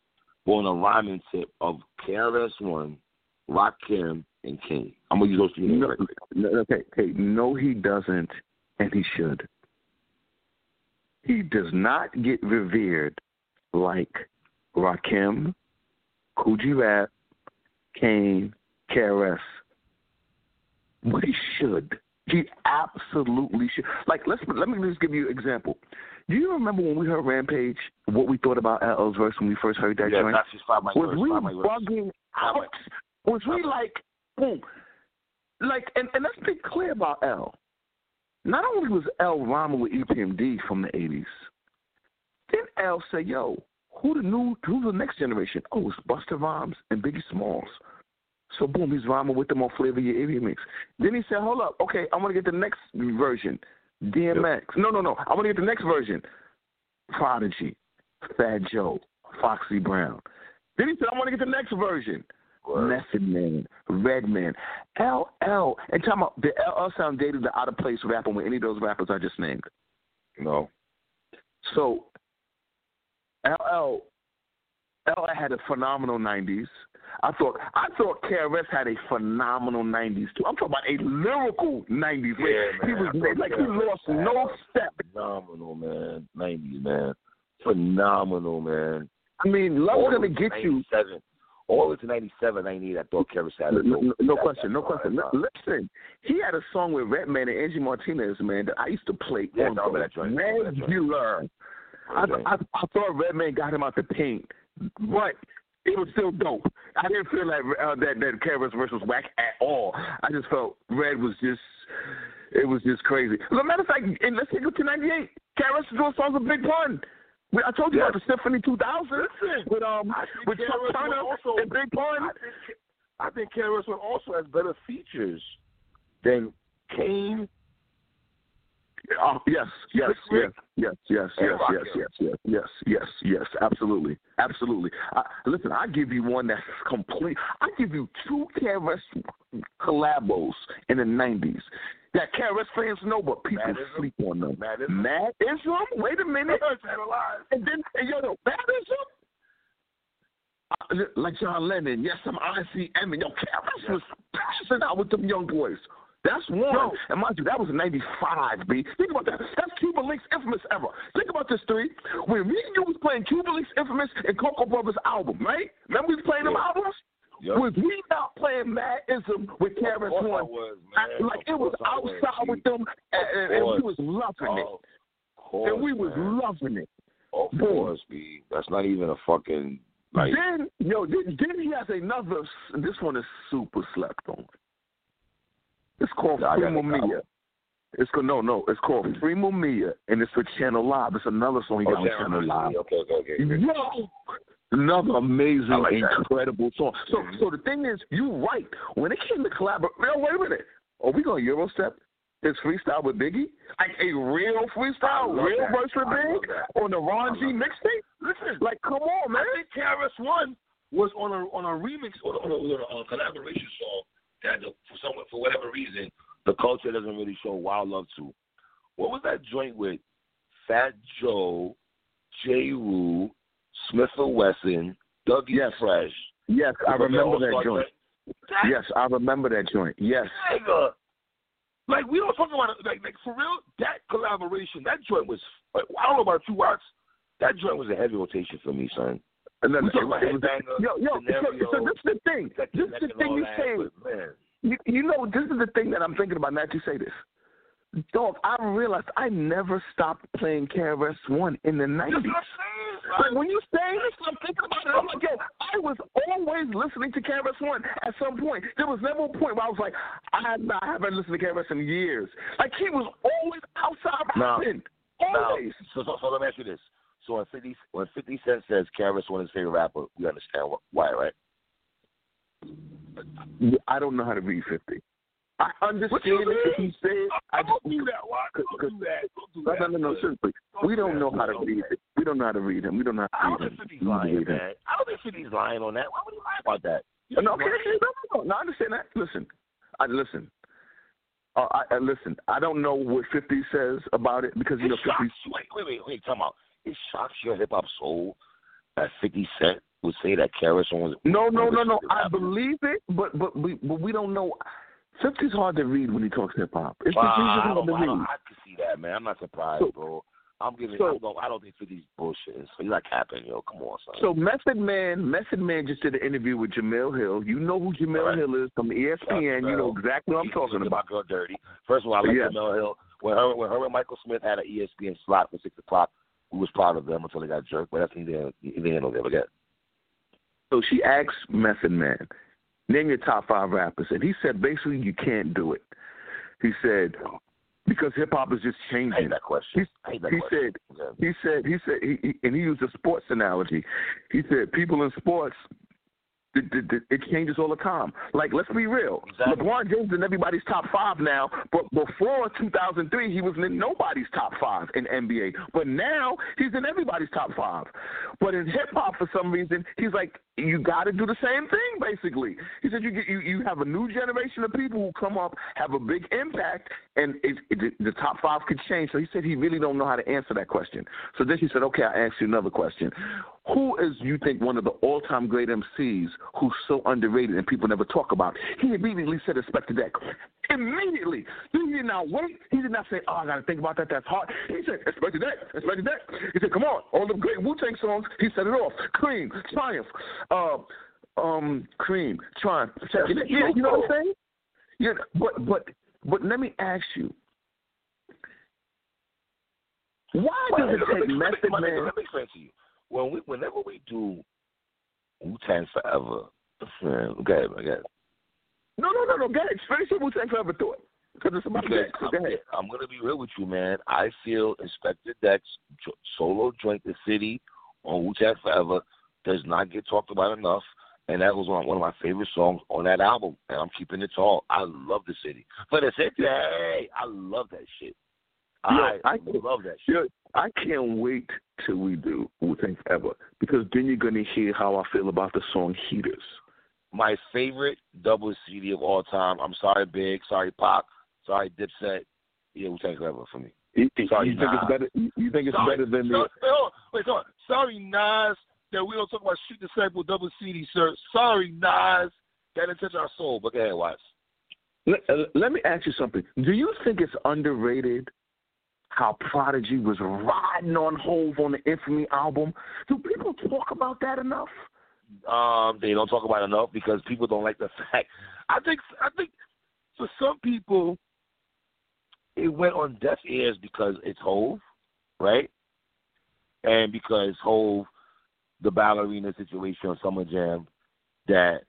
B: but on a rhyming tip of KRS One, Rakim, and King. I'm gonna use those three names
C: No, okay, okay. No, he doesn't, and he should. He does not get revered like Rakim, Kool G Rap, Kane, KRS. But he should. He absolutely should. Like, let's let me just give you an example. Do you remember when we heard Rampage? What we thought about LL's verse when we first heard that
B: Yeah,
C: joint?
B: that's just five my
C: was we bugging out? Was we like, boom, like, and, and let's be clear about L. Not only was L rhyming with EPMD from the '80s, then L said, "Yo, who the new, who's the next generation? Oh, it's Busta Rhymes and Biggie Smalls." So boom, he's rhyming with them on Flavor Your Idiot Mix. Then he said, "Hold up, okay, I want to get the next version, DMX. No, no, no, I want to get the next version, Prodigy, Fat Joe, Foxy Brown." Then he said, "I want to get the next version." Method Man, Redman, LL, and talking about the LL sound dated the out of place rapper with any of those rappers I just named.
B: No.
C: So LL LL had a phenomenal nineties. I thought I thought KRS had a phenomenal nineties too. I'm talking about a lyrical nineties.
B: Yeah,
C: he was like he lost no step.
B: Phenomenal, man. 90s, man. Phenomenal, man.
C: I mean, love's gonna get you
B: 97. All the way to 97, 98, I thought Kevin had
C: No,
B: a
C: no, no
B: that-
C: question, no question. Li- Listen, he had a song with Redman and Angie Martinez, man, that I used to play
B: Yeah,
C: on
B: remember that joint. I remember that joint.
C: regular. I. I, I thought Redman got him out the paint, but it was still dope. I didn't feel like uh, that that Kevin verse was whack at all. I just felt Red was just. It was just crazy. As a matter of fact, and let's take it to '98. Kevin doing songs with Big Pun. I told you
B: Yes.
C: about the Symphony 2000 with um with Chuck Turner
B: also-
C: and Big Pun.
B: I think, KRS One also has better features than Kane.
C: Oh, yes, yes, yes, yes, yes, yes, yes, yes, yes, yes, yes, yes, absolutely, absolutely. I, listen, I give you one that's complete. I give you two KRS collabos in the '90s that KRS fans know, but people
B: Madism?
C: sleep on them.
B: Madism?
C: Madism? Wait a minute. <laughs> And then, and yo, no, Madism? Uh, like John Lennon, yes, I'm ICM, and yo, KRS was passing out with them young boys. That's one.
B: Yo.
C: And mind you, that was in 95, B. Think about that. That's Cuban Linx infamous era. Think about this, three. When me and you was playing Cuban Linx infamous and Coco Brothers album, right? Remember we was playing them albums?
B: Yup.
C: Was we not playing Madism with
B: Of
C: KRS
B: course I
C: One?
B: was,
C: I-
B: man.
C: like it was
B: I was,
C: outside with them, and, and, we was loving it.
B: Course,
C: and we was
B: man.
C: loving it.
B: Of course, B. That's not even a fucking like.
C: then yo, then, then he has another. This one is super slept on. It's called
B: Yeah, I
C: Primo. Mia. It's called no, no. It's called Primo Mia, and it's for Channel Live. It's another song he oh, got
B: Oh,
C: on
B: Channel
C: Channel Live.
B: Okay, okay, okay. okay.
C: Yo, another amazing,
B: like
C: incredible song. So,
B: Mhm.
C: so the thing is, you right. When it came to collaborate, yo, wait a minute. Are we going Eurostep? His freestyle with Biggie, like a real freestyle, real
B: that.
C: verse with
B: I
C: Big on the Ron G mixtape.
B: Listen,
C: Like, come on, man.
B: I think KRS One was on a on a remix or on a, on a collaboration song that the, for some for whatever reason the culture doesn't really show wild love to. What was that joint with Fat Joe, Jeru, Smif-N-Wessun, Dougie
C: Yes.
B: Fresh.
C: Yes, I remember that joint.
B: That
C: Yes, I remember that joint. Yes.
B: nigga. Like we don't talk about it. Like, like for real, that collaboration, that joint was. Like, I don't know about you, Watts. That joint was a heavy rotation for me, son.
C: And then
B: We
C: it
B: talk about
C: it was-
B: Headbanger,
C: yo, yo, so,
B: Scenario,
C: so this is the thing. This is the thing you
B: that,
C: say.
B: man.
C: You, you know, this is the thing that I'm thinking about now that you say this. Dog, I realized I never stopped playing KRS One in the nineties.
B: what I'm saying,
C: Like when you say this, I'm thinking about it. I'm like, yo, I was always listening to KRS One at some point. There was never a point where I was like, I, I haven't listened to KRS in years. Like he was always outside
B: Now-
C: rapping.
B: Now,
C: Always.
B: so, so, so let me ask you this: So when Fifty when Fifty Cent says KRS one is his favorite rapper, we understand why, right?
C: I don't know how to read fifty. I understand
B: What you
C: it if
B: mean?
C: you. I
B: don't
C: just
B: do that. Why? Don't do that. Don't do
C: No,
B: that.
C: no, no, no, seriously.
B: Don't
C: We
B: do
C: don't
B: that.
C: know how to read it. We don't know how to read him. We don't know how to read him. We don't
B: lying,
C: read him.
B: man. I don't think Fifty's lying on that. Why would he lie about that?
C: No, okay, okay, no, no, no, no. I understand that. Listen, I listen. Uh, I, I listen. I don't know what Fifty says about it because you know
B: It shocks
C: Fifty.
B: you. Wait, wait, wait, wait. Time out. It shocks your hip hop soul that Fifty Cent would say that KRS was.
C: No, no, no, no. I believe it, but but we but we don't know. Fifty's hard to read when he talks hip hop. It's
B: Wow,
C: just
B: I,
C: to
B: I,
C: read.
B: I can see that, man. I'm not surprised,
C: So-
B: bro. I'm giving.
C: so-
B: I'm going, I don't think 50's bullshit. So he's not capping, yo. Come on, son.
C: So Method Man, Method Man just did an interview with Jemele Hill. You know who Jemele
B: Right.
C: Hill is from ESPN. You know exactly what I'm talking about.
B: Girl dirty. First of all, I like
C: Yeah.
B: Jemele Hill. When her, when her and Michael Smith had an ESPN slot for six o'clock, we was proud of them until they got jerked. But that's neither neither nor there. But
C: So she asked Method Man, name your top five rappers. And he said basically you can't do it. He said, because hip hop is just
B: I hate
C: changing.
B: that question. I hate that
C: He
B: question.
C: said,
B: Yeah.
C: he said, he said, he, he, and he used a sports analogy. He said, people in sports, it, changes all the time. Like, let's be real.
B: Exactly.
C: LeBron James is in everybody's top five now, but before 2003, he was in nobody's top five in NBA. But now he's in everybody's top five. But in hip hop, for some reason, he's like, you got to do the same thing. Basically, he said you get you you have a new generation of people who come up, have a big impact, and it, it, the top five could change. So he said he really don't know how to answer that question. So then he said, okay, I ask you another question. Who is you think one of the all time great MCs who's so underrated and people never talk about? He immediately said Inspectah Deck. Immediately. He did not wait. He did not say, Oh, I gotta think about that, that's hard. He said, Inspectah Deck, Inspectah Deck. He said, Come on, all the great Wu Tang songs, he set it off. Cream, Triumph, uh um Cream, Triumph. Yeah, you know what I'm saying? Yeah, but but but let me ask you. Why does it take
B: me-
C: Method Man?
B: Let me explain to you. When we, whenever we do Wu Tang Forever, man, okay, okay.
C: No, no, no, no. Go ahead. Finish your Wu Tang Forever thought. Because it's about
B: Because
C: that. Go ahead.
B: I'm, I'm gonna be real with you, man. I feel Inspectah Deck's jo- solo joint, "The City" on Wu Tang Forever, does not get talked about enough, and that was one one of my favorite songs on that album. And I'm keeping it tall. I love "The City" but the city. Hey, I love that shit. I,
C: I-
B: love that shit.
C: I can't wait till we do Wu Tang Forever because then you're gonna hear how I feel about the song Heaters.
B: My favorite double CD of all time. I'm sorry, Big. Sorry, Pop. Sorry, Dipset. Yeah, Wu Tang Forever for me.
C: You,
B: Sorry,
C: you think
B: Nas.
C: it's better? You think it's
B: Sorry,
C: better than the?
B: wait, hold on, wait, hold on. Sorry, Nas, that we don't talk about Street Disciple double CD, sir. Sorry, Nas, that didn't touch our soul. But go ahead, watch.
C: Let, uh, let me ask you something. Do you think it's underrated how Prodigy was riding on Hove on the Infamy album? Do people talk about that enough?
B: Um, they don't talk about enough because people don't like the <laughs> fact. I think I think for some people it went on deaf ears because it's Hove, right? And because Hove, the ballerina situation on Summer Jam, that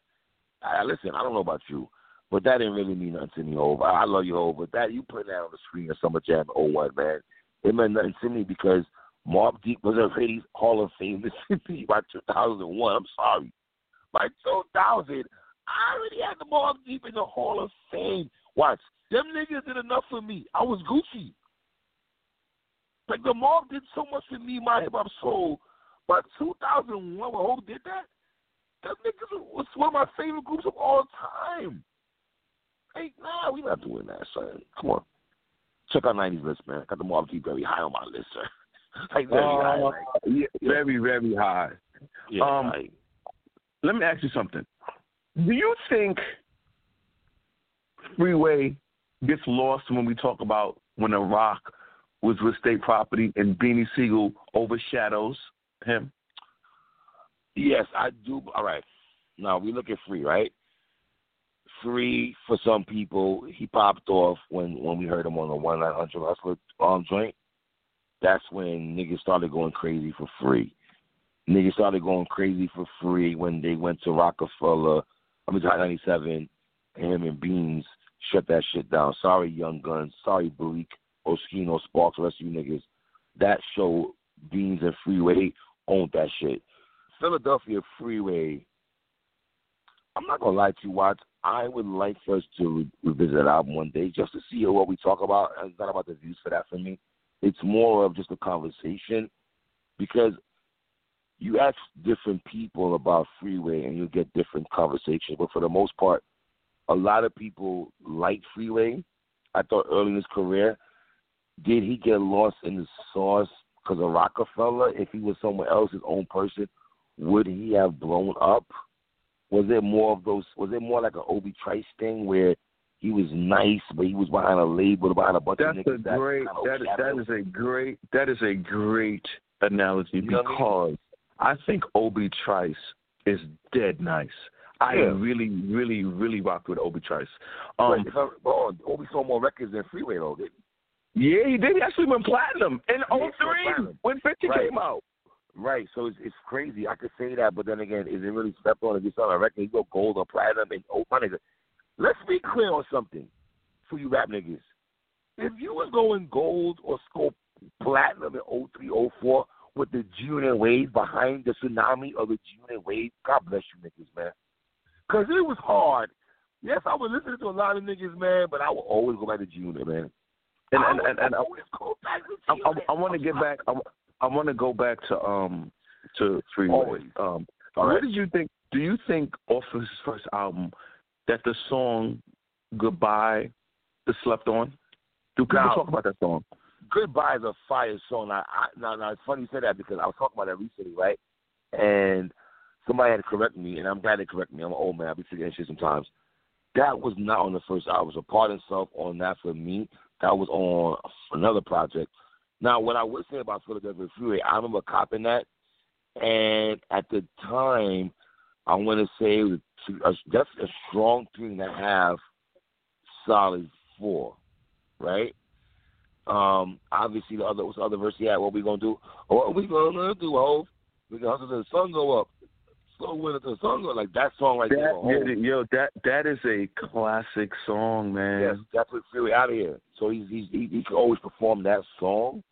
B: I listen. I don't know about you, but that didn't really mean nothing to me, Hove. I, love you, Hove, but that you putting that on the screen of Summer Jam 01, man, it meant nothing to me because Mobb Deep was already Hall of Fame recipient <laughs> by 2001. I'm sorry. By 2000, I already had the Mobb Deep in the Hall of Fame. Watch. Them niggas did enough for me. I was Gucci. Like, the Mob did so much for me, my hip hop soul. By 2001, when Hov did that, them niggas was one of my favorite groups of all time. Hey, nah, we not doing that, son. Come on. Check out 90s list, man. Got the Mobb Deep very high on my list, sir. <laughs> like very
C: Uh,
B: high. Like,
C: yeah, very, very high.
B: yeah,
C: um,
B: like,
C: Let me ask you something. Do you think Freeway gets lost when we talk about when The Rock was with State Property and Beanie Sigel overshadows him?
B: yes, I do. All right. Now we look at free, right? Free for some people, he popped off when when we heard him on the one nine hundred hustler um joint. That's when niggas started going crazy for free. Niggas started going crazy for free when they went to Roc-A-Fella. I mean, Hot 97, him and Beans shut that shit down. Sorry, Young Gunz. Sorry, Bleak, Oschino, Sparks, rest of you niggas. That show, Beans and Freeway, owned that shit. Philadelphia Freeway, I'm not to lie to you, Watts. I would like for us to re- revisit that album one day just to see what we talk about. It's not about the views for that for me. It's more of just a conversation because you ask different people about Freeway and you get different conversations. But for the most part, a lot of people like Freeway. I thought early in his career, did he get lost in the sauce because of Roc-A-Fella? If he was someone else, his own person, would he have blown up? Was it more of those? Was it more like an Obi Trice thing where he was nice, but he was behind a label, behind a bunch
C: That's
B: of
C: a
B: niggas? that
C: great.
B: kinda
C: That is, that a great. That is a great analogy
B: You what I
C: because I think Obi Trice is dead nice. I
B: Yeah.
C: really, really, really rocked with Obi Trice. Um,
B: but Obi sold more records than Freeway though. Did
C: yeah, he did. He actually went platinum in
B: Yeah,
C: 03
B: platinum.
C: when 50
B: Right.
C: came out.
B: Right, so it's it's crazy. I could say that, but then again, is it really stepped on if you sell a record? You go gold or platinum, and oh my nigga, let's be clear on something for you rap niggas. If you was going gold or scope platinum in 03, 04 with the and wave behind the tsunami of the and wave, God bless you niggas, man. Cause it was hard. Yes, I was listening to a lot of niggas, man, but I will always go back to June, man.
C: And
B: I
C: and
B: would
C: and, and I,
B: always go back to
C: I, I, I want to get back. I, I want to go back to um to Freeway.
B: Always.
C: Um, what
B: right.
C: did you think? Do you think off of his first album that the song "Goodbye" is slept on? Do people
B: Now-
C: talk about that song?
B: Goodbye is a fire song. I, I, now, now, it's funny you said that because I was talking about that recently, right? And somebody had to correct me, and I'm glad they correct me. I'm an old man. I be forgetting shit sometimes. That was not on the first album. So Part Himself on that for me. That was on another project. Now, what I would say about Philadelphia Freeway, I remember copping that, and at the time, I want to say it was two, a, strong a to have solid four, right? Um, obviously the other what's the other verse he had? What we gonna do? What we gonna do, Hove? We gonna hustle till the sun go up. Slow winter till the sun go like that song right there.
C: That,
B: Hov.
C: yeah, yo, that that is a classic song, man.
B: Yes, that's what out of here. So he's, he's he he can always perform that song.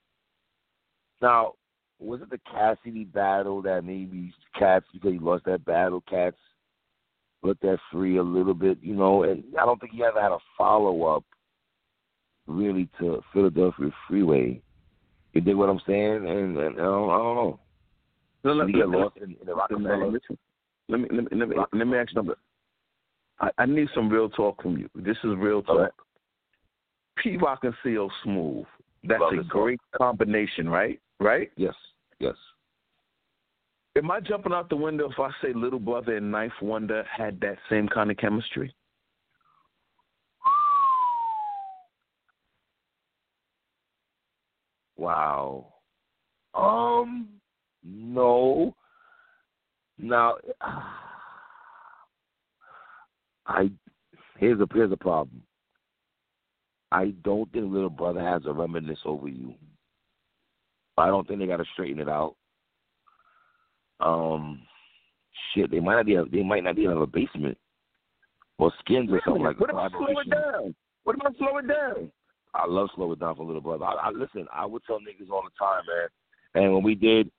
B: Now, was it the Cassidy battle that maybe Cats because he lost that battle, Cats let that free a little bit, you know, and I don't think he ever had a follow up really to Philadelphia Freeway. You dig what I'm saying? And, and I, don't, I don't know.
C: No, let,
B: he
C: let-
B: lost in, in the
C: let-
B: Roc-A-Fella?
C: listen, let me let me let me, let me ask you something. I, I need some real talk from you. This is real talk.
B: Right.
C: Pete Rock and CL Smooth. That's
B: Love
C: a
B: song.
C: great combination, right? Right?
B: Yes, yes.
C: Am I jumping out the window if I say Little Brother and Ninth Wonder had that same kind of chemistry?
B: Wow. Um, no. Now, <sighs> I here's a here's a problem. I don't think little brother has a reminisce over you. I don't think they got to straighten it out. Um, shit, they might not be they might not be in a basement or skins or something like
C: what about slow it down? What about slow it down?
B: I love slow it down for a little brother. I, I listen. I would tell niggas all the time, man. And when we did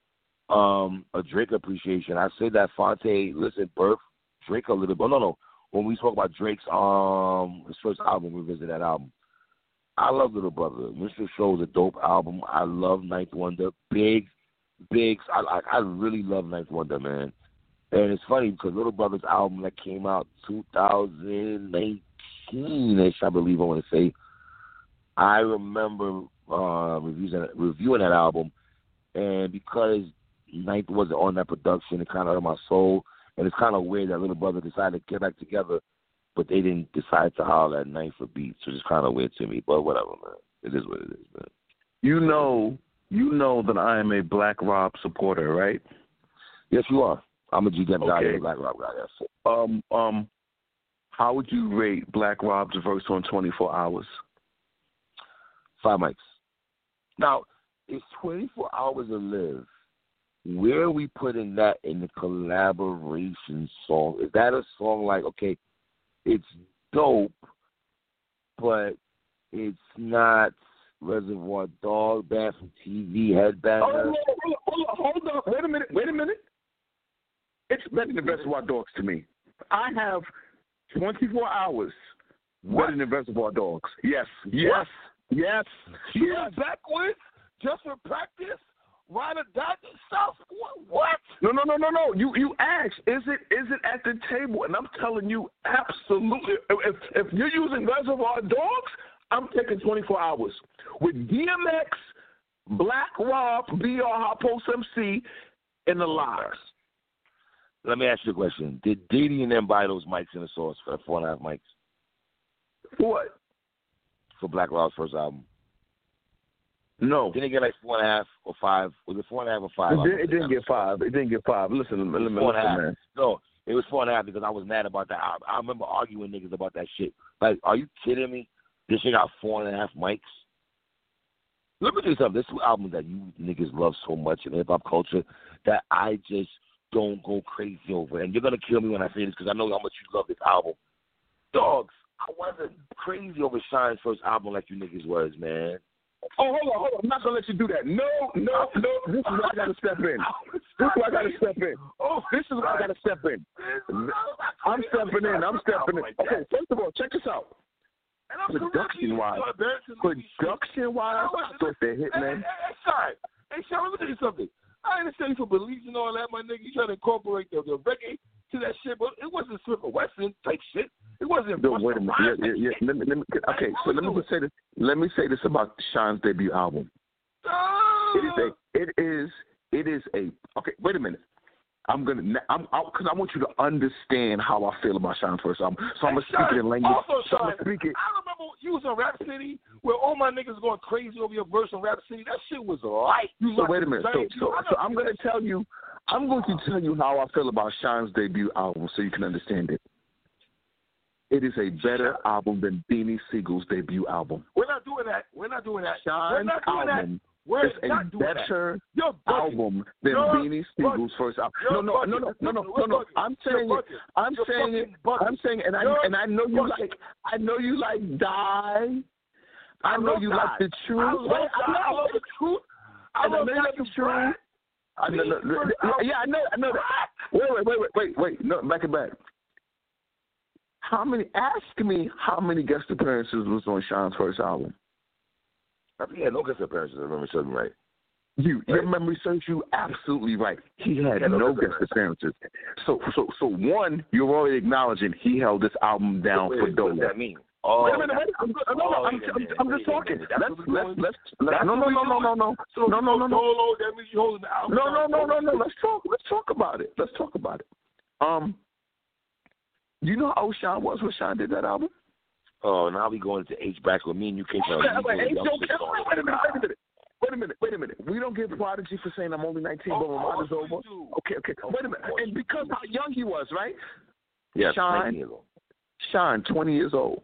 B: um a Drake appreciation, I said that Phonte, listen, birth Drake a little bit. No, no. When we spoke about Drake's um his first album, we visited that album. I love Little Brother. Minstrel Show is a dope album. I love Ninth Wonder. Big, big. I I, really love Ninth Wonder, man. And it's funny because Little Brother's album that came out 2019ish, I believe I want to say. I remember uh, reviewing reviewing that album, and because Ninth wasn't on that production, it kind of hurt my soul. And it's kind of weird that little brother decided to get back together, but they didn't decide to holler at Ninth for beats, which is kind of weird to me. But whatever, man. It is what it is, man.
C: You know, you know that I am a Black Rob supporter, right?
B: Yes, you are. I'm a GDM guy,
C: Okay.
B: a Black Rob guy. Yes.
C: Um, um, how would you rate Black Rob's verse on 24 Hours?
B: Five mics. Now, it's 24 hours to live. Where are we putting that in the collaboration song? Is that a song like, okay, it's dope, but it's not Reservoir Dog, Bad from TV, Headbanger?
C: Oh, hold on, hold on, hold on. Wait a minute. Wait a minute. It's better than Reservoir Dogs to me. I have 24 hours
B: What?
C: better than Reservoir Dogs. Yes. Yes. Yes.
B: You
C: Yes.
B: went backwards just for practice? Ride or die stuff? What? what?
C: No, no, no, no, no. You you asked, is it is it at the table? And I'm telling you, absolutely. If if you're using Reservoir Dogs, I'm taking 24 hours with DMX, Black Rob, BR Hot Post MC, and the lives.
B: Let me ask you a question. Did Diddy and them buy those mics in the source for the four and a half mics
C: What?
B: for Black Rob's first album?
C: No.
B: Didn't it get like four and a half or five? Was it four and a half or five?
C: It, did, it didn't get five. It didn't get five. Listen, let me
B: Four and a
C: listen,
B: half.
C: man.
B: No, it was four and a half because I was mad about that. I, I remember arguing niggas about that shit. Like, are you kidding me? This shit got four and a half mics. Let me you something. There's two albums that you niggas love so much in hip hop culture that I just don't go crazy over. And you're gonna kill me when I say this because I know how much you love this album. Dogs, I wasn't crazy over Shyne's first album like you niggas was, man.
C: Oh, hold on, hold on. I'm not gonna let you do that. No, no, no. This is where I gotta step in. This is where I gotta step in.
B: Oh,
C: This is where I gotta step in. I'm stepping in. I'm stepping in. Okay, first of all, check this out. Production wise, production wise, thought they hit, man.
B: hey, hey, Shyne, let me tell you something. I understand you for beliefs and all that, my nigga. You trying to incorporate the, the reggae to that shit, but it wasn't Smith and Wesson type shit. It wasn't.
C: No, wait a minute. Yeah, yeah, yeah. Let me, let me, okay, so let me just say this. Let me say this about Sean's debut album. It is a. It is. It is a. Okay, wait a minute. I'm gonna. I'm because I want you to understand how I feel about Sean's first album. So I'm gonna speak it in language.
B: Also,
C: So I'm Shyne, speak it.
B: I remember you was on Rap City where all my niggas going crazy over your verse on Rap City. That shit was light. You
C: So wait a minute. So, so, so I'm going to tell you, I'm going to tell you how I feel about Sean's debut album, so you can understand it. It is a better album than Beanie Sigel's debut album.
B: We're not doing that. We're not doing that. We're not doing that.
C: album
B: We're
C: is a
B: doing
C: better album than
B: You're
C: Beanie
B: Sigel's
C: first album.
B: You're
C: No, no, no, no, no, no, no, no. I'm
B: You're
C: saying it. I'm
B: You're
C: saying it.
B: bugging.
C: I'm saying, and I and I know you like. I know you like die. I know you
B: God.
C: like the truth.
B: I love,
C: Wait,
B: God. I love the truth. I love
C: know you like
B: Dr.
C: the truth. I know, no, no, no, yeah, I know, I know that. Wait, wait, wait, wait, wait, wait. No, back it back. How many? Ask me how many guest appearances was on Sean's first album.
B: I think he had no guest appearances. I remember something right.
C: You, your
B: Right.
C: memory serves you absolutely right. He had
B: no
C: no
B: guest
C: appearances. So, so, so one, you're already acknowledging he held this album down
B: Wait,
C: for
B: what
C: Dole.
B: does that mean? Oh,
C: Wait a minute, wait, I'm, no, no, I'm, I'm, I'm just talking. Let's,
B: what
C: let's, let's,
B: That's
C: no, no,
B: what
C: no, no, no, no,
B: So
C: no, no, no, no.
B: That means you holding the album.
C: No, no, no, no, no. Let's talk. Let's talk about it. Let's talk about it. Um, you know how old Sean was when Sean did that album?
B: Oh, now we going to H back with me and you came from.
C: Wait, wait,
B: a
C: wait, wait,
B: shit song.
C: wait a minute, wait a minute. Wait a minute, wait a minute. We don't give Prodigy for saying I'm only 19, but my mind is over. Okay, okay. Wait a minute. And because how young he was, right?
B: Yes,
C: Sean.
B: 19 years old.
C: Sean, 20 years old.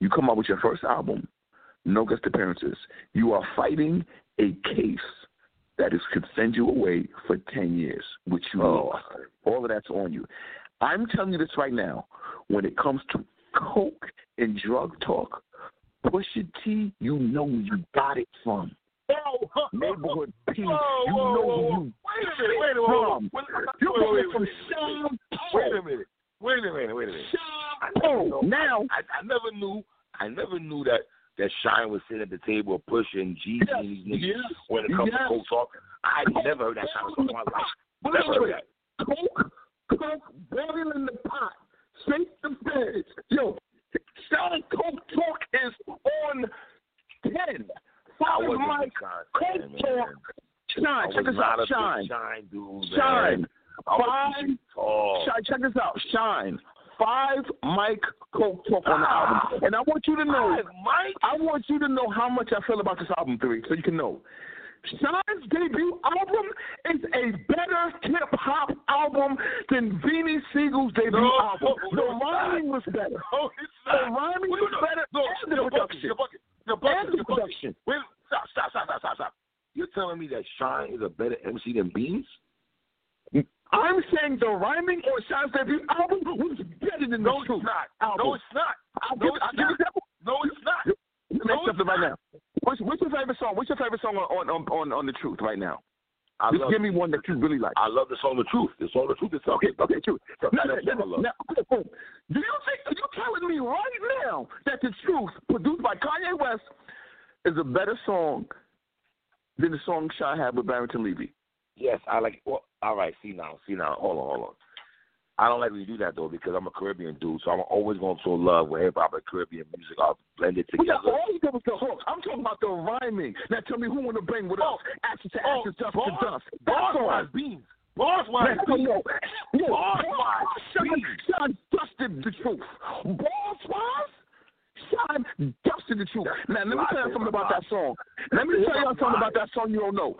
C: You come out with your first album, no guest appearances. You are fighting a case that is could send you away for 10 years, which you
B: Oh.
C: lost. All of that's on you. I'm telling you this right now. When it comes to coke and drug talk, Pusha T, you know you got it from.
B: Oh,
C: Neighborhood P, you
B: Whoa,
C: know
B: whoa,
C: where
B: whoa.
C: you
B: Wait a minute, wait a minute,
C: from.
B: wait, wait,
C: You
B: wait,
C: got
B: wait,
C: it from
B: wait,
C: Sean
B: Wait a minute, wait a minute, wait a minute. I never
C: Paul.
B: know-
C: Now,
B: I, I never knew, I never knew that that Shyne was sitting at the table pushing G
C: Yes,
B: and these niggas
C: yes,
B: when it comes
C: yes.
B: to coke talk. I never heard that kind of talk in my life.
C: Wait,
B: Never heard that.
C: Coke, Coke boiling the pot. Straight the feds. Yo, Sean Coke talk is on 10.
B: I
C: Followed my Coke
B: man.
C: talk. Shyne, check this out. Shyne.
B: Shyne, dude.
C: Shyne.
B: Five.
C: Shyne, check this out. Shyne. Five Mike Coke talk on the ah. album. And I want you to know
B: Mike?
C: I want you to know how much I feel about this album, three, so you can know. Shyne's debut album is a better hip hop album than Beanie Sigel's debut
B: No,
C: album.
B: no,
C: the
B: no,
C: rhyming was better.
B: No, it's
C: The
B: not.
C: rhyming
B: Wait,
C: was
B: no, no,
C: better
B: no,
C: and the production.
B: You're bugging. You're.
C: And the production.
B: Wait, stop, stop, stop, stop, stop, stop. You're telling me that Shyne is a better MC than Beans?
C: I'm saying the rhyming on Shyne's debut album was better than
B: No,
C: the Truth
B: it's not.
C: album.
B: No, it's not.
C: I'll
B: No,
C: give,
B: it's
C: I'll give
B: not.
C: that one.
B: No, it's not.
C: Let me ask something right now. What's, what's your favorite song? What's your favorite song on on on, on the Truth right now?
B: I
C: Just
B: love,
C: give me one that you really like.
B: I love the song The Truth. The song The Truth is
C: Okay, okay, true.
B: That's
C: Now, now, now, do you think are you telling me right now that the truth, produced by Kanye West, is a better song than the song Shy had with Barrington Levy?
B: Yes, I like. Well, all right. See now, see now. Hold on, hold on. I don't like when you do that though because I'm a Caribbean dude, so I'm always going to show love with hip hop and Caribbean music are blended
C: We got all you did was the hook. I'm talking about the rhyming. Now tell me who want to bring with us? Oh, ashes to
B: Oh,
C: ashes, dust to dust.
B: bars wise beans. Bars wise beans. Bars wise beans.
C: Sean dusted the truth. Bars wise, Sean dusted the truth. Now let me tell you something about that song. Let me tell you something about that song you don't know.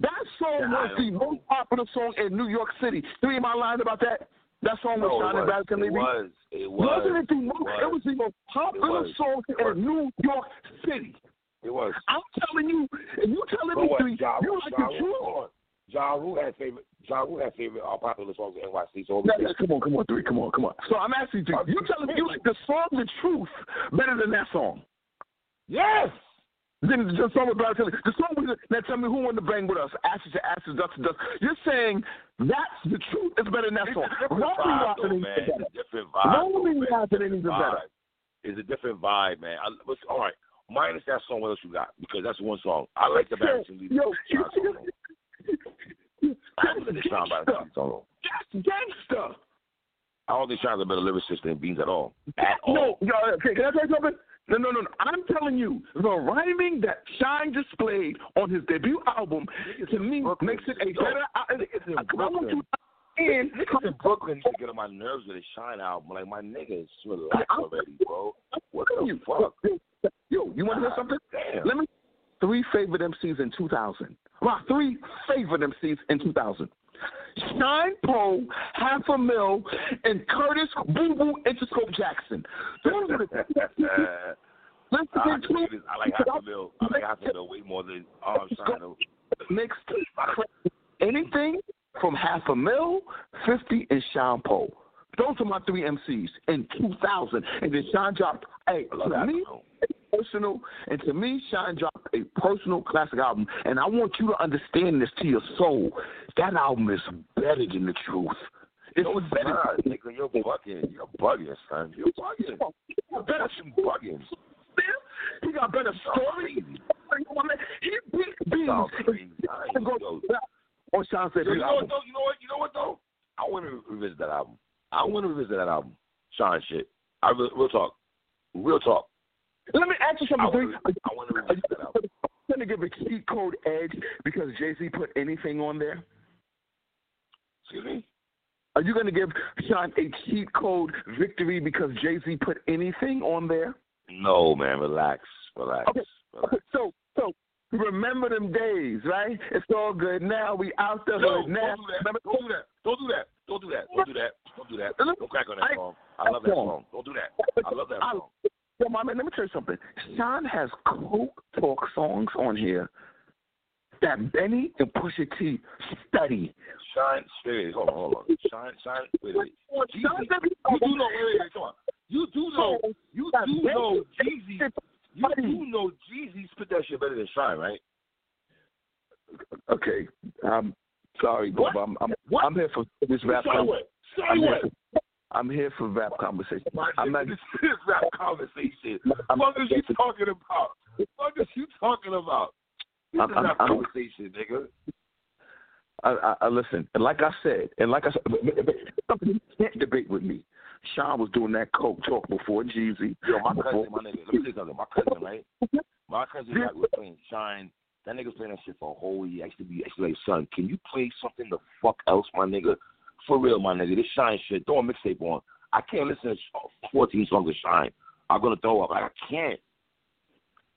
C: That song was the most popular song in New York City. Three am I lying about that? That song was
B: No,
C: and
B: was.
C: Barrington
B: It was. It was.
C: Wasn't it the
B: It
C: most?
B: was.
C: It was the most popular song in New York City.
B: It was.
C: I'm telling you, if you telling
B: So
C: me
B: what?
C: three,
B: Ja
C: you like
B: Ja
C: the truth?
B: Ja Rule has favorite. Ja Rule has favorite uh, popular songs in NYC. So
C: No, no, come on, come on, three, come on, come on. So I'm asking you, you telling me you like the song "The Truth" better than that song?
B: yes.
C: Then the song with Barry Taylor. The song with now tell me who wanted to bang with us? Ashes to ashes, dust to dust. You're saying that's the truth is better than that song.
B: a different
C: Rolling
B: vibe,
C: Rock
B: though,
C: ain't even
B: It's
C: better.
B: a different
C: Rolling
B: man. A
C: ain't even better.
B: vibe. It's a different vibe, man. I, all right. Minus that song, what else you got? Because that's one song. I like the Barrington Levy.
C: Yo,
B: Sean song. though. I don't think
C: that's
B: Sean Barrington Levy song. though.
C: That's gangster.
B: I don't think Sean's a better lyricist than Beans at all. At all.
C: No, yo, okay, can I tell you something? No, no, no, no. I'm telling you, the rhyming that Shyne displayed on his debut album, to me,
B: Brooklyn.
C: makes it a
B: Yo,
C: better. I,
B: niggas in
C: I, I want you
B: Brooklyn.
C: to and
B: Niggas in Brooklyn to get on my nerves with a Shyne album. Like, my niggas, relax already, bro. What the
C: you,
B: fuck?
C: Yo, you want to hear something?
B: Damn.
C: Let me three favorite MCs in 2000. My three favorite MCs in 2000. Shyne Po, Half a Mil, and Curtis Boo Boo Interscope Jackson. Those are the Let's
B: I, like I like half a mil. I like half a mil way more than Shyne. though.
C: Next, anything from Half a Mil, 50, and Sean Poe. Those are my three MCs in 2000. And then Sean dropped, hey, to me. Personal, and to me, Shyne dropped a personal classic album, and I want you to understand this to your soul. That album is better than the truth. It's
B: No, it's
C: better.
B: not, nigga. You're bugging. You're bugging, son. You're bugging. You're fucking bugging.
C: He got better stories. He beat beans.
B: Sounds crazy. I
C: Go
B: yo,
C: on Sean's
B: Yo, you know
C: album.
B: what though? You know what? You know what though? I want to revisit that album. I want to revisit that album. Sean shit. I real, real talk. Real talk.
C: Let me ask you something.
B: I want to that
C: going to give a cheat code edge because Jay Z put anything on there.
B: Excuse me.
C: Are you going to give Sean a cheat code victory because Jay Z put anything on there?
B: No, man. Relax. Relax.
C: Okay.
B: Relax.
C: So, so remember them days, right? It's all good now. We out the
B: No,
C: hood now.
B: don't do that. Don't do that. Don't do that. Don't do that. Don't do that. Don't do that. Don't crack on that
C: I-
B: song. I love that
C: song.
B: Don't do that. I love that song.
C: Yo, my man, let me tell you something. Sean has coke talk songs on here that Benny and Pusha T study.
B: Wait, wait, hold on, hold on. Shyne, Shyne. Wait, wait. Jeezy.
C: Sean
B: You do know. Wait, wait, wait. Come on. You do know. You do know Jeezy. You do know Jeezy spit that shit better than Shyne, right?
C: Okay, um, sorry? Bob. I'm I'm,
B: What?
C: I'm here for this rap. Con-
B: what?
C: I'm here,
B: what?
C: I'm here for rap conversation.
B: My
C: I'm not.
B: nigga, this is rap conversation.
C: I'm-
B: What is you talking about? What is you talking about? This
C: I'm-
B: is
C: I'm-
B: rap
C: I'm-
B: conversation, nigga.
C: I, I, I listen, and like I said, and like I said, but, but, but, something you can't debate with me. Sean was doing that coke talk before Jeezy.
B: Yo, my
C: before,
B: cousin, my nigga, let me you something. My cousin, right? My cousin got was playing Shyne That nigga's playing that shit for a whole year. I used to be, I used to be like, son, can you play something the fuck else, my nigga? For real, my nigga. This Shyne shit, throw a mixtape on. I can't listen to 14 songs of Shyne. I'm gonna throw up. I can't.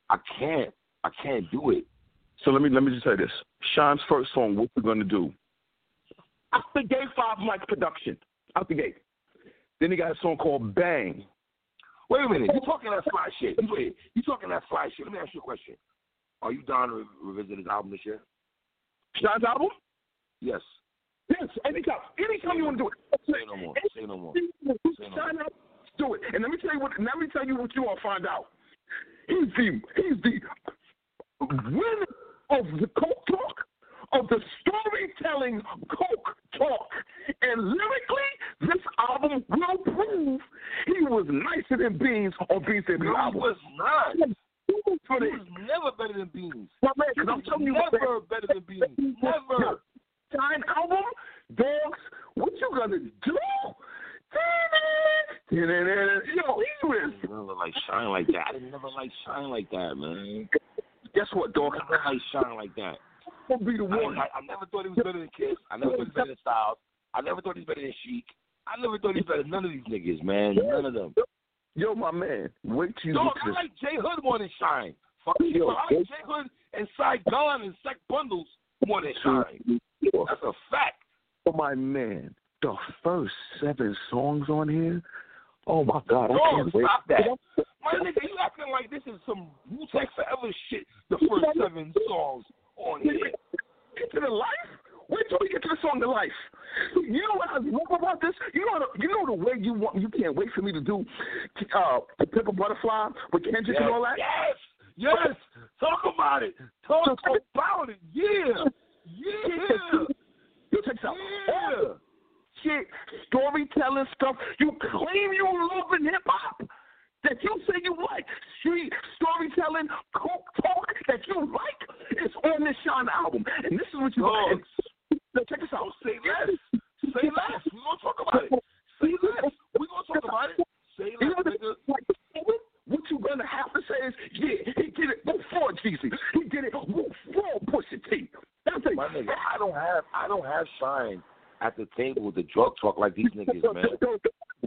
B: I can't. I can't do it.
C: So let me let me just say this. Shyne's first song, what we're gonna do. Out the gate, five mic production. Out the gate. Then he got a song called Bang.
B: Wait a minute. You talking that fly shit? You wait. You talking that fly shit? Let me ask you a question. Are you down to revisit his album this year?
C: Shine's album?
B: Yes.
C: Yes, anytime. Anytime you want to do it.
B: Say no more. Say no more. Say no more.
C: Do it. And let me tell you what let me tell you what you all find out. He's the he's the winner of the Coke Talk, of the storytelling Coke Talk. And lyrically, this album will prove he was nicer than Beans on Beans Debut
B: No, he was not. He was never better than Beans.
C: My man, I'm telling you
B: never better than Beans. Never.
C: Shyne album, dogs, what you gonna do? Yo, he was.
B: I never like Shyne like that. I never like Shyne like that, man.
C: Guess what,
B: I
C: dog?
B: never like Shyne like that.
C: Be the
B: I,
C: one.
B: I, I never thought he was better than Kiss. I never thought he was better than Styles. I never thought he was better than Sheek. I never thought he was better than none of these niggas, man. None of them.
C: Yo, my man, wait till you
B: Dog, I like J-Hood more than Shyne. Fuck you.
C: Yo,
B: I like Jay Hood and Saigon and Sec Bundles more than Shyne. That's a fact.
C: Oh, my man, the first seven songs on here. Oh my God, I can't wait.
B: stop that. My nigga, you acting like this is some Wu Tang Forever shit. The first seven songs on here.
C: Get to the life. Wait till we get to the song "The Life." You know what I love about this? You know, the, you know the way you want. You can't wait for me to do uh, the Pimp a Butterfly with Kendrick and all that.
B: Yes, yes. Talk about it. Talk <laughs> about it. Yeah, yeah,
C: You check this out.
B: yeah.
C: Shit, storytelling stuff. You claim you love in hip hop. That you say you like street storytelling, coke talk that you like is on this Sean album, and this is what you.
B: Dog.
C: And, no, check this out.
B: Say less. Say less. We gonna talk about it. Say less. We gonna talk about it. Say less, nigga.
C: What you gonna have to say is, yeah, he did it before Jeezy. He did it before Pusha T. That's it.
B: My nigga, I don't have I don't have Shyne at the table with the drug talk like these niggas, <laughs> man.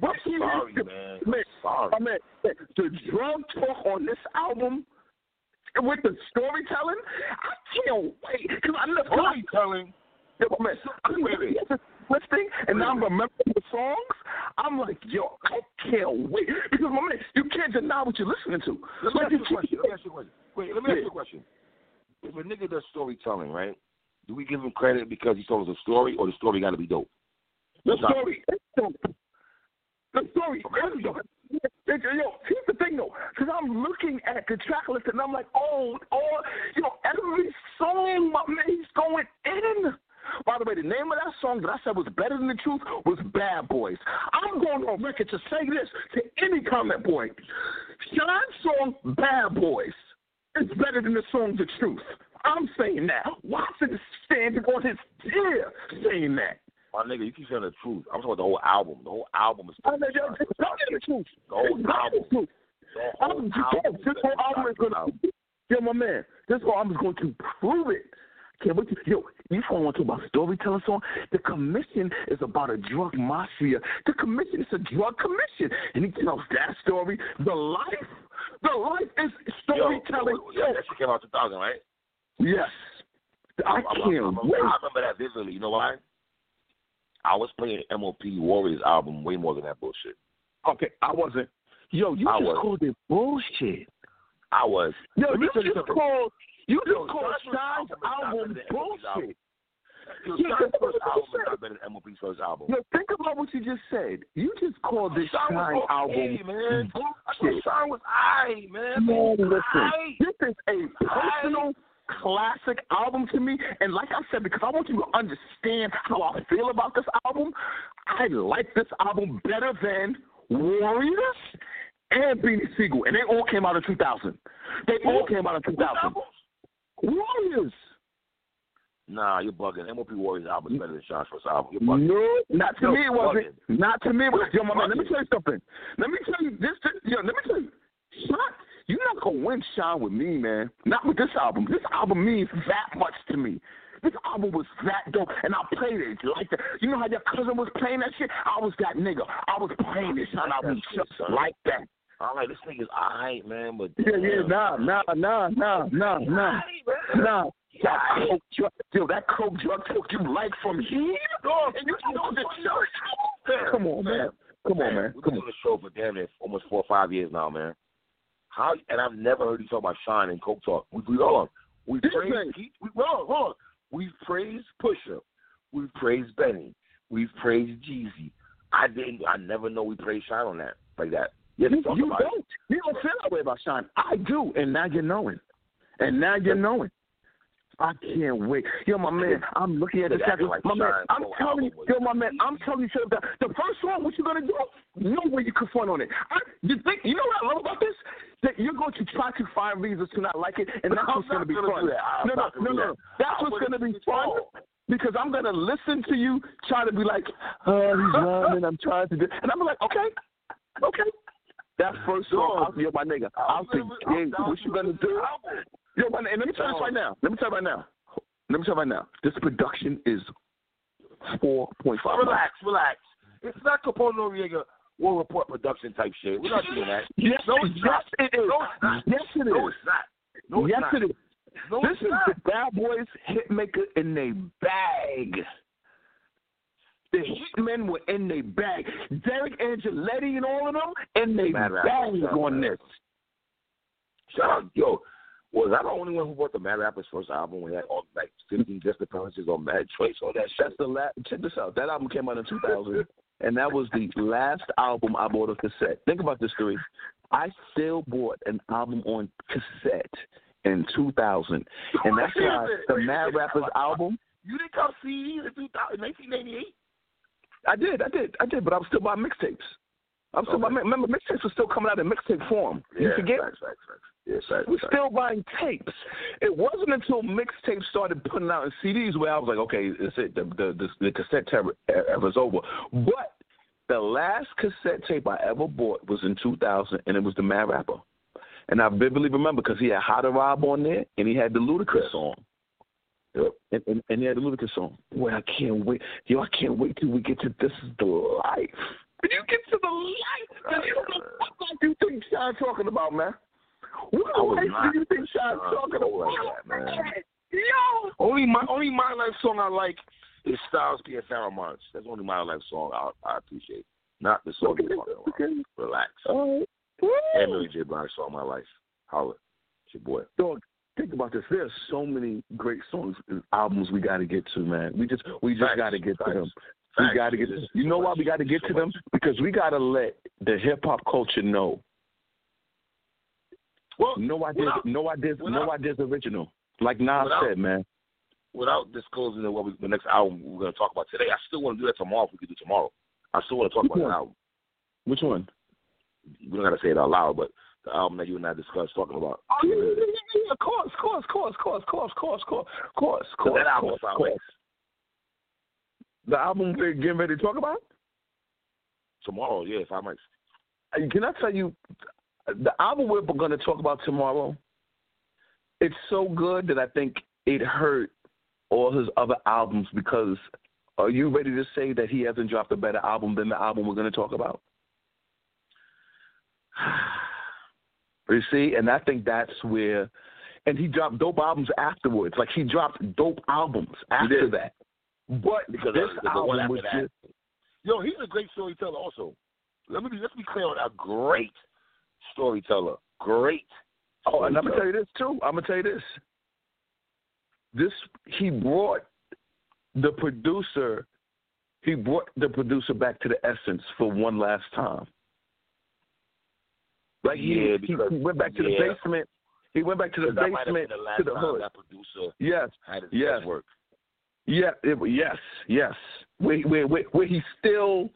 B: I'm sorry, man. I'm sorry.
C: I mean, the drug talk on this album with the storytelling, I can't wait. Cause I love
B: Storytelling.
C: Yeah, man, I'm really listening and I'm remembering the songs. I'm like, yo, I can't wait because my man, you can't deny what you're listening to.
B: Let me
C: Like,
B: ask you a question. Let me ask you a question. Wait, let me ask you a question. If a nigga does storytelling, right? Do we give him credit because he told us a story, or the story got to be dope?
C: The
B: Stop.
C: story is dope. The story is dope. Yo, here's the thing though, because I'm looking at the track list and I'm like, oh, oh, you know, every song, my man, he's going in. By the way, the name of that song that I said was better than the truth was Bad Boys. I'm going on record to say this to any comment boy. Sean's song Bad Boys is better than the song The Truth. I'm saying that. Watson is standing on his ear saying that.
B: My nigga, you keep saying the truth. I'm talking about the whole album. The whole album is.
C: I mean, it's it's not the truth.
B: The whole
C: It's
B: album.
C: the truth.
B: The whole
C: I'm
B: album
C: this whole album is gonna Yo, my man, this whole album is going to prove it. Can't wait to, yo, you want to talk about storytelling song? The commission is about a drug mafia. The commission is a drug commission. And he tells that story. The life, the life is storytelling.
B: Yo, yeah, that shit came out 2000, right?
C: Yes. I
B: I'm-
C: can't
B: I'm-
C: wait.
B: I remember that vividly. You know why? I was playing MOP Warriorz album way more than that bullshit.
C: Okay, I wasn't. Yo, you
B: I
C: just
B: was.
C: called it bullshit.
B: I was.
C: Yo,
B: Let
C: you just called you just called Shyne's
B: album is not
C: album
B: better than MOP's album.
C: bullshit.
B: Yo,
C: Yeah, Shyne's
B: first album is
C: said.
B: not better than MOP's first album.
C: Yo, think about what you just said. You just called this Shyne
B: Shyne okay,
C: album
B: man. I thought
C: bullshit.
B: Shyne was I, man.
C: Man, listen, this is a personal classic album to me, and like I said, because I want you to understand how I feel about this album, I like this album better than Warriorz and Beanie Sigel, and they all came out in 2000. They all came out in 2000. Warriorz.
B: Nah, you're bugging. MOP Warriorz album is better than Shyne's first album. You're bugging.
C: No, not to
B: Yo,
C: me it wasn't. Not to me. It was, yo, my man, let me tell you something. Let me tell you this. this yo, let me tell you. Shot, you're not gonna win Shyne with me, man. Not with this album. This album means that much to me. This album was that dope, and I played it like that. You know how your cousin was playing that shit? I was that nigga. I was playing this shit album just like that.
B: I'm like, this nigga's alright, man, but
C: Yeah, yeah, nah, nah, nah, nah, nah, nah, nah. That coke drug, yo, that coke drug took you like from here, and you know the church. Come on, man. Come on, man.
B: We've been
C: on.
B: the show for damn near almost four or five years now, man. How and I've never heard you talk about Shyne and Coke Talk. We, we hold on. We praise. Keith. We, hold on, hold on. We've praised Pusha. We've praised Benny. We've praised Jeezy. I didn't. I never know we praised Shyne on that like that.
C: You, you don't. You don't feel that way about Shyne. I do, and now you're knowing. And now you're knowing. I can't wait. Yo, my man, I'm looking at the second.
B: like
C: my man, I'm telling you, yo, my man, I'm telling you something. The first one, what you gonna do? No way you can front on it. I, you think you know what I love about this? That you're going to try to find reasons to not like it, and that's what's gonna be fun. No, no, no, no.
B: that.
C: That's what's gonna be fun because I'm gonna listen to you try to be like, oh, he's <laughs> rhyming. I'm trying to do, and I'm like, okay, okay. That first song, yo, my nigga, I'll say, hey, what you gonna do? Yo, my, and let me tell you this right now. Let me tell you right now. Let me tell you right now. This production is four point five.
B: Relax, relax. It's not Capone Noreaga War Report production type shit. We're not doing that. <laughs>
C: Yes,
B: No, it's
C: yes,
B: not.
C: it is.
B: No, it's not.
C: Yes, it is.
B: No, it's not. No, it's
C: yes,
B: not.
C: it is.
B: No,
C: this is
B: not.
C: the Bad Boys Hitmaker in a bag. The Hitmen were in their bag. Deric Angelettie and all of them in their bag on this.
B: Shout out, yo. Was I the only one who bought the Madd Rapper's first album he had all like 15 guest appearances on Mad Choice, all oh, that shit?
C: That's the last. Check this out. That album came out in 2000, <laughs> and that was the last album I bought a cassette. Think about this, three. I still bought an album on cassette in 2000, and <laughs> that's why the Madd Rappers album.
B: You didn't come see in 2000 1988?
C: I did, I did, I did, but I was still buying mixtapes. I'm still
B: Okay.
C: buying. Remember, mixtapes were still coming out in mixtape form. You forget?
B: Facts, facts, facts. Yeah, facts,
C: We're
B: facts.
C: still buying tapes. It wasn't until mixtapes started putting out in CDs where I was like, okay, it's it. The the the, the cassette era era's over. But the last cassette tape I ever bought was in 2000, and it was the Madd Rapper. And I vividly remember because he had How to Rob on there, and he had the Ludacris song. And, and, and he had the Ludacris song. Boy, I can't wait. Yo, I can't wait till we get to This Is the Life. When you get to the life, uh, then you don't know what life you think Sean talking about, man. What
B: oh,
C: life do you think Sean
B: Sean
C: talking about?
B: that, man.
C: Yo!
B: Only my only my life song I like is Styles P and Monch. That's only my life song I I appreciate. Not the song you're talking about.
C: okay.
B: Relax.
C: All right.
B: And! Mary J. Blige song my life. Holla. It's your boy.
C: Dog, think about this. There's so many great songs, and albums we got to get to, man. We just we just got to get to
B: facts,
C: them. We got to get. You know why we got to get to them? Because we got to let the hip hop culture know.
B: Well,
C: No ideas.
B: without-
C: No ideas. No ideas original. Like Nas
B: Without-
C: said, man.
B: without disclosing what we, the next album we're going to talk about today, I still want to do that tomorrow if we could do tomorrow. I still want to talk
C: Which
B: about
C: one?
B: the album.
C: Which one?
B: We don't got to say it out loud, but the album that you and I discussed talking about.
C: Oh yeah, yeah. Of course, of course, of course, of course, of course, of course, of course, course, course,
B: that album
C: course, course. The album we're getting ready to talk about?
B: tomorrow, yeah, if I might.
C: Can I tell you, the album we're going to talk about tomorrow, it's so good that I think it hurt all his other albums because are you ready to say that he hasn't dropped a better album than the album we're going to talk about? <sighs> You see, and I think that's where, and he dropped dope albums afterwards. Like he dropped dope albums after that. But
B: Because uh,
C: this
B: the one
C: album was
B: that.
C: just
B: Yo, he's a great storyteller also. Let me be, let's be clear on that. Great storyteller. Great.
C: Oh, and I'm gonna tell you this too. I'm gonna tell you this. This he brought the producer. He brought the producer back to the essence for one last time. Like he,
B: Yeah,
C: he,
B: because-
C: he went back to the basement. He went back to the
B: That might have
C: basement
B: been the last
C: to the hood. Yes, Yes.
B: work.
C: yeah, it, yes, yes. Where, where, where, where he's still,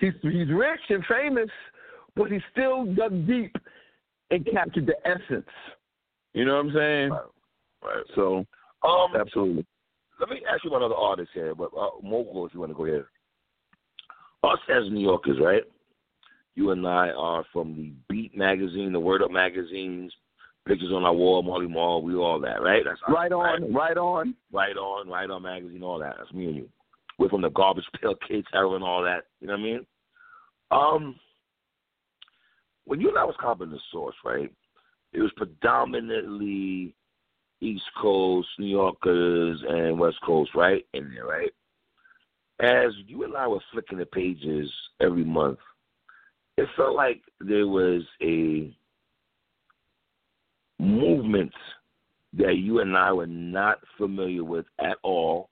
C: he's he's rich and famous, but he still dug deep and captured the essence. You know what I'm saying?
B: Right. Right.
C: So
B: Um,
C: absolutely.
B: let me ask you about another artist here, but uh, Mogul, if you want to go ahead. Us as New Yorkers, right? You and I are from the Beat magazine, the Word Up magazines, pictures on our wall, Marley Marl. We all that, right? That's
C: right on, right on,
B: right on, right on magazine, all that. That's me and you. We're from the Garbage Pail <laughs> Kids, heroin, all that. You know what I mean? Um, when you and I was copying the source, right? It was predominantly East Coast, New Yorkers, and West Coast, right? In there, right? As you and I were flicking the pages every month, it felt like there was a movement that you and I were not familiar with at all.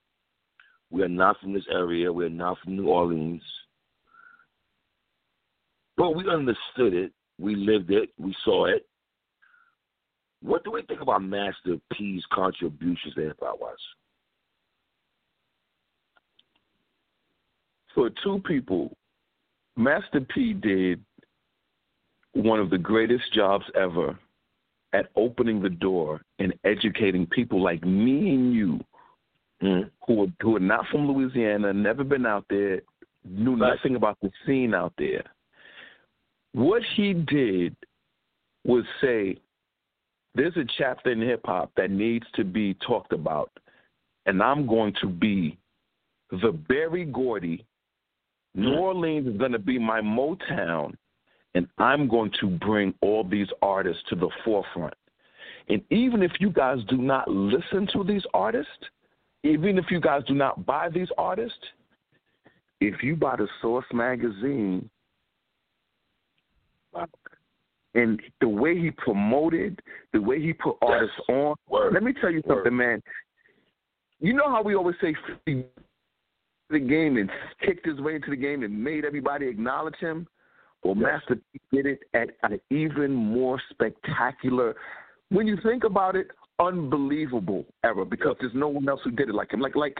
B: We are not from this area. We're not from New Orleans. But we understood it. We lived it. We saw it. What do we think about Master P's contributions to hip hop was?
C: For two people, Master P did one of the greatest jobs ever at opening the door and educating people like me and you mm. who are, who are not from Louisiana, never been out there, knew right. nothing about the scene out there. What he did was say, there's a chapter in hip hop that needs to be talked about, and I'm going to be the Berry Gordy. New mm. Orleans is going to be my Motown, and I'm going to bring all these artists to the forefront. And even if you guys do not listen to these artists, even if you guys do not buy these artists, if you buy the Source magazine, and the way he promoted, the way he put artists yes. on.
B: Word.
C: Let me tell you Word. something, man. You know how we always say the game and kicked his way into the game and made everybody acknowledge him? Well, yes. Master P did it at an even more spectacular, when you think about it, unbelievable era because there's no one else who did it like him. Like like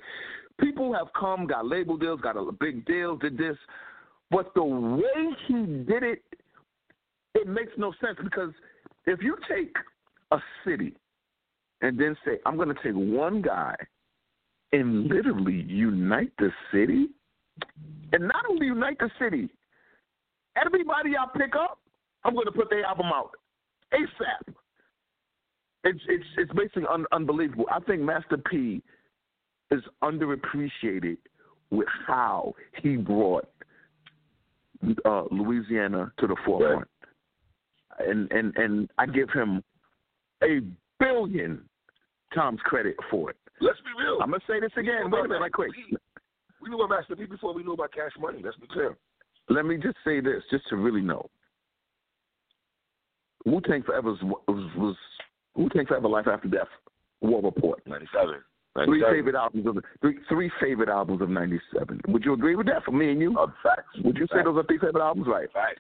C: people have come, got label deals, got a big deal, did this, but the way he did it it makes no sense because if you take a city and then say, I'm going to take one guy and literally unite the city, and not only unite the city, everybody I pick up, I'm going to put their album out ASAP. It's it's it's basically un- unbelievable. I think Master P is underappreciated with how he brought uh, Louisiana to the forefront and and and I give him a billion times credit for it.
B: Let's be real.
C: I'm gonna say this again. Wait a minute, right quick.
B: We knew about Master P before we knew about Cash Money. Let's be clear.
C: Let me just say this, just to really know. Wu Tang Forever was, was, was Wu Tang Forever Life After Death, War Report.
B: 97. 97.
C: Three favorite albums of three three favorite albums of '97. Would you agree with that for me and you?
B: Uh, facts.
C: Would you
B: facts.
C: say those are three favorite albums? Right.
B: Facts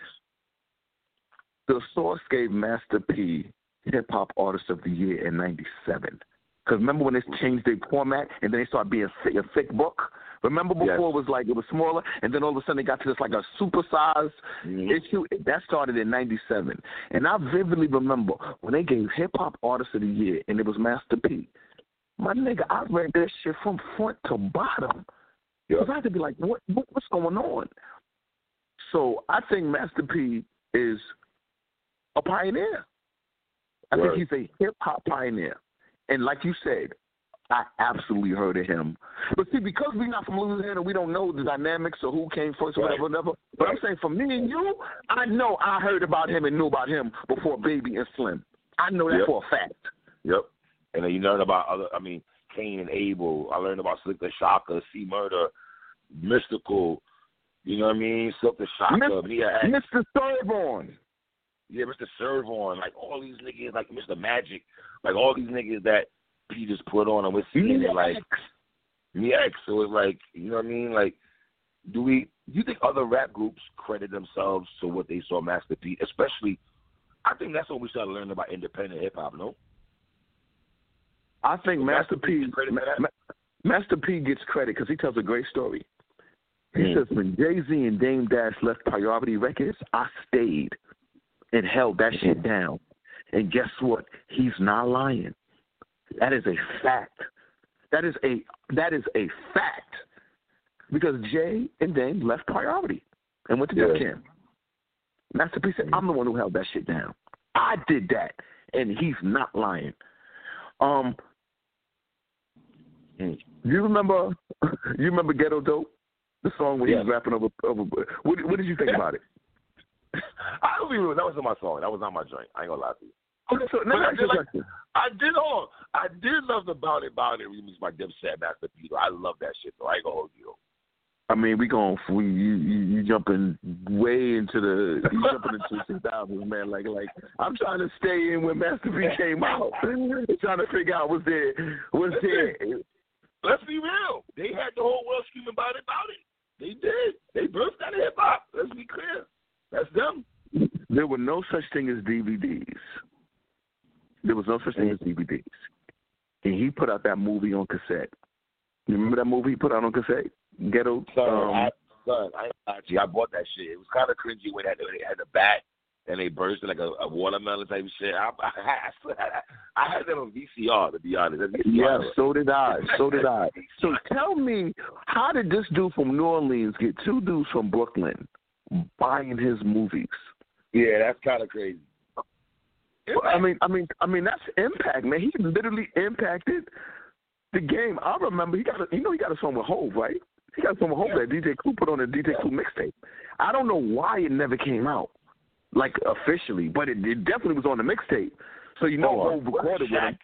C: the source gave Master P Hip Hop Artist of the Year in '97. Because remember when they changed their format and then they started being thick, a thick book. Remember before yes. it was like it was smaller, and then all of a sudden it got to this like a supersized mm-hmm. issue. That started in '97, and I vividly remember when they gave Hip Hop Artist of the Year, and it was Master P. My nigga, I read that shit from front to bottom. Because I had to be like, what, what what's going on? So I think Master P is a pioneer. I think he's a hip hop pioneer. And like you said, I absolutely heard of him. But see, because we're not from Louisiana, we don't know the dynamics or who came first or
B: right.
C: whatever, whatever. But I'm saying for me and you, I know I heard about him and knew about him before Baby and Slim. I know that
B: yep.
C: for a fact.
B: Yep. And then you learn about other, I mean, Kane and Abel. I learned about Silkk the Shocker, C Murder, Mystikal. You know what I mean? Silkk the Shocker,
C: Mr. Mr. Serv-On.
B: Yeah, Mr. Serv-On, like all these niggas, like Mr. Magic, like all these niggas that P just put on and we're seeing it like me X. So it's like, you know what I mean? Like, do we? Do you think other rap groups credit themselves to what they saw Master P? Especially, I think that's when we started learning about independent hip hop. No.
C: I think Master, Master P. Ma- Master P gets credit because he tells a great story. He mm. says when Jay Z and Dame Dash left Priority Records, I stayed and held that shit down. And guess what? He's not lying. That is a fact. That is a that is a fact. Because Jay and Dame left priority and went to
B: yeah.
C: Def Jam. Master P said, I'm the one who held that shit down. I did that, and he's not lying. Um, you remember? <laughs> You remember Ghetto Dope, the song where he
B: Yes.
C: was rapping over over. What, what did you think <laughs> about it?
B: I don't even. That wasn't my song. That was not my joint. I ain't gonna lie to you.
C: Okay, so let me
B: I
C: ask you
B: did
C: a
B: like-
C: question.
B: I did all. I did love the Bout It remix by Dipset Master P. Though. I love that shit. Though I ain't gonna hold you.
C: I mean, we going we you you, you jumping way into the you jumping into the two thousands, man. Like like I'm trying to stay in when Master P came out, <laughs> trying to figure out what's there was there.
B: Let's be real. They had the whole world screaming about it, about it. They did. They birthed out of hip hop. Let's be clear. That's them.
C: There were no such thing as DVDs. There was no such thing as DVDs, and he put out that movie on cassette. You remember that movie he put out on cassette? Ghetto.
B: Son,
C: um,
B: I, son, I, actually, I bought that shit. It was kind of cringy when they had, they had the bat and they burst it like a, a watermelon type of shit. I, I, <laughs> I, had, I had that on VCR, to be honest. VCR.
C: Yeah, so did I. <laughs> So did I. <laughs> So tell me, how did this dude from New Orleans get two dudes from Brooklyn buying his movies?
B: Yeah, that's kind of crazy.
C: Well, I mean, I mean, I mean, that's impact, man. He literally impacted the game. I remember he got, a, you know, he got a song with Hov, right? He got a song with Hov that DJ Clue put on the DJ Clue mixtape. I don't know why it never came out, like officially, but it, it definitely was on the mixtape. So you know,
B: on.
C: Hov recorded with him.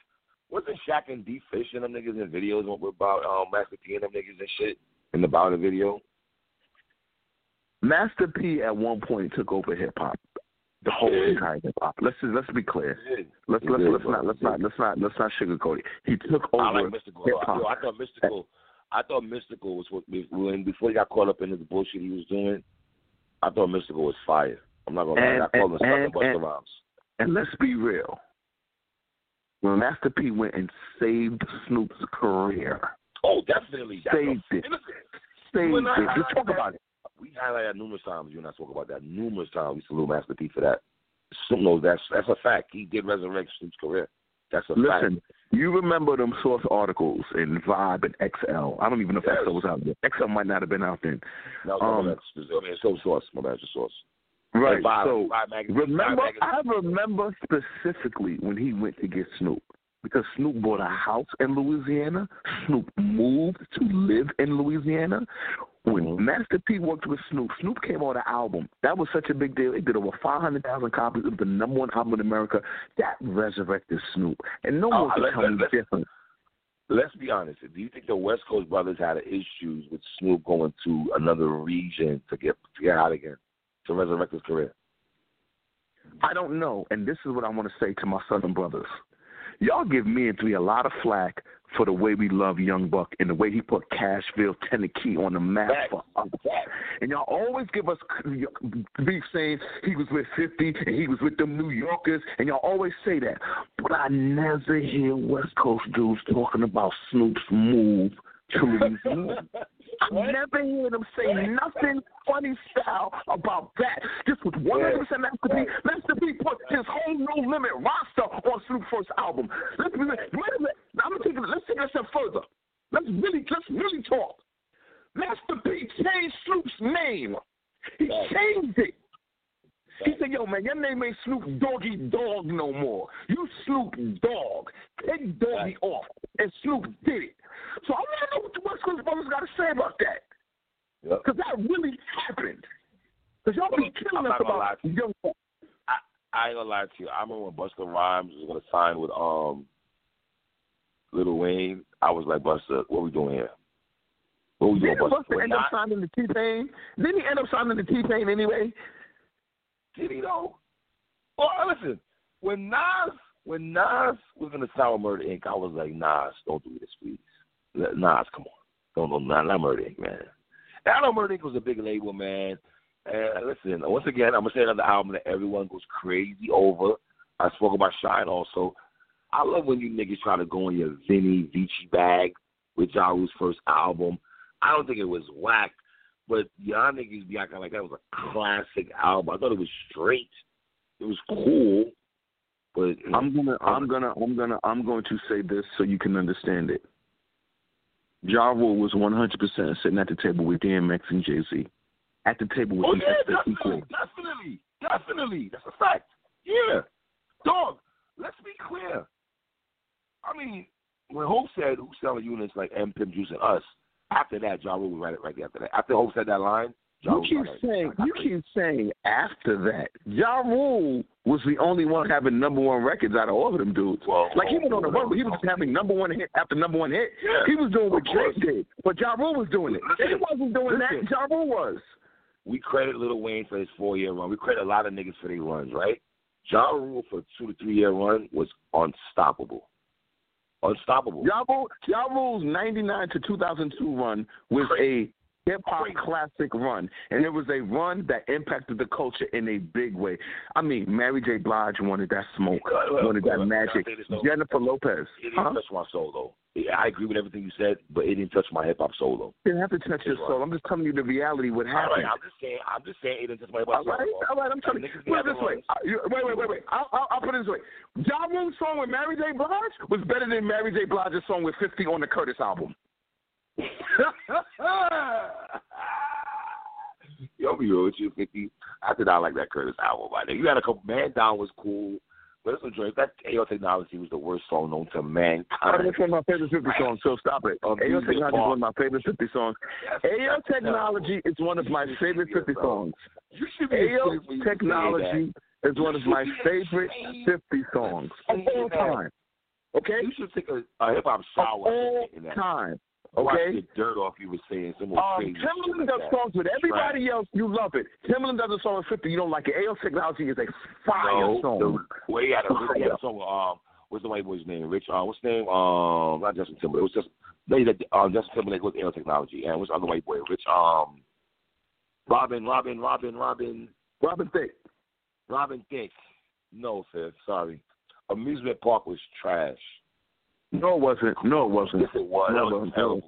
B: Wasn't Shaq and D Fish and them niggas in videos about um, Master P and them niggas and shit in the It video?
C: Master P at one point took over hip hop, the whole
B: Yeah.
C: entire hip hop. Let's just, let's be clear.
B: Yeah.
C: Let's let's let's
B: bro.
C: not let's not let's not let's not sugarcoat it. He took over
B: I like Mystikal.
C: hip
B: Yo,
C: hop.
B: I thought Mystikal. I thought Mystikal was what when before he got caught up in the bullshit he was doing. I thought Mystikal was fire. I'm not gonna
C: And-
B: lie. I called him
C: and-
B: Busta
C: and-
B: Rhymes.
C: And let's be real. When Master P went and saved Snoop's career,
B: Oh, definitely.
C: Saved it, saved it. Just talk about it.
B: We highlighted that numerous times. You and I spoke about that numerous times. We salute Master P for that. Snoop knows that's that's a fact. He did resurrect Snoop's career. That's a fact.
C: Listen, you remember them source articles in Vibe and XL. I don't even know if
B: Yes.
C: XL was out there. XL might not have been out then.
B: No,
C: Um,
B: no, that's I mean, it's so source. My bad, a source.
C: Right.
B: Vibe,
C: so
B: Vibe magazine,
C: Remember,
B: Vibe.
C: I remember specifically when he went to get Snoop because Snoop bought a house in Louisiana. Snoop moved to live in Louisiana. When
B: Mhm.
C: Master P worked with Snoop, Snoop came on the album. That was such a big deal. It did over 500,000 copies. It was the number one album in America. That resurrected Snoop. And no one can
B: let-
C: tell me different.
B: Let's be honest. Do you think the West Coast brothers had issues with Snoop going to another region to get to get out again to resurrect his career?
C: I don't know, and this is what I want to say to my Southern brothers. Y'all give me and three a lot of flack for the way we love Young Buck and the way he put Cashville, Tennessee on the map for us. And y'all always give us beef saying he was with 50 and he was with them New Yorkers, and y'all always say that. But I never hear West Coast dudes talking about Snoop's move to Louisiana. <laughs> I never hear them say nothing funny style about that. This was 100% Master P. Master P put his whole No Limit roster on Snoop's first album. Let's wait a minute. I'm gonna take it. Let's take it a step further. Let's really, let's really talk. Master P changed Snoop's name. He changed it. He said, "Yo, man, your name ain't Snoop Doggy Dog no more. You Snoop Dog. Take Doggy off." And Snoop did it. So I want to know what the West Coast brothers got to say about that,
B: Yep.
C: because that really happened. Because y'all be killing
B: I'm
C: us about young. folk.
B: I ain't gonna lie to you. I remember when Busta Rhymes was gonna sign with um Little Wayne. I was like, Busta, what we doing here? What we doing,
C: Busta?
B: Busta
C: end up signing the T Pain? Didn't he end up signing the T Pain anyway?
B: Did he though? Well, listen. When Nas, when Nas was in the Sour Murder Inc., I was like, Nas, don't do this, please. Nas, come on, don't don't not, not Murder Inc. Man. And I know Murder Inc. was a big label, man. And listen, once again, I'm gonna say another album that everyone goes crazy over. I spoke about Shyne also. I love when you niggas try to go in your Vinny Vici bag with Ja Rule's first album. I don't think it was whack, but y'all niggas be acting like that was a classic album. I thought it was straight. It was cool, but
C: I'm gonna, I'm gonna, I'm gonna, I'm going to say this so you can understand it. Ja Rule was 100% sitting at the table with DMX and Jay Z. At the table with
B: oh yeah, definitely,
C: equals.
B: definitely. Definitely. That's a fact. Yeah. Dog, let's be clear. I mean, when Hov said who's selling units like M Pimp Juice and us, after that, Ja Rule was right right after that. After Hov said that line, ja
C: you keep
B: right
C: saying you keep saying after that. Ja Rule was the only one having number one records out of all of them dudes.
B: Well,
C: like he oh, went on the oh, run, but he was oh. just having number one hit after number one hit.
B: Yeah,
C: he was doing what. Drake did, but Ja Rule was doing it.
B: Listen,
C: he wasn't doing
B: listen.
C: that. Ja Rule was.
B: we credit Lil Wayne for his four year run. We credit a lot of niggas for their runs, right? Ja Rule for two to three year run was unstoppable. Unstoppable.
C: Rule, ja Rule's '99 to 2002 run was a hip hop classic run, and it was a run that impacted the culture in a big way. I mean, Mary J. Blige wanted that smoke,
B: Well, well,
C: wanted that
B: well,
C: magic.
B: This, though?
C: Jennifer Lopez,
B: It didn't
C: huh?
B: touch my though. I agree with everything you said, but it didn't touch my hip hop soul though.
C: Didn't have to touch your soul. I'm just telling you the reality. What
B: All
C: happened?
B: right, I'm just saying. I'm just saying it didn't touch my hip hop soul.
C: right,
B: though.
C: all right. I'm telling you.
B: Niggas be
C: Put it this way. Uh, Wait, wait, wait, wait. I'll, I'll, I'll put it this way. Ja Rule's song with Mary J. Blige was better than Mary J. Blige's song with 50 on the Curtis album.
B: Yo, be real with you, Fifty. I did not like that Curtis album. My nigga. You had a couple. Man Down was cool, but was Drake. That Ayo Technology was the worst song known to mankind.
C: That's one of my favorite 50 songs, so stop it.
B: Oh, Ayo
C: Technology is one of my favorite 50 songs. Ayo Technology is one of my favorite 50 songs.
B: You should be
C: Ayo
B: ashamed for you to say
C: Technology is one of my favorite 50 songs of all time. Okay?
B: You should take a, a hip hop shower.
C: all time. Okay?
B: the dirt off you were saying some more
C: Um,
B: crazy Timbaland
C: does
B: like
C: songs with everybody else. You love it. Timbaland does a song with 50. You don't like it. Ayo Technology is a fire
B: no,
C: song.
B: The, well, he had a, he had a song with, um, what's the white boy's name? Rich, uh, what's his name? Um, not Justin Timberlake. It was just, did, um, Justin Timberlake was Air Technology. And what's the other white boy? Rich, um, Robin, Robin, Robin, Robin,
C: Robin Thicke.
B: Robin Thicke. No, sir, sorry. Amusement Park was trash.
C: No, it wasn't. No, it wasn't.
B: Yes, it was.
C: No, it
B: was terrible.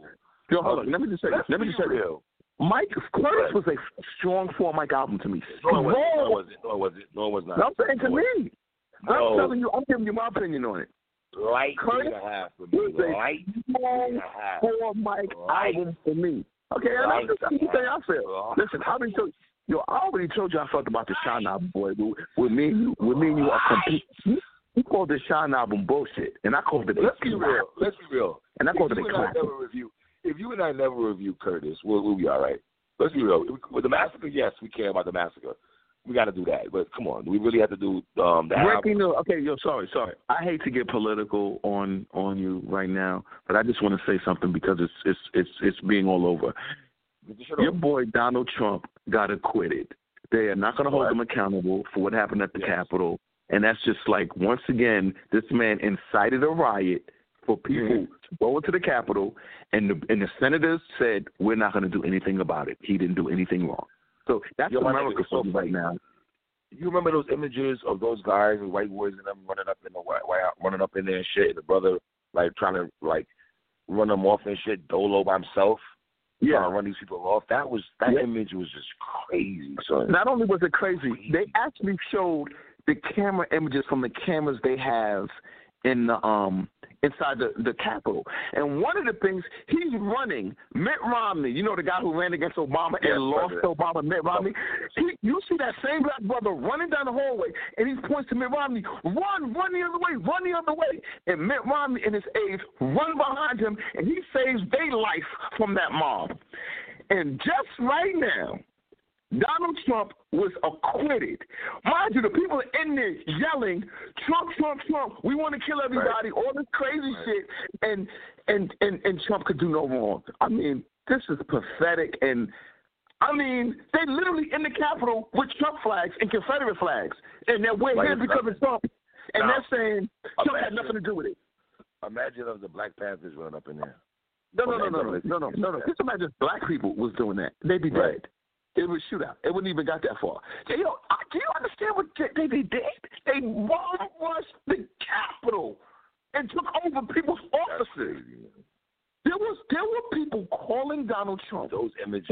C: Yo, hold on. Let me just say.
B: Let's
C: Let me just say
B: real.
C: Mike Curtis was a strong four mic album to me.
B: No, it wasn't. No, it wasn't. No, it wasn't. No, it was not.
C: I'm saying to me.
B: No.
C: I'm telling you. I'm giving you my opinion on it.
B: Light
C: Curtis
B: and a half for me.
C: was a
B: Light and
C: strong
B: a half.
C: four mic
B: Right.
C: album for me. Okay, and
B: Right.
C: I'm just I'm just saying I feel. Listen, I already told yo, I already told you I felt about the Shyne boy. With, me you, with me you are complete. You called the Shyne album bullshit, and I called it.
B: Let's be real. Let's be real.
C: And I
B: If
C: called it a
B: you and I
C: classic.
B: never review, if you and I never review Curtis, we'll, we'll be all right. Let's be real. With the massacre, yes, we care about the massacre. We got to do that. But come on, we really have to do um, the
C: Breaking
B: album?
C: Okay, yo, sorry, sorry. I hate to get political on on you right now, but I just want to say something because it's it's it's it's being all over.
B: Get the shit
C: Your boy Donald Trump got acquitted. They are not going to hold
B: Right.
C: him accountable for what happened at the
B: Yes.
C: Capitol, and that's just like once again, this man incited a riot for people
B: Mhm.
C: to go into the Capitol, and the and the senators said we're not going to do anything about it. He didn't do anything wrong. So that's
B: Yo,
C: America
B: so
C: right now.
B: You remember those images of those guys and white boys and them running up in the white, white running up in there and shit, and the brother like trying to like run them off and shit, dolo by himself, trying
C: Yeah.
B: to run these people off. That was that
C: Yeah.
B: image was just crazy, son.
C: Not only was it crazy, they actually showed the camera images from the cameras they have in the um inside the the Capitol. And one of the things he's running, Mitt Romney, you know the guy who ran against Obama
B: Yes,
C: and lost
B: President.
C: Obama, Mitt Romney. He, you see that same black brother running down the hallway, and he points to Mitt Romney, run, run the other way, run the other way. And Mitt Romney and his aides run behind him, and he saves their life from that mob. And just right now, Donald Trump was acquitted. Mind you, the people in there yelling, Trump, Trump, Trump, we want to kill everybody, all this crazy shit, and, and and and Trump could do no wrong. I mean, this is pathetic and I mean, they literally in the Capitol with Trump flags and Confederate flags. And that we're
B: Like
C: here because of Trump. And
B: Now,
C: they're saying Trump had nothing to do with it.
B: Imagine if the Black Panthers run up in there.
C: No, no, no, no, no, no, no, no, no. Just imagine if black people was doing that. They'd be
B: Right.
C: dead. It would shoot out. It wouldn't even got that far. So, yo, I- do you understand what they, they, they did? They bomb rushed the Capitol and took over people's offices. There was there were people calling Donald Trump.
B: Those images,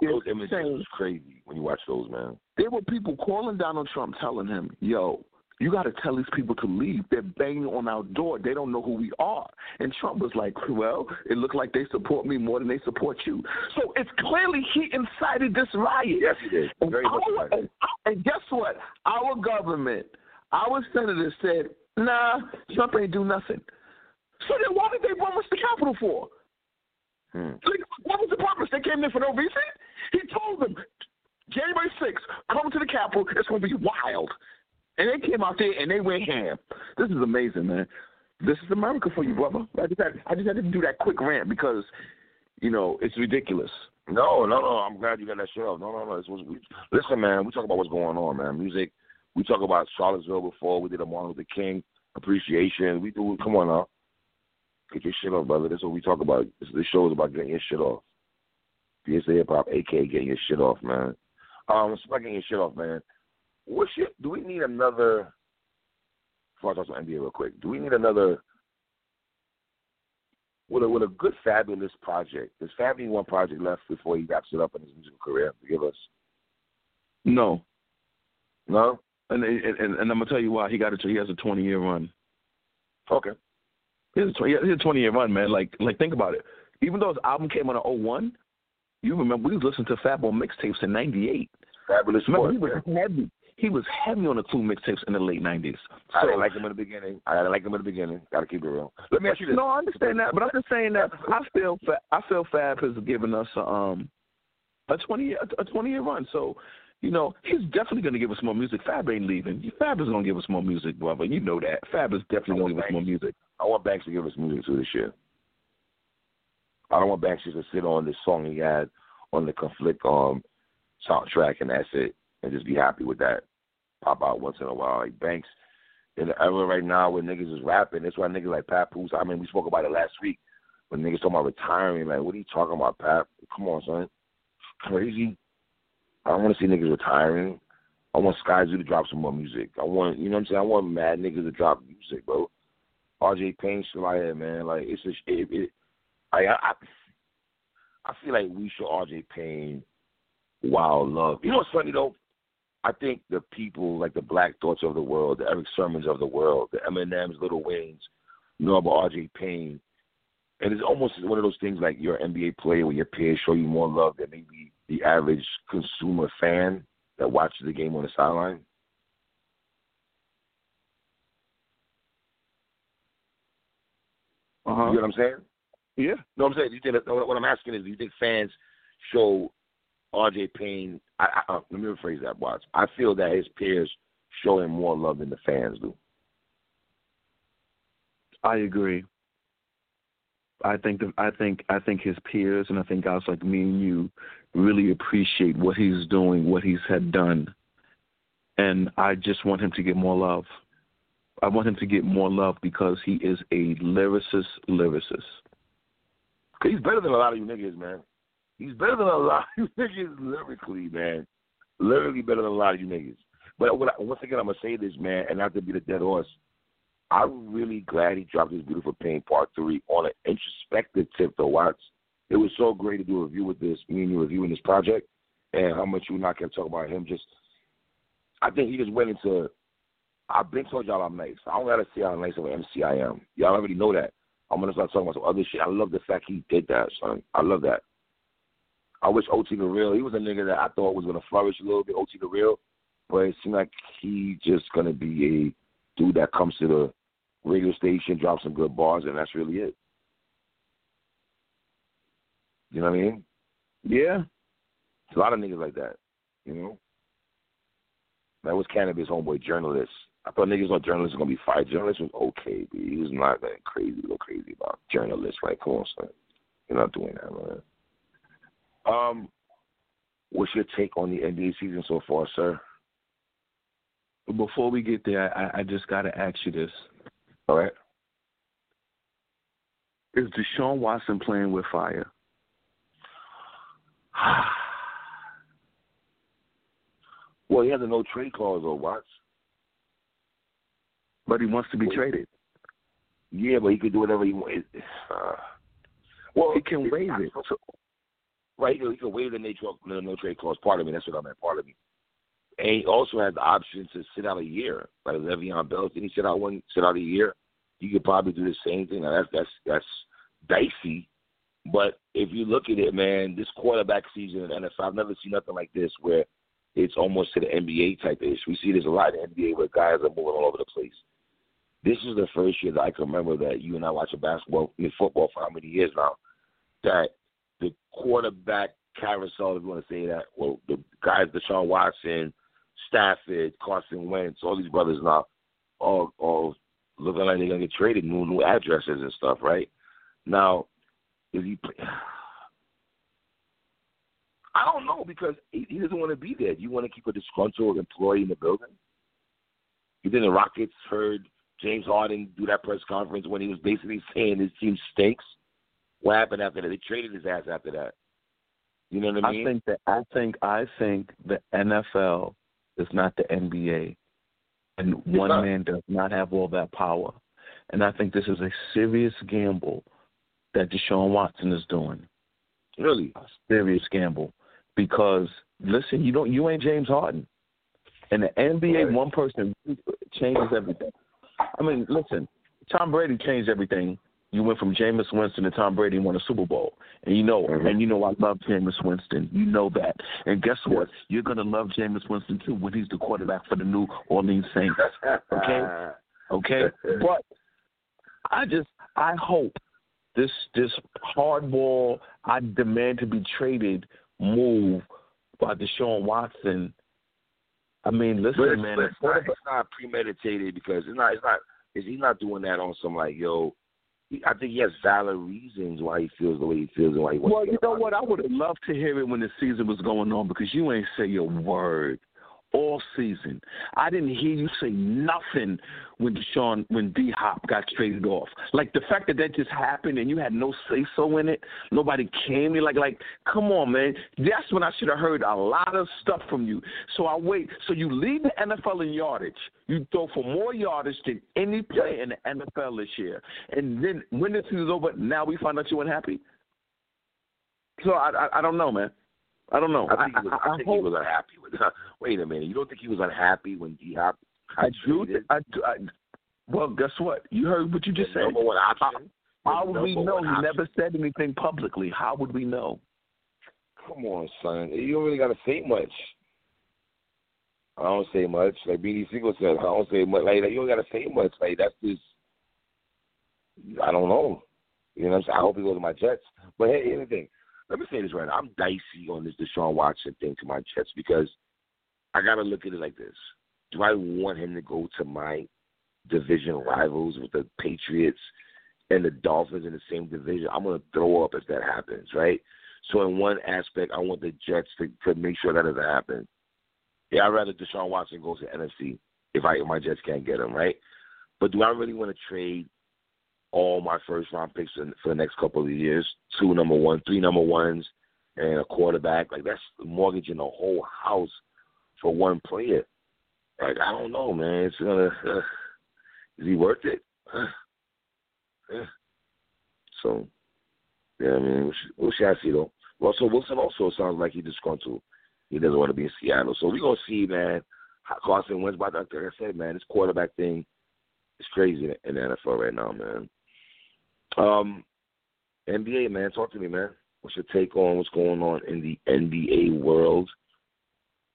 B: those images
C: saying
B: was crazy when you watch those, man.
C: there were people calling Donald Trump, telling him, "Yo, You got to tell these people to leave. They're banging on our door. They don't know who we are. And Trump was like, well, it looked like they support me more than they support you. So it's clearly he incited this riot.
B: Yes, he did. Very
C: and,
B: much
C: our, and, and guess what? Our government, our senators said, nah, Trump ain't do nothing. So then why did they bomb us the Capitol for?
B: Hmm.
C: Like, what was the purpose? They came in for no reason? He told them, January 6th, come to the Capitol. It's going to be wild. And they came out there and they went ham. This is amazing, man. This is America for you, brother. I just had, I just had to do that quick rant because, you know, it's ridiculous.
B: No, no, no. I'm glad you got that shit off. No, no, no. This was, we, listen, man. We talk about what's going on, man. Music. We talk about Charlottesville before. We did a Martin Luther King appreciation. We do. Come on now. Get your shit off, brother. That's what we talk about. This, this show is about getting your shit off. PSA Hip Hop, aka getting your shit off, man. Um, it's getting your shit off, man. What shit? Do we need another? Before I talk some NBA real quick, do we need another? With a with a good Fabolous project, does Fabby one project left before he wraps it up in his musical career to give us?
C: No.
B: No.
C: And and, and, I'm gonna tell you why he got it. He has a 20 year run.
B: Okay.
C: He has a 20, he has a 20 year run, man. Like like think about it. Even though his album came out in 01, you remember we was listening to Fat Boy mixtapes in '98.
B: Fabolous
C: Remember,
B: sport.
C: he was heavy. He was heavy on the Clue mixtapes in the late '90s.
B: I
C: So
B: didn't like him in the beginning. I didn't like him in the beginning. Got to keep it real. Let me ask you this.
C: no, I understand that, but I'm just saying that I feel I feel Fab has given us um a 20 year a 20 year run. So. You know, he's definitely going to give us more music. Fab ain't leaving. Fab is going to give us more music, brother. You know that. Fab is definitely going to give us more music.
B: I want Banks to give us music too this year. I don't want Banks just to sit on this song he had on the conflict um soundtrack and that's it, and just be happy with that. Pop out once in a while. Like Banks in the era right now where niggas is rapping, that's why niggas like Pat Poose. I mean, we spoke about it last week when niggas talking about retiring. Like, what are you talking about, Pat? Come on, son. Crazy. I don't want to see niggas retiring. I want Skyzoo to drop some more music. I want, you know what I'm saying? I want mad niggas to drop music, bro. RJ Payne still out here, man. Like it's a, it, it, I, I, I feel like we show RJ Payne wild love. You know what's funny though? I think the people like the Black Thoughts of the world, the Erick Sermons of the world, the Eminems, Little Waynes, know about RJ Payne, and it's almost one of those things like you're NBA player where your peers show you more love than maybe the average consumer fan that watches the game on the sideline.
C: Uh
B: You know what I'm saying?
C: Yeah.
B: No, what I'm saying. Do you think that, what I'm asking is, do you think fans show RJ Payne? I, I, uh, let me rephrase that, Watts. I feel that his peers show him more love than the fans do.
C: I agree. I think the, I think I think his peers and I think guys like me and you really appreciate what he's doing, what he's had done, and I just want him to get more love. I want him to get more love because he is a lyricist, lyricist.
B: He's better than a lot of you niggas, man. He's better than a lot of you <laughs> niggas lyrically, man. Literally better than a lot of you niggas. But what I, once again, I'm gonna say this, man, and not to be the dead horse. I'm really glad he dropped his Beautiful Payne Part Three on an introspective tip, though. It was so great to do a review with this, me and you reviewing this project, and how much you and I kept talk about him. Just, I think he just went into. I've been told y'all I'm nice. I don't gotta see how nice of an MC I am. Y'all already know that. I'm gonna start talking about some other shit. I love the fact he did that, son. I love that. I wish OT the real. He was a nigga that I thought was gonna flourish a little bit, OT the real, but it seemed like he just gonna be a dude that comes to the radio station, drops some good bars, and that's really it. You know what I mean?
C: Yeah.
B: There's a lot of niggas like that, you know. That was Canibus homeboy journalist. I thought niggas on journalists gonna be fired. Journalist was okay, but he was not that crazy, little crazy about journalists. Like, come on, son, you're not doing that, man. Um, what's your take on the NBA season so far, sir?
C: Before we get there, I, I just got to ask you this:
B: All right.
C: Is Deshaun Watson playing with fire? <sighs>
B: well, he has a no trade clause, though, Watts.
C: But he wants to be traded.
B: Yeah, but he could do whatever he wants. <sighs> Uh, well,
C: He can waive it.
B: Right, he can waive the no, no trade clause. Part of me. That's what I meant. Part of me. And he also has the option to sit out a year, like Le'Veon Bell. Did he sit out one, sit out a year? You could probably do the same thing. Now that's that's that's dicey, but if you look at it, man, this quarterback season in the NFL, I've never seen nothing like this where it's almost to the NBA type ish. We see this a lot in the NBA where guys are moving all over the place. This is the first year that I can remember that you and I watch a basketball, football for how many years now, that the quarterback carousel, if you want to say that, well, the guys, Deshaun Watson, Stafford, Carson Wentz, all these brothers now, all all looking like they're gonna get traded, new new addresses and stuff, right? Now, if he, <sighs> I don't know because he, he doesn't want to be there. Do you want to keep a disgruntled employee in the building? You think the Rockets heard James Harden do that press conference when he was basically saying his team stinks? What happened after that? They traded his ass after that. You know what I mean?
C: I think that I think I think the NFL is not the NBA, and it's one not. man does not have all that power. And I think this is a serious gamble that Deshaun Watson is doing.
B: Really,
C: a serious gamble because listen, you don't you ain't James Harden, and the NBA right. one person changes everything. I mean, listen, Tom Brady changed everything. You went from Jameis Winston to Tom Brady and won a Super Bowl, and you know, mm-hmm. and you know, I love Jameis Winston. You know that, and guess what? You're gonna love Jameis Winston too when he's the quarterback for the New Orleans Saints. Okay, <laughs> okay, but I just I hope this this hardball I demand to be traded move by Deshaun Watson. I mean, listen,
B: but
C: man,
B: but it's, not, it's not premeditated because it's not. It's not. Is he not doing that on some like yo? I think he has valid reasons why he feels the way he feels and why he wants.
C: Well, you know what? I would have loved to hear it when the season was going on because you ain't say a word all season. I didn't hear you say nothing when Deshaun, when D Hop got traded off. Like the fact that that just happened and you had no say so in it. Nobody came. You like, like, come on, man. That's when I should have heard a lot of stuff from you. So I wait. So you lead the NFL in yardage. You throw for more yardage than any player in the NFL this year. And then when the season's over, now we find out you weren't happy. So I, I, I don't know, man. I don't know.
B: I think, he was, I, I, I think hope, he was unhappy with. Uh, <laughs> wait a minute. You don't think he was unhappy when he Hop?
C: I do. I, I, well, guess what? You heard what you just
B: the
C: said.
B: Number one option.
C: How, would we know? He option. never said anything publicly. How would we know?
B: Come on, son. You don't really got to say much. I don't say much. Like Beanie Sigel said, I don't say much. Like, like you don't got to say much. Like that's just. I don't know. You know what I'm saying? I hope he goes to my Jets. But hey, here's the thing let me say this right now. I'm dicey on this Deshaun Watson thing to my Jets because I got to look at it like this. Do I want him to go to my division rivals with the Patriots and the Dolphins in the same division? I'm going to throw up if that happens, right? So in one aspect, I want the Jets to, to make sure that doesn't happen. Yeah, I'd rather Deshaun Watson goes to NFC if I if my Jets can't get him, right? But do I really want to trade all my first round picks in, for the next couple of years. Two number one, three number ones, and a quarterback. Like that's mortgaging a whole house for one player. Like I don't know, man. It's gonna. Uh, is he worth it? Uh, yeah. So, yeah, I mean, we'll, see. I see though. Russell Wilson also sounds like he's disgruntled. He doesn't want to be in Seattle. So we're gonna see, man. Carson Wentz, like I said, man, this quarterback thing is crazy in the NFL right now, man. Um, NBA, man, talk to me, man. What's your take on what's going on in the NBA world?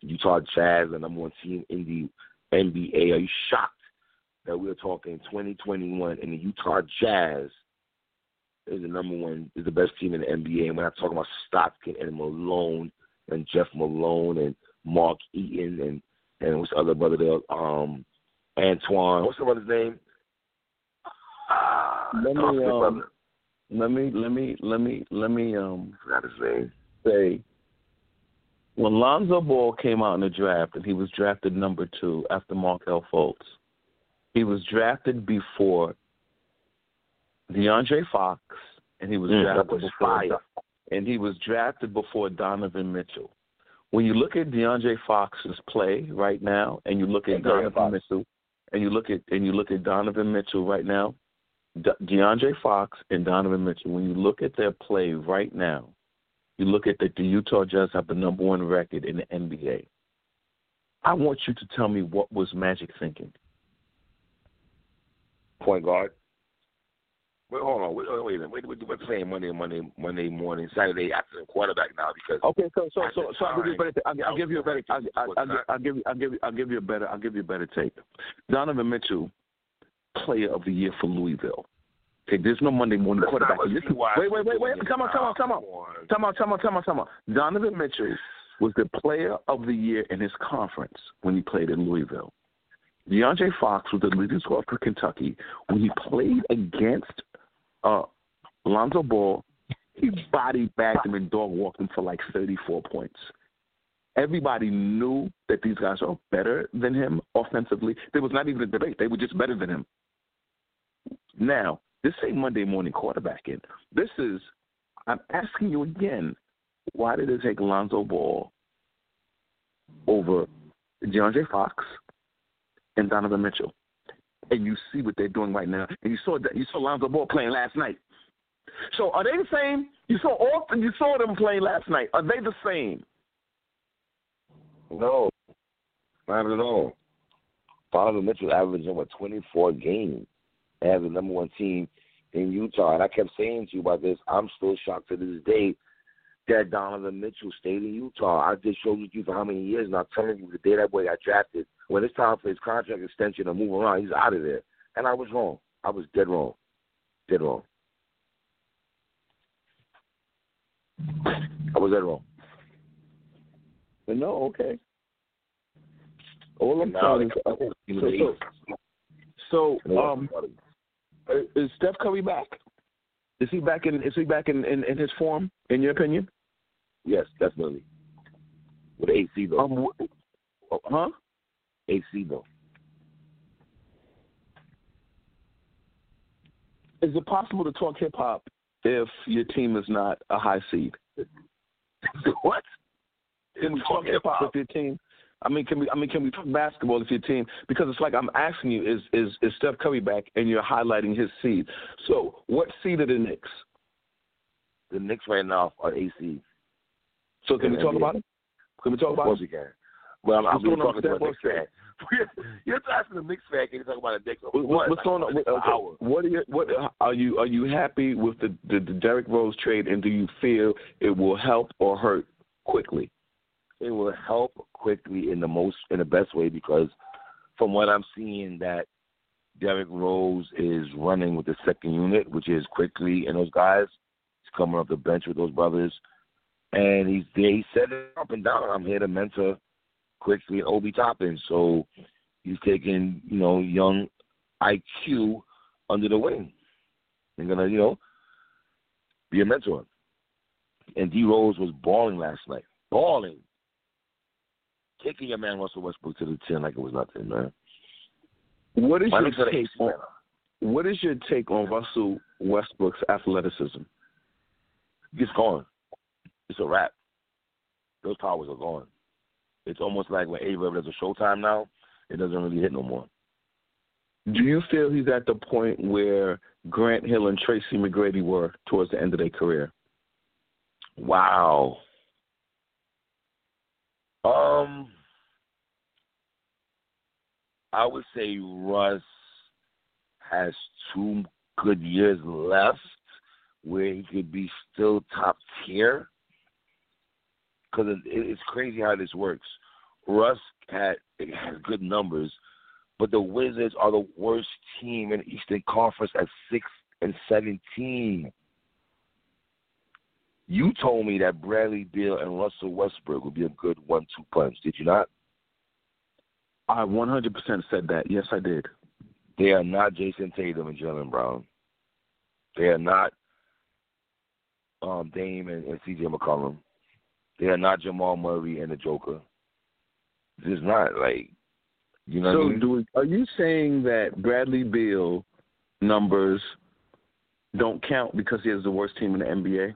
B: Utah Jazz, the number one team in the NBA. Are you shocked that we're talking 2021 and the Utah Jazz is the number one, is the best team in the NBA? And we're not talking about Stockton and Malone and Jeff Malone and Mark Eaton and and what's the other brother there? Um, Antoine. What's the brother's name?
C: Let me um, let me let me let me let me um say say when Lonzo Ball came out in the draft and he was drafted number two after Markelle Fultz, he was drafted before De'Aaron Fox and he was
B: mm,
C: drafted
B: was
C: before
B: fire.
C: and he was drafted before Donovan Mitchell. When you look at De'Aaron Fox's play right now and you look at Donovan Mitchell and you look at and you look at Donovan Mitchell right now, De'Aaron Fox and Donovan Mitchell, when you look at their play right now, you look at that the Utah Jazz have the number one record in the NBA. I want you to tell me what was Magic thinking.
B: Point guard. Wait, hold on. Wait, wait, wait. wait, wait what's saying Monday, Monday, Monday morning, Saturday afternoon quarterback now because
C: okay. So, so, so, so
B: I'll
C: give you a better. I'll, I'll give you a better. I'll, I'll, I'll, I'll give you. I'll give you. I'll give you a better. I'll give you a better take. Donovan Mitchell, Player of the Year for Louisville. Okay, there's no Monday morning quarterback.
B: not what
C: Listen,
B: you
C: wait, wait, wait, wait. Come on, come on, come on. Come on, come on, come on, come on. Donovan Mitchell was the Player of the Year in his conference when he played in Louisville. De'Aaron Fox was the leading scorer for Kentucky when he played against uh, Lonzo Ball. He body bagged him and dog walked him for like 34 points. Everybody knew that these guys are better than him offensively. There was not even a debate. They were just better than him. Now, this ain't Monday morning quarterbacking. This is, I'm asking you again, why did it take Lonzo Ball over De'Aaron Fox and Donovan Mitchell? And you see what they're doing right now. And you saw that you saw Lonzo Ball playing last night. So are they the same? You saw often you saw them playing last night. Are they the same?
B: No, not at all. Donovan Mitchell averaging what twenty four as the number one team in Utah. And I kept saying to you about this. I'm still shocked to this day that Donovan Mitchell stayed in Utah. I just showed you for how many years, and I'm telling you the day that boy got drafted, when it's time for his contract extension to move around, he's out of there. And I was wrong. I was dead wrong. Dead wrong. I was dead wrong.
C: No, okay. All I'm
B: Now
C: saying
B: they
C: is,
B: got
C: so, so, so um, is Steph Curry back? Is he back in? Is he back in, in, in his form? In your opinion?
B: yes, definitely. With AC though.
C: Um, huh?
B: AC though.
C: Is it possible to talk hip hop if your team is not a high seed? <laughs>
B: what?
C: Can we talk hip hop with your team? I mean, can we? I mean, can we talk basketball if your team? Because it's like I'm asking you: Is is is Steph Curry back? And you're highlighting his seed. So, what seed are the Knicks?
B: The Knicks right now are AC.
C: So, can we talk
B: yeah.
C: about it? Can we talk about it?
B: Of course
C: it?
B: you can. Well, I'm, I'm
C: What's going on
B: talking to a Knicks fan. <laughs> You're asking the Knicks fan. Can you talk about a Knicks?
C: What- what- What's going on? What, okay, what are you? What are you? Are you happy with the, the the Derrick Rose trade? And do you feel it will help or hurt Quickley?
B: It will help Quickley in the most in the best way because from what I'm seeing that Derrick Rose is running with the second unit, which is Quickley and those guys. He's coming off the bench with those brothers. And he's there he said it up and down. I'm here to mentor Quickley and Obi Toppin. So he's taking, you know, young IQ under the wing. They're gonna, you know, be a mentor. And D Rose was balling last night. Balling. Taking your man Russell Westbrook to the chin like it was nothing, man.
C: What is
B: My
C: your
B: Knicks are the
C: take on,
B: man.
C: What is your take on Russell Westbrook's athleticism?
B: It's gone. It's a wrap. Those powers are gone. It's almost like when A-Reb does a Showtime now, it doesn't really hit no more.
C: Do you feel he's at the point where Grant Hill and Tracy McGrady were towards the end of their career?
B: Wow. Um, I would say Russ has two good years left where he could be still top tier. Because it, it's crazy how this works. Russ had has good numbers, but the Wizards are the worst team in Eastern Conference at six and seventeen. You told me that Bradley Beal and Russell Westbrook would be a good one-two punch. Did you not?
C: I 100% said that. Yes, I did.
B: They are not Jayson Tatum and Jaylen Brown. They are not um, Dame and, and C.J. McCollum. They are not Jamal Murray and the Joker. It's not like you know.
C: so,
B: what I mean?
C: do we, are you saying that Bradley Beal numbers don't count because he has the worst team in the NBA?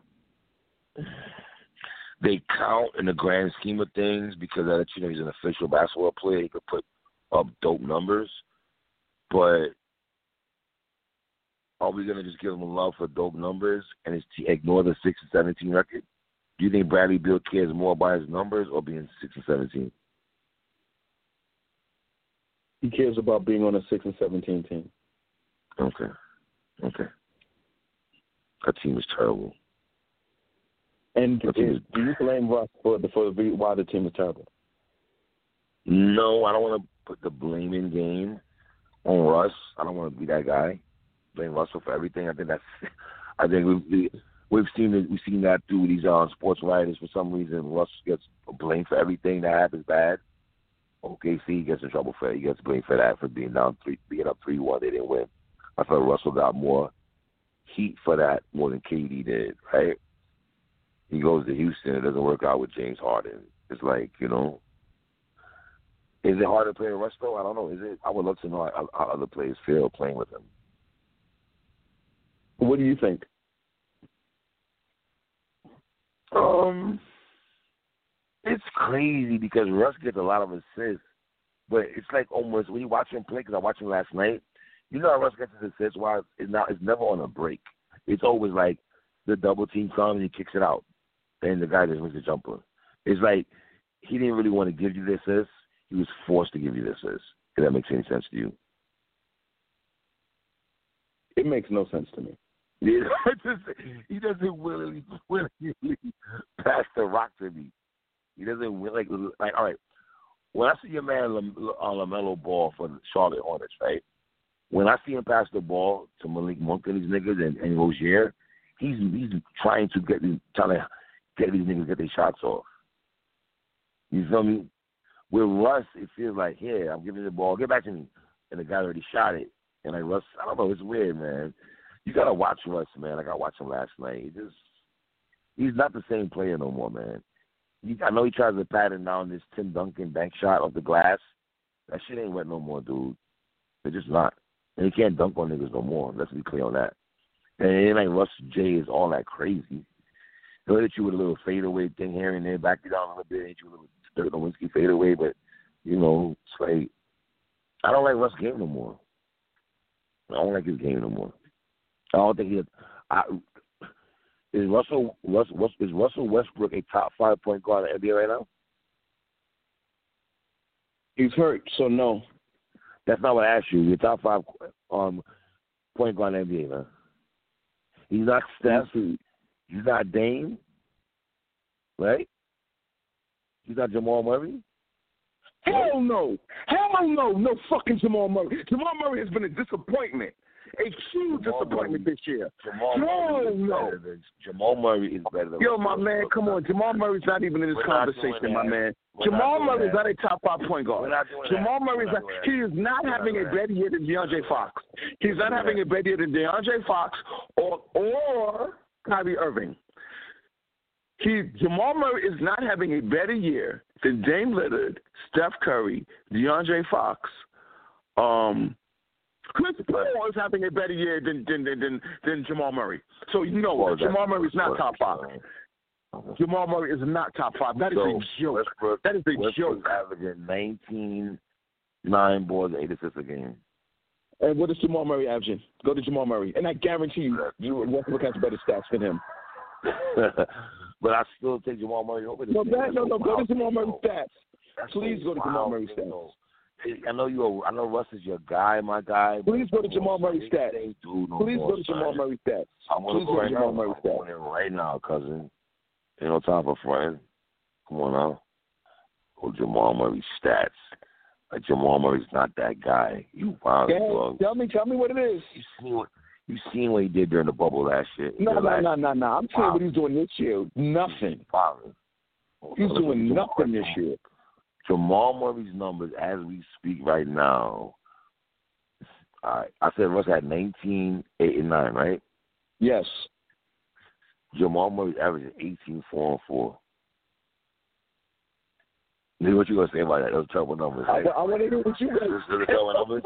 B: They count in the grand scheme of things because that you know he's an official basketball player. He could put up dope numbers, but are we gonna just give him love for dope numbers and his t- ignore the six and seventeen record? Do you think Bradley Beal cares more about his numbers or being six and seventeen?
C: He cares about being on a six and seventeen team.
B: Okay. Okay. That team is terrible.
C: And is, do you blame Russ for the for the why the team is terrible?
B: No, I don't want to put the blaming game on Russ. I don't want to be that guy. Blame Russell for everything. I think that's. <laughs> I think we've we've seen it. We've seen that through these uh, sports writers. For some reason, Russ gets blamed for everything that happens bad. OKC gets in trouble for it. He gets blamed for that for being down three, being up three one. They didn't win. I felt Russell got more heat for that more than KD did. Right? He goes to Houston. It doesn't work out with James Harden. It's like you know. Is it hard to play Russ though? I don't know. Is it? I would love to know how, how other players feel playing with him.
C: What do you think?
B: Um, it's crazy because Russ gets a lot of assists, but it's like almost when you watch him play. Because I watched him last night. You know how Russ gets his assists? Why it's not? It's never on a break. It's always like the double team comes and he kicks it out, and the guy that makes a jumper. It's like he didn't really want to give you the assist. He was forced to give you the assist. If that makes any sense to you?
C: It makes no sense to me. <laughs>
B: Yeah, he doesn't willingly, willingly pass the rock to me. He doesn't like like all right. When I see your man Lam- uh, Lamelo Ball for the Charlotte Hornets, right? When I see him pass the ball to Malik Monk and these niggas and, and Rozier, he's he's trying to get trying to get these niggas get their shots off. You feel me? With Russ, it feels like, yeah, I'm giving the ball, get back to me, and the guy already shot it. And like Russ, I don't know, it's weird, man. You gotta watch Russ, man. Like I watched him last night. He just he's not the same player no more, man. You, I know he tries to pattern down this Tim Duncan bank shot off the glass. That shit ain't wet no more, dude. It's just not. And he can't dunk on niggas no more. Let's be clear on that. And it ain't like Russ J is all that crazy. He'll hit you with a little fadeaway thing here and there, back you down a little bit, hit you with a little Dirk Nowitzki fadeaway, but you know, it's like I don't like Russ game no more. I don't like his game no more. I don't think he. I, is Russell Russ, Russ, is Russell Westbrook a top five point guard in the NBA right now?
C: He's hurt, so no.
B: That's not what I asked you. Your top five um point guard in the NBA, man. He's not Steph. He's not Dame. Right? He's not Jamal Murray.
C: Hell no. Hell no. No fucking Jamal Murray. Jamal Murray has been a disappointment. A huge
B: Jamal
C: disappointment
B: Murray.
C: this year.
B: Jamal
C: Hell
B: Murray is
C: no.
B: better than Jamal Murray is better than
C: Yo, my man, come on. Jamal Murray's not even in this
B: We're
C: conversation, my man.
B: We're
C: Jamal Murray is not a top five point guard. Jamal. Murray is not, he is not
B: We're not
C: having a better year than De'Aaron Fox. He's not having a better year than De'Aaron Fox or or Kyrie Irving. He Jamal Murray is not having a better year than Dame Lillard, Steph Curry, De'Aaron Fox. Um, Chris Paul is having a better year than than than than, than Jamal Murray. So you know
B: Well,
C: Jamal Murray is not top five. Jamal Murray is not top five. That is
B: So,
C: a joke.
B: Westbrook,
C: That is a
B: Westbrook's
C: joke.
B: averaging 19, nine boards, eight assists a game.
C: And what is Jamal Murray averaging? Go to Jamal Murray, and I guarantee you, you Westbrook has better stats than him. <laughs>
B: but I still take Jamal Murray over this.
C: No, that, no, no. Go to Jamal
B: though.
C: stats.
B: That's
C: Please go to Jamal
B: thing,
C: stats.
B: though. I know you. Are, I know Russ is your guy, my guy.
C: Please go to Jamal
B: Murray
C: stats.
B: no
C: Please
B: more,
C: go to Jamal
B: son.
C: Murray's stats.
B: I'm gonna
C: Please
B: go
C: go to
B: right
C: Jamal
B: now.
C: Murray's
B: I'm going in right now, cousin. Ain't no time for fronting. Come on now. Go to Jamal Murray stats. Like Jamal Murray's not that guy. You wild dog.
C: tell me, tell me what it is.
B: You seen what you seen what he did during the bubble last year?
C: No, no, no, no, no. I'm saying what he's doing this year. Nothing. He's doing nothing this year.
B: Jamal Murray's numbers as we speak right now. All right, I said Russ had 19, 8, and 9, right?
C: Yes.
B: Jamal Murray's averaging 18, 4, and 4. Lee, what you gonna say about that? Those terrible numbers.
C: I,
B: Right?
C: I want to hear what you
B: Those
C: guys.
B: are terrible numbers.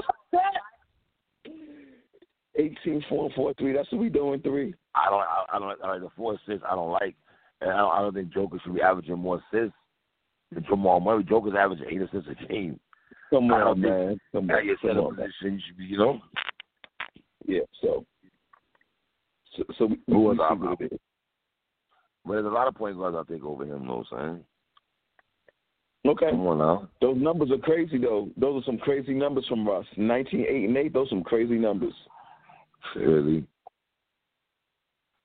C: 18, 4, 4, 3. That's what we doing, three.
B: I don't. I, I don't. I like the four assists. I don't like, and I don't, I don't think Joker should be averaging more assists than Jamal Murray. Joker's averaging eight assists a game.
C: Come
B: I
C: on, man. Come on,
B: you're
C: come on, man.
B: position. You should be. You know.
C: Yeah, so. So, so we,
B: Who was
C: see
B: our-
C: what it is.
B: But there's a lot of point guards I think over him, though, son.
C: Okay.
B: Come on now.
C: Those numbers are crazy though. Those are some crazy numbers from Russ. Nineteen eight and eight. Those are some crazy numbers.
B: Really?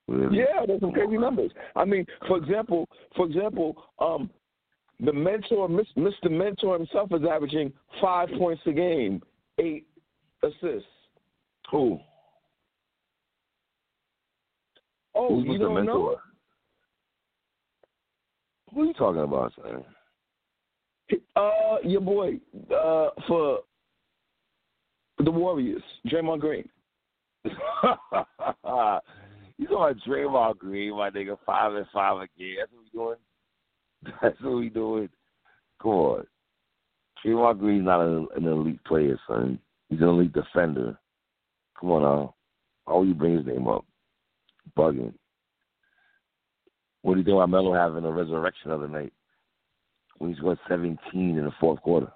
B: Really?
C: Yeah, those are some crazy numbers. I mean, for example, for example, um, the mentor, Mr. Mentor himself, is averaging five points a game, eight assists.
B: Who?
C: Oh,
B: Who's
C: you
B: Mr.
C: don't
B: Mentor?
C: know?
B: Who are you talking about, son?
C: Uh, your boy uh, for the Warriors, Draymond Green. <laughs>
B: you about Draymond Green, my nigga, five and five again. That's what we doing. <laughs> That's what we doing. Come on. Draymond Green's not an, an elite player, son. He's an elite defender. Come on now. Would you bring his name up? Bugging. What do you think about Melo having a resurrection of the night? When he scored 17 in the fourth quarter.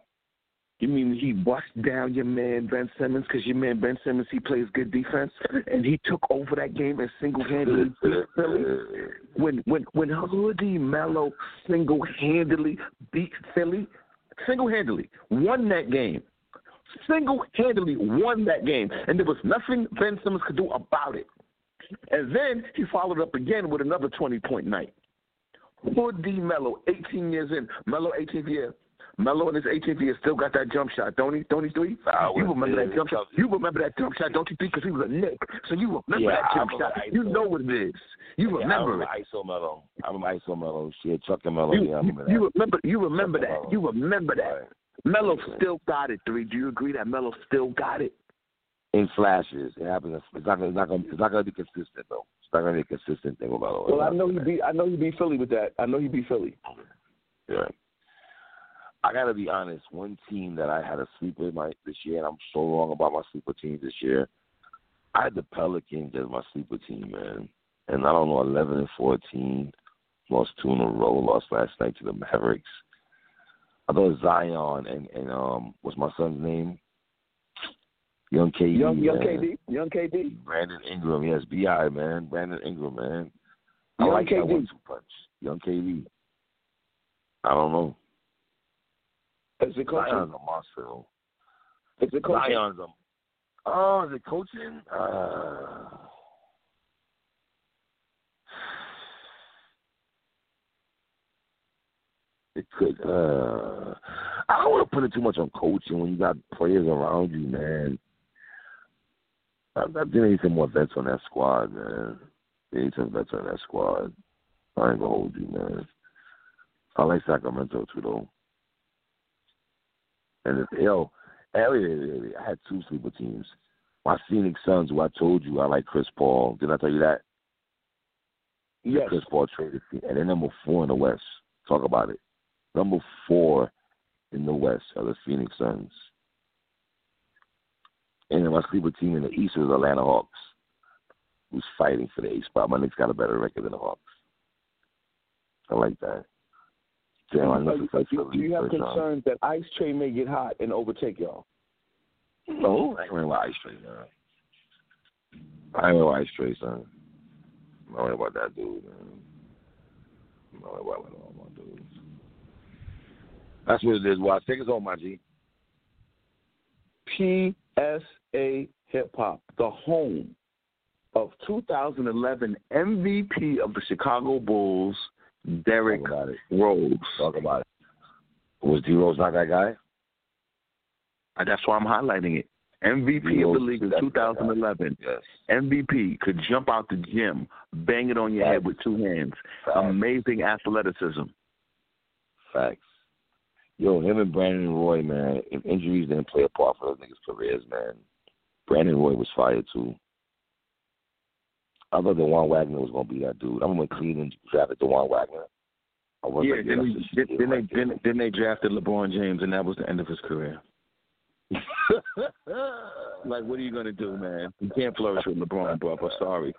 C: You mean he bust down your man Ben Simmons because your man Ben Simmons he plays good defense and he took over that game and single handedly beat Philly. When when when Hoodie Melo single handedly beat Philly, single handedly won that game, single handedly won that game, and there was nothing Ben Simmons could do about it. And then he followed up again with another twenty point night. Hoodie Melo, 18 years in, Melo 18th year. Melo in his 18th year still got that jump shot, don't he? Don't he? Three? You remember that jump shot? You remember that jump shot, don't you think? Because he was a Nick, so you remember
B: Yeah,
C: that jump shot. You know what it is. You
B: Yeah, I
C: remember
B: remember
C: it.
B: ISO Melo. I remember ISO Melo. Shit, Chuck and Melo.
C: You,
B: yeah, I remember that.
C: you remember? You remember
B: Chuck
C: that. You remember that.
B: Right.
C: Melo
B: Okay.
C: still got it. Three. Do you agree that Melo still got it?
B: in flashes. It happens. It's not. gonna- It's not. Gonna, it's not going to be consistent though. Not be a consistent thing about it.
C: Well, I know he beat. I know he beat Philly with that. I know he beat Philly.
B: Yeah. I got to be honest. One team that I had a sleeper my this year, and I'm so wrong about my sleeper teams this year. I had the Pelicans as my sleeper team, man. And I don't know, 11 and 14, lost two in a row, lost last night to the Mavericks. I thought Zion and and um, what's my son's name? Young KD.
C: Young, young. KD. Young KD.
B: Brandon Ingram, yes, Bi man, Brandon Ingram, man. I
C: Young
B: like that
C: KD.
B: one two punch. Young KD. I don't know.
C: Is it coaching?
B: Zion's a monster.
C: Is it coaching?
B: A. Oh, is it coaching? Uh, it could. Uh, I don't want to put it too much on coaching when you got players around you, man. I, I think they need some more vets on that squad, man. They need some vets on that squad. I ain't gonna hold you, man. I like Sacramento too, though. And if, yo, earlier I had two sleeper teams. My Phoenix Suns, who I told you I like Chris Paul. Did I tell you that?
C: Yes.
B: Chris Paul traded, and they're number four in the West. Talk about it. Number four in the West are the Phoenix Suns. And then my sleeper team in the East is Atlanta Hawks, who's fighting for the eighth spot. My Knicks got a better record than the Hawks. I like that. Damn, I
C: do,
B: never
C: you,
B: for
C: do you have concerns that Ice Train may get hot and overtake y'all?
B: No, I ain't about Ice Trae, man. I ain't about Ice Trae, son. I'm not worrying about that dude, man. I'm not worrying about all my dudes. That's what it is. Well, take us home, my G.
C: PSA Hip Hop, the home of 2011 MVP of the Chicago Bulls, Derrick
B: Talk about it.
C: Rose.
B: Talk about it. Was D Rose not that guy?
C: And that's why I'm highlighting it. MVP of
B: Rose
C: the league in
B: is that guy.
C: 2011.
B: Yes.
C: MVP could jump out the gym, bang it on your head with two hands.
B: Facts.
C: Amazing athleticism.
B: Facts. Yo, him and Brandon Roy, man. If injuries didn't play a part for those niggas' careers, man. Brandon Roy was fired too. I thought Dajuan Wagner was gonna be that dude. I remember Cleveland drafted Dajuan Wagner. I was
C: Yeah,
B: like,
C: then,
B: that's
C: then,
B: shit
C: then they then, then they drafted LeBron James, and that was the end of his career. <laughs> Like, what are you gonna do, man? You can't flourish with LeBron, bro. I'm sorry.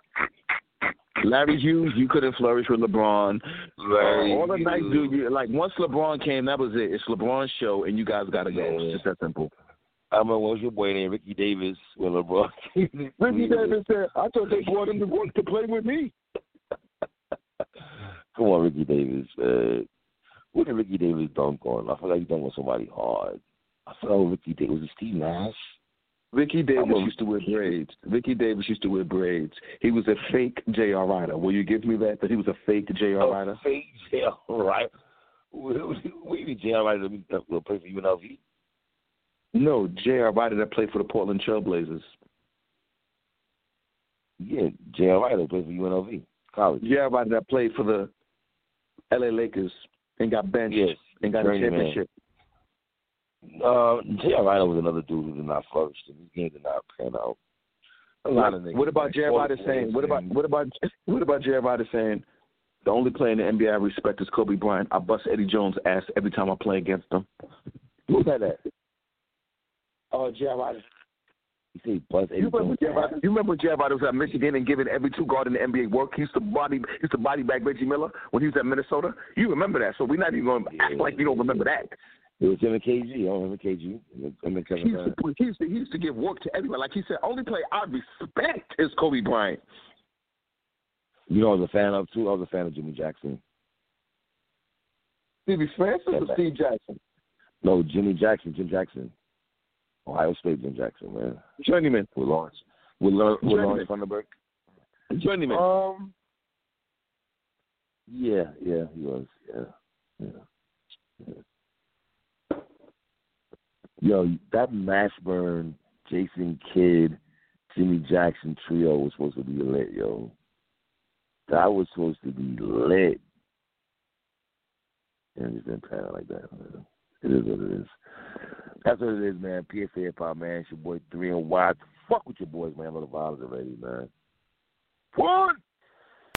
C: Larry Hughes, you couldn't flourish with LeBron.
B: Larry
C: All the night, dude. You, like once LeBron came, that was it. It's LeBron's show, and you guys gotta go.
B: Yeah.
C: It's just that simple.
B: I remember what was your boy named Ricky Davis with LeBron. <laughs>
C: Ricky Davis said, "I thought they brought him to work to play with me." <laughs>
B: Come on, Ricky Davis. Uh, What did Ricky Davis dunk on? I feel like he dunked on somebody hard. I feel like Ricky Davis was it Steve Nash.
C: Ricky Davis used to wear braids. Ricky Davis used to wear braids. He was a fake J.R. Rider. Will you give me that? That he was a fake J.R. Rider?
B: Fake J.R. Rider. <laughs> What do you mean J.R. Rider will play for UNLV?
C: No, J.R. Rider that played for the Portland Trailblazers.
B: Yeah, J.R. Rider played for UNLV college.
C: J.R. Rider that played for the L.A. Lakers and got benched
B: yes,
C: and got a championship.
B: Uh, J.R. Was another dude who did not flourish. His game did not pan out. A lot of niggas.
C: What about. Rider saying? What about what about what about. Rider saying? The only player in the NBA I respect is Kobe Bryant. I bust Eddie Jones' ass every time I play against him.
B: Who said that? Oh, J.R. Rider. You say bust Eddie
C: you remember
B: Jones'?
C: You remember. Rider was at Michigan and giving every two guard in the NBA work? He used to body he used to body back Reggie Miller when he was at Minnesota. You remember that? So we're not even going to act like you don't remember that.
B: It was him and KG. I don't remember KG. Him and
C: he, used to, he, used to, he used to give work to everyone. Like he said, only player I respect is Kobe Bryant.
B: You know, I was a fan of too. I was a fan of Jimmy Jackson.
C: Stevie Francis or Steve Jackson?
B: No, Jimmy Jackson. Jim Jackson. Ohio State Jim Jackson, man.
C: Journeyman.
B: With Lawrence. With, Lawrence, with Lawrence Funderburk.
C: Journeyman.
B: Um. Yeah, yeah, he was. Yeah, yeah. yeah. Yo, that Mashburn, Jason Kidd, Jimmy Jackson trio was supposed to be lit, yo. That was supposed to be lit. And it's been pan like that. Man. It is what it is. That's what it is, man. PSA Hip Hop, man. It's your boy 3 and Y. Fuck with your boys, man. I'm on the violence already, man. One!